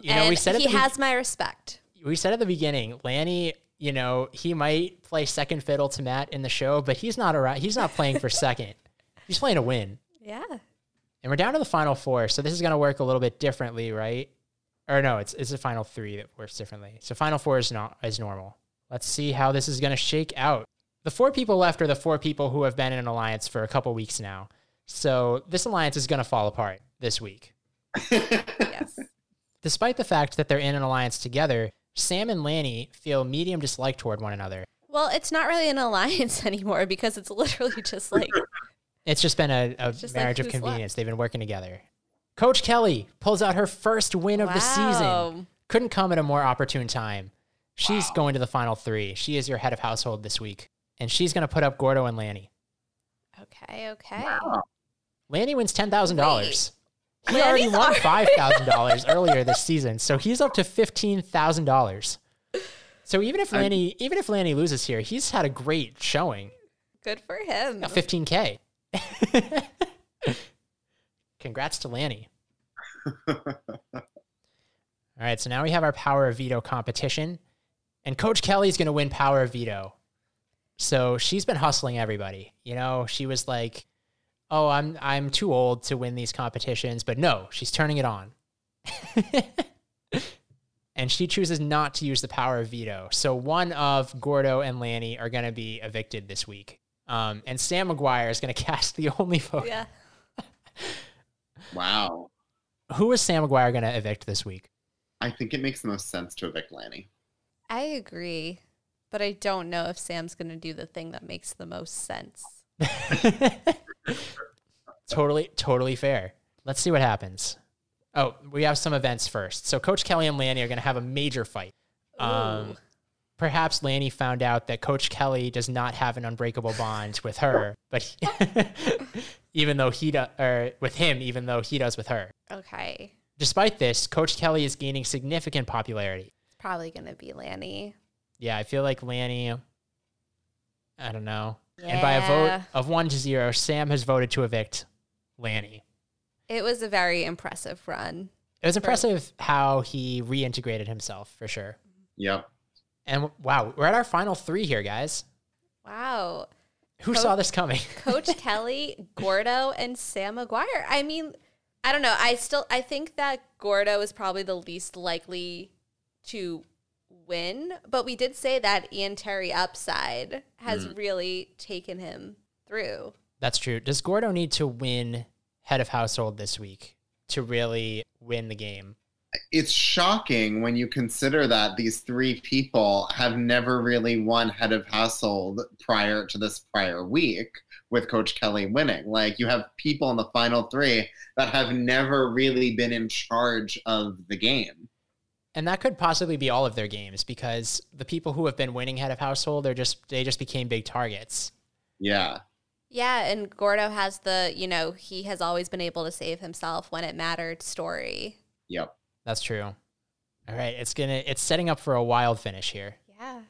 You know, and we said he the be- has my respect. we said at the beginning, Lanny, you know, he might play second fiddle to Matt in the show, but he's not around. He's not playing for second. He's playing to win. Yeah. And we're down to the final four, so this is going to work a little bit differently, right? Or no, it's it's the final three that works differently. So final four is not is normal. Let's see how this is going to shake out. The four people left are the four people who have been in an alliance for a couple weeks now. So this alliance is going to fall apart this week. Yes. Despite the fact that they're in an alliance together, Sam and Lanny feel medium dislike toward one another. well, it's not really an alliance anymore because it's literally just like It's just been a, a just like marriage of who's convenience. They've been working together. Coach Kelly pulls out her first win of the season. Couldn't come at a more opportune time. She's going to the final three. She is your head of household this week. And she's going to put up Gordo and Lanny. Okay, okay. Lanny wins $10,000. He Lanny's already won already- $5,000 earlier this season. So he's up to $15,000. So even if Lanny even if Lanny loses here, he's had a great showing. Good for him. Got 15k. Congrats to Lanny. All right, so now we have our power of veto competition, and Coach Kelly's going to win power of veto. So she's been hustling everybody. You know, she was like, "Oh, I'm I'm too old to win these competitions," but no, she's turning it on. and she chooses not to use the power of veto. So one of Gordo and Lanny are going to be evicted this week. Um, and Sam McGuire is going to cast the only vote. Yeah. wow. Who is Sam McGuire going to evict this week? I think it makes the most sense to evict Lanny. I agree. But I don't know if Sam's going to do the thing that makes the most sense. totally, totally fair. Let's see what happens. Oh, we have some events first. So Coach Kelly and Lanny are going to have a major fight. Um, perhaps Lanny found out that Coach Kelly does not have an unbreakable bond with her, but he- even though he does, or with him, even though he does with her. Okay. Despite this, Coach Kelly is gaining significant popularity. It's probably going to be Lanny. Yeah, I feel like Lanny. I don't know. And by a vote of one to zero, Sam has voted to evict Lanny. It was a very impressive run. It was impressive how he reintegrated himself for sure. Yep. And wow, we're at our final three here, guys. Wow. Who Coach- saw this coming? Coach Kelly, Gordo, and Sam McGuire. I mean, I don't know. I still I think that Gordo is probably the least likely to win, but we did say that Ian Terry upside has mm. really taken him through. That's true. Does Gordo need to win head of household this week to really win the game? It's shocking when you consider that these three people have never really won head of household prior to this prior week with Coach Kelly winning. Like you have people in the final three that have never really been in charge of the game. And that could possibly be all of their games because the people who have been winning head of household, they're just they just became big targets. Yeah. Yeah, and Gordo has the, you know, he has always been able to save himself when it mattered story. Yep. That's true. All right, it's gonna it's setting up for a wild finish here. Yeah.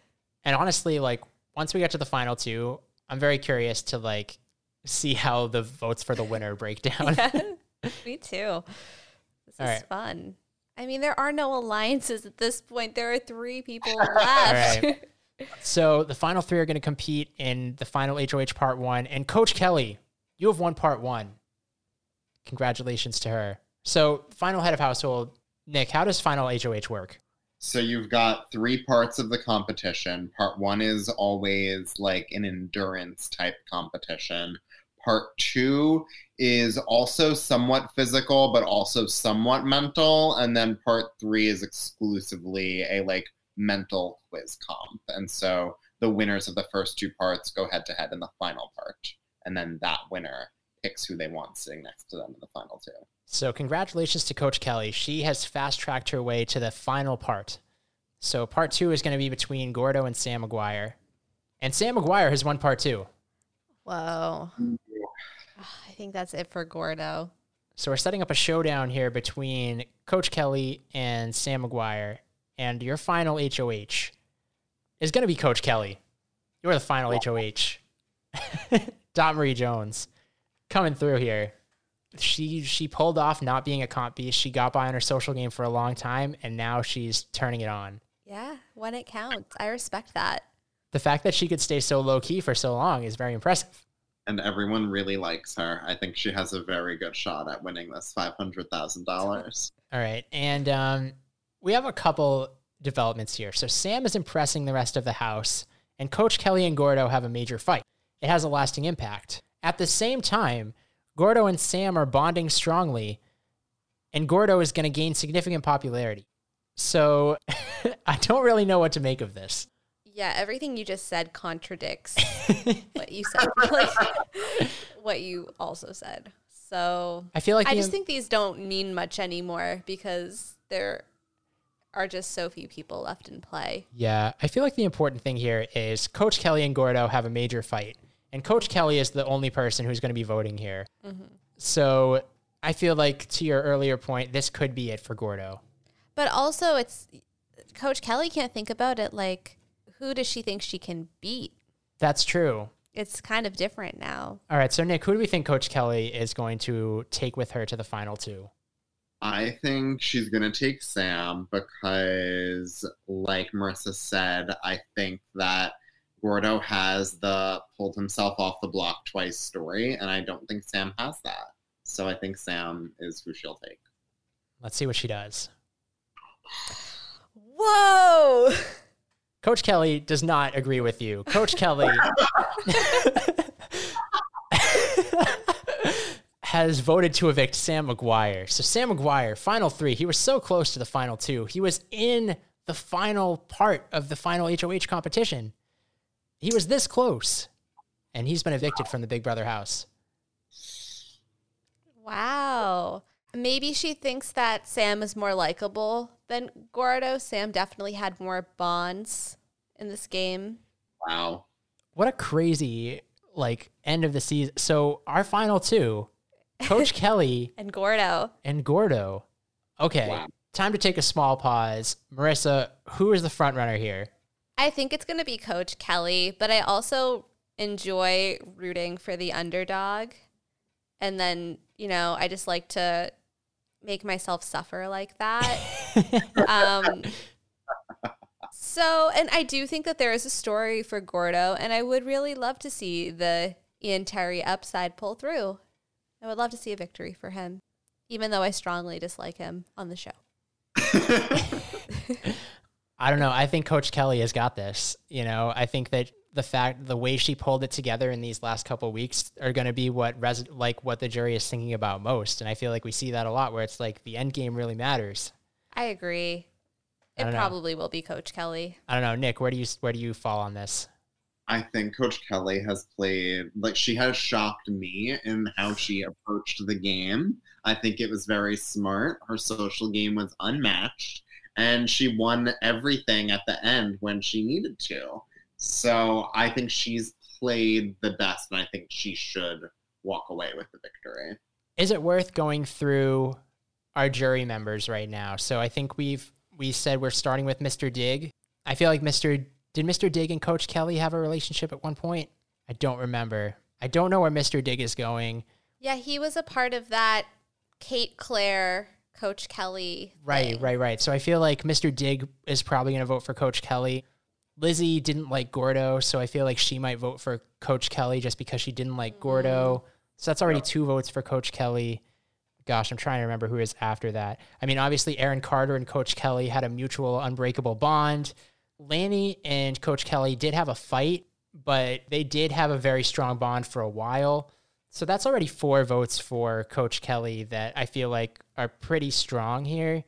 And honestly, like once we get to the final two, I'm very curious to like see how the votes for the winner break down. Me too. This All is right. fun. I mean, there are no alliances at this point. There are three people left. right. So the final three are going to compete in the final HOH part one. And Coach Kelly, you have won part one. Congratulations to her. So final head of household, Nick, how does final HOH work? So you've got three parts of the competition. Part one is always like an endurance type competition. Part two is also somewhat physical, but also somewhat mental. And then part three is exclusively a like mental quiz comp. And so the winners of the first two parts go head to head in the final part. And then that winner picks who they want sitting next to them in the final two. So congratulations to Coach Kelly. She has fast tracked her way to the final part. So part two is going to be between Gordo and Sam McGuire. And Sam McGuire has won part two. Whoa. I think that's it for Gordo. So we're setting up a showdown here between Coach Kelly and Sam McGuire. And your final HOH is going to be Coach Kelly. You're the final HOH. Dot Marie Jones coming through here. She she pulled off not being a comp beast. She got by on her social game for a long time, and now she's turning it on. Yeah, when it counts. I respect that. The fact that she could stay so low key for so long is very impressive. And everyone really likes her. I think she has a very good shot at winning this five hundred thousand dollars. All right. And um, we have a couple developments here. So Sam is impressing the rest of the house, and Coach Kelly and Gordo have a major fight. It has a lasting impact. At the same time, Gordo and Sam are bonding strongly, and Gordo is going to gain significant popularity. So I don't really know what to make of this. Yeah, everything you just said contradicts what you said, like what you also said. So I feel like I just im- think these don't mean much anymore because there are just so few people left in play. Yeah, I feel like the important thing here is Coach Kelly and Gordo have a major fight, and Coach Kelly is the only person who's going to be voting here. Mm-hmm. So I feel like, to your earlier point, this could be it for Gordo. But also, it's Coach Kelly can't think about it like who does she think she can beat? That's true. It's kind of different now. All right, so Nick, who do we think Coach Kelly is going to take with her to the final two? I think she's gonna take Sam because, like Marisa said, I think that Gordo has the pulled himself off the block twice story, and I don't think Sam has that. So I think Sam is who she'll take. Let's see what she does. Whoa! Coach Kelly does not agree with you. Coach Kelly has voted to evict Sam McGuire. So Sam McGuire, final three. He was so close to the final two. He was in the final part of the final HOH competition. He was this close, and he's been evicted from the Big Brother house. Wow. Maybe she thinks that Sam is more likable than Gordo. Sam definitely had more bonds in this game. Wow. What a crazy like end of the season. So our final two, Coach Kelly And Gordo. and Gordo. Okay, Wow. time to take a small pause. Marisa, who is the front runner here? I think it's going to be Coach Kelly, but I also enjoy rooting for the underdog. And then, you know, I just like to make myself suffer like that. um, so, and I do think that there is a story for Gordo, and I would really love to see the Ian Terry upside pull through. I would love to see a victory for him, even though I strongly dislike him on the show. I don't know. I think Coach Kelly has got this. You know, I think that the fact, the way she pulled it together in these last couple of weeks are going to be what res- like what the jury is thinking about most. And I feel like we see that a lot, where it's like the end game really matters. I agree. It don't know. probably will be Coach Kelly. I don't know, Nick. Where do you where do you fall on this? I think Coach Kelly has played like she has shocked me in how she approached the game. I think it was very smart. Her social game was unmatched, and she won everything at the end when she needed to. So I think she's played the best, and I think she should walk away with the victory. is it worth going through our jury members right now? So I think we've we said we're starting with Mr. Dig. I feel like Mr. Did Mr. Dig and Coach Kelly have a relationship at one point? I don't remember. I don't know where Mr. Dig is going. Yeah, he was a part of that Kate Claire, Coach Kelly. Right, thing. right, right. So I feel like Mr. Dig is probably going to vote for Coach Kelly. Lizzie didn't like Gordo, so I feel like she might vote for Coach Kelly just because she didn't like Gordo. Mm. So that's already two votes for Coach Kelly. Gosh, I'm trying to remember who is after that. I mean, obviously, Aaron Carter and Coach Kelly had a mutual unbreakable bond. Lanny and Coach Kelly did have a fight, but they did have a very strong bond for a while. So that's already four votes for Coach Kelly that I feel like are pretty strong here.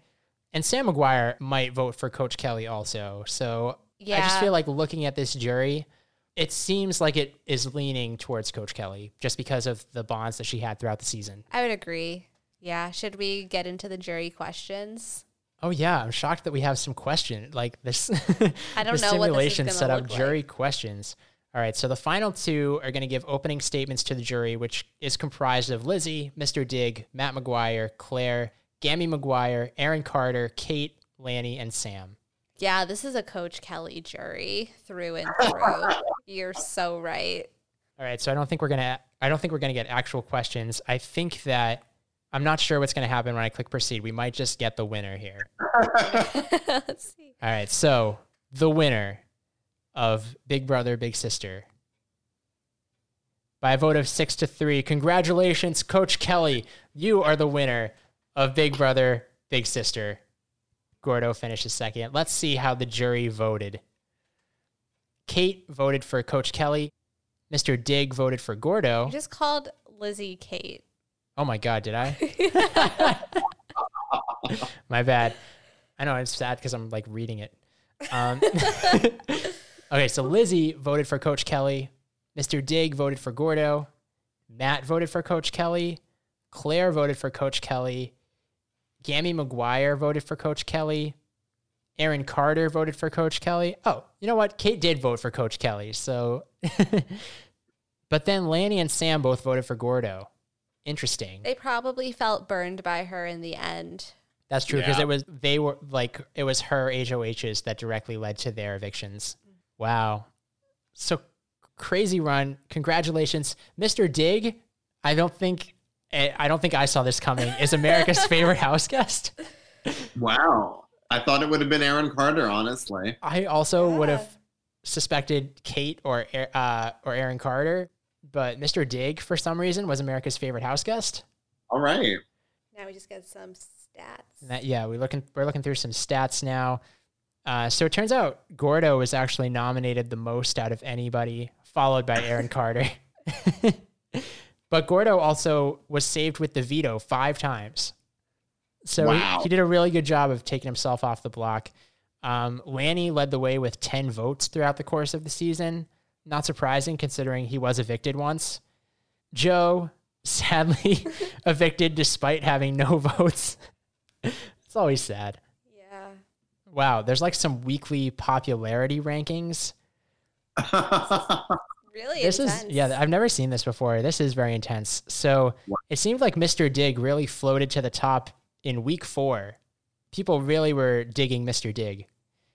And Sam McGuire might vote for Coach Kelly also. So yeah. I just feel like looking at this jury, it seems like it is leaning towards Coach Kelly just because of the bonds that she had throughout the season. I would agree. Yeah. Should we get into the jury questions? Oh yeah, I'm shocked that we have some question like this. I don't the know what this is simulation gonna set up jury like. questions. All right, so the final two are going to give opening statements to the jury, which is comprised of Lizzie, Mr. Dig, Matt McGuire, Claire, Gammy McGuire, Aaron Carter, Kate, Lanny, and Sam. Yeah, this is a Coach Kelly jury through and through. You're so right. All right, so I don't think we're gonna. I don't think we're gonna get actual questions. I think that I'm not sure what's gonna happen when I click proceed. We might just get the winner here. Let's see. All right, so the winner of Big Brother Big Sister by a vote of six to three. Congratulations, Coach Kelly. You are the winner of Big Brother, Big Sister. Gordo finishes second. Let's see how the jury voted. Kate voted for Coach Kelly. Mr. Dig voted for Gordo. You just called Lizzie Kate. Oh my God, did I? my bad. I know it's sad because I'm like reading it. Um, okay, so Lizzie voted for Coach Kelly. Mr. Dig voted for Gordo. Matt voted for Coach Kelly. Claire voted for Coach Kelly. Gammy McGuire voted for Coach Kelly. Aaron Carter voted for Coach Kelly. Oh, you know what? Kate did vote for Coach Kelly. So, but then Lanny and Sam both voted for Gordo. Interesting. They probably felt burned by her in the end. That's true because Yeah. it was they were like it was her HOHs that directly led to their evictions. Wow. So crazy run. Congratulations, Mr. Dig. I don't think eh, I don't think I saw this coming. Is America's favorite house guest. Wow. I thought it would have been Aaron Carter, honestly. I also would have suspected Kate or uh, or Aaron Carter, but Mr. Dig for some reason was America's favorite house guest. All right. Now we just got some stats. That, yeah, we're looking we're looking through some stats now. Uh, so it turns out Gordo was actually nominated the most out of anybody, followed by Aaron Carter. but Gordo also was saved with the veto five times. So he- he, did a really good job of taking himself off the block. Um, Lanny led the way with 10 votes throughout the course of the season. Not surprising considering he was evicted once. Jo, sadly, evicted despite having no votes. it's always sad. Yeah. Wow, there's like some weekly popularity rankings. Really This intense. is yeah, I've never seen this before. This is very intense. So Wow. it seemed like Mr. Dig really floated to the top in week four. People really were digging Mr. Dig.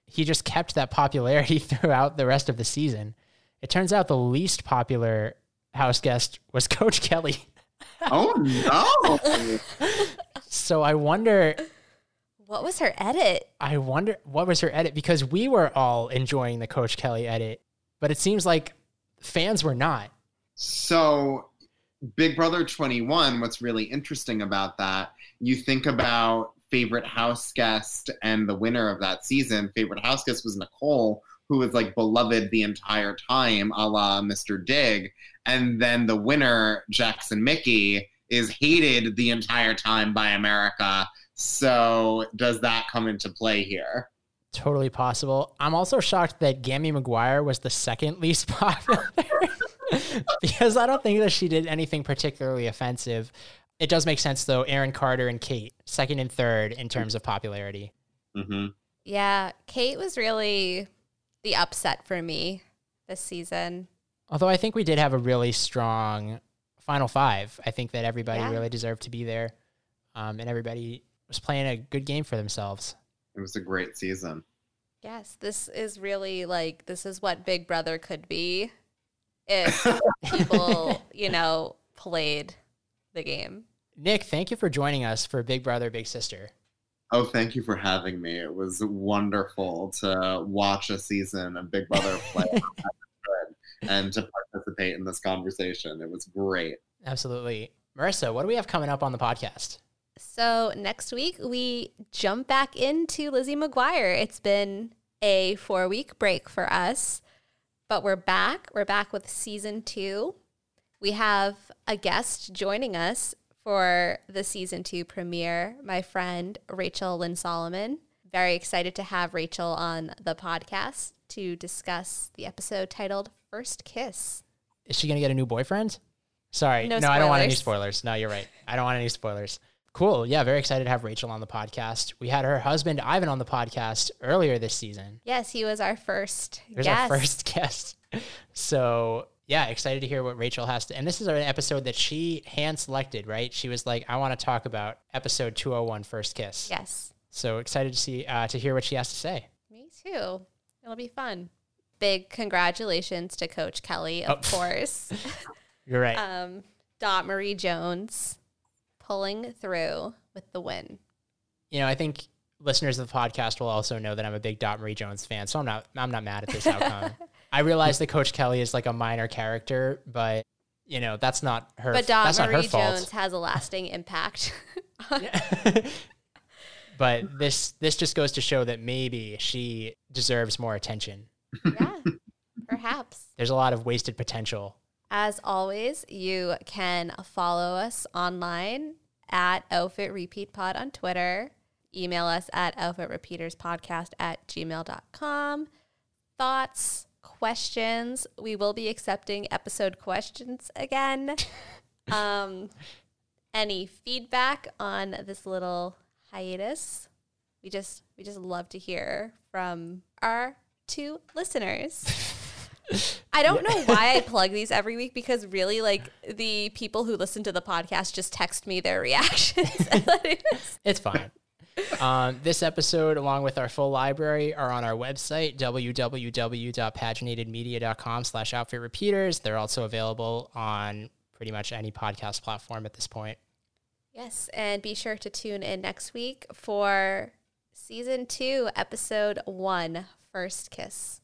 He just kept that popularity throughout the rest of the season. It turns out the least popular house guest was Coach Kelly. oh no. So I wonder What was her edit? I wonder what was her edit because we were all enjoying the Coach Kelly edit, but it seems like fans were not. So, Big Brother 21, what's really interesting about that, you think about favorite house guest and the winner of that season. Favorite house guest was Nicole, who was like beloved the entire time, a la Mr. Dig. And then the winner, Jackson Michie, is hated the entire time by America. So, does that come into play here? Totally possible. I'm also shocked that Gammy McGuire was the second least popular because I don't think that she did anything particularly offensive. It does make sense though. Aaron Carter and Kate, second and third in terms of popularity. hmm Yeah, Kate was really the upset for me this season. Although I think we did have a really strong final five. I think that everybody Yeah. really deserved to be there, um, and everybody was playing a good game for themselves. It was a great season. Yes, this is really like this is what Big Brother could be if people, you know, played the game. Nick, thank you for joining us for Big Brother Big Sister. Oh, thank you for having me. It was wonderful to watch a season of Big Brother play and to participate in this conversation. It was great. Absolutely. Marisa, what do we have coming up on the podcast? So next week we jump back into Lizzie McGuire. It's been a four week break for us, but we're back. We're back with season two. We have a guest joining us for the season two premiere, my friend Rachel Lynn Solomon. Very excited to have Rachel on the podcast to discuss the episode titled First Kiss. Is she going to get a new boyfriend? Sorry. No No, I don't want any spoilers. No, you're right. I don't want any spoilers. Cool. Yeah, very excited to have Rachel on the podcast. We had her husband Ivan on the podcast earlier this season. Yes, he was our first Here's guest. our first guest. So yeah, excited to hear what Rachel has to. And this is an episode that she hand selected, right? She was like, "I want to talk about episode 201, First Kiss." Yes. So excited to see uh, to hear what she has to say. Me too. It'll be fun. Big congratulations to Coach Kelly, of Oh. course. You're right. um, Dot Marie Jones pulling through with the win. you know, I think listeners of the podcast will also know that I'm a big Dot Marie Jones fan, so I'm not I'm not mad at this outcome. I realize that Coach Kelly is like a minor character, but you know, that's not her. But Dot that's not her Marie fault. Jones has a lasting impact. but this this just goes to show that maybe she deserves more attention. yeah, perhaps. There's a lot of wasted potential. As always, you can follow us online at Outfit Repeat Pod on Twitter. Email us at outfitrepeaterspodcast at gmail.com. Thoughts, questions. We will be accepting episode questions again. um, any feedback on this little hiatus? We just we just love to hear from our two listeners. I don't know why I plug these every week because really, like the people who listen to the podcast just text me their reactions. It's fine. Um, this episode, along with our full library, are on our website, www.paginatedmedia.com slash outfit repeaters. They're also available on pretty much any podcast platform at this point. yes, and be sure to tune in next week for season two, episode one, First Kiss.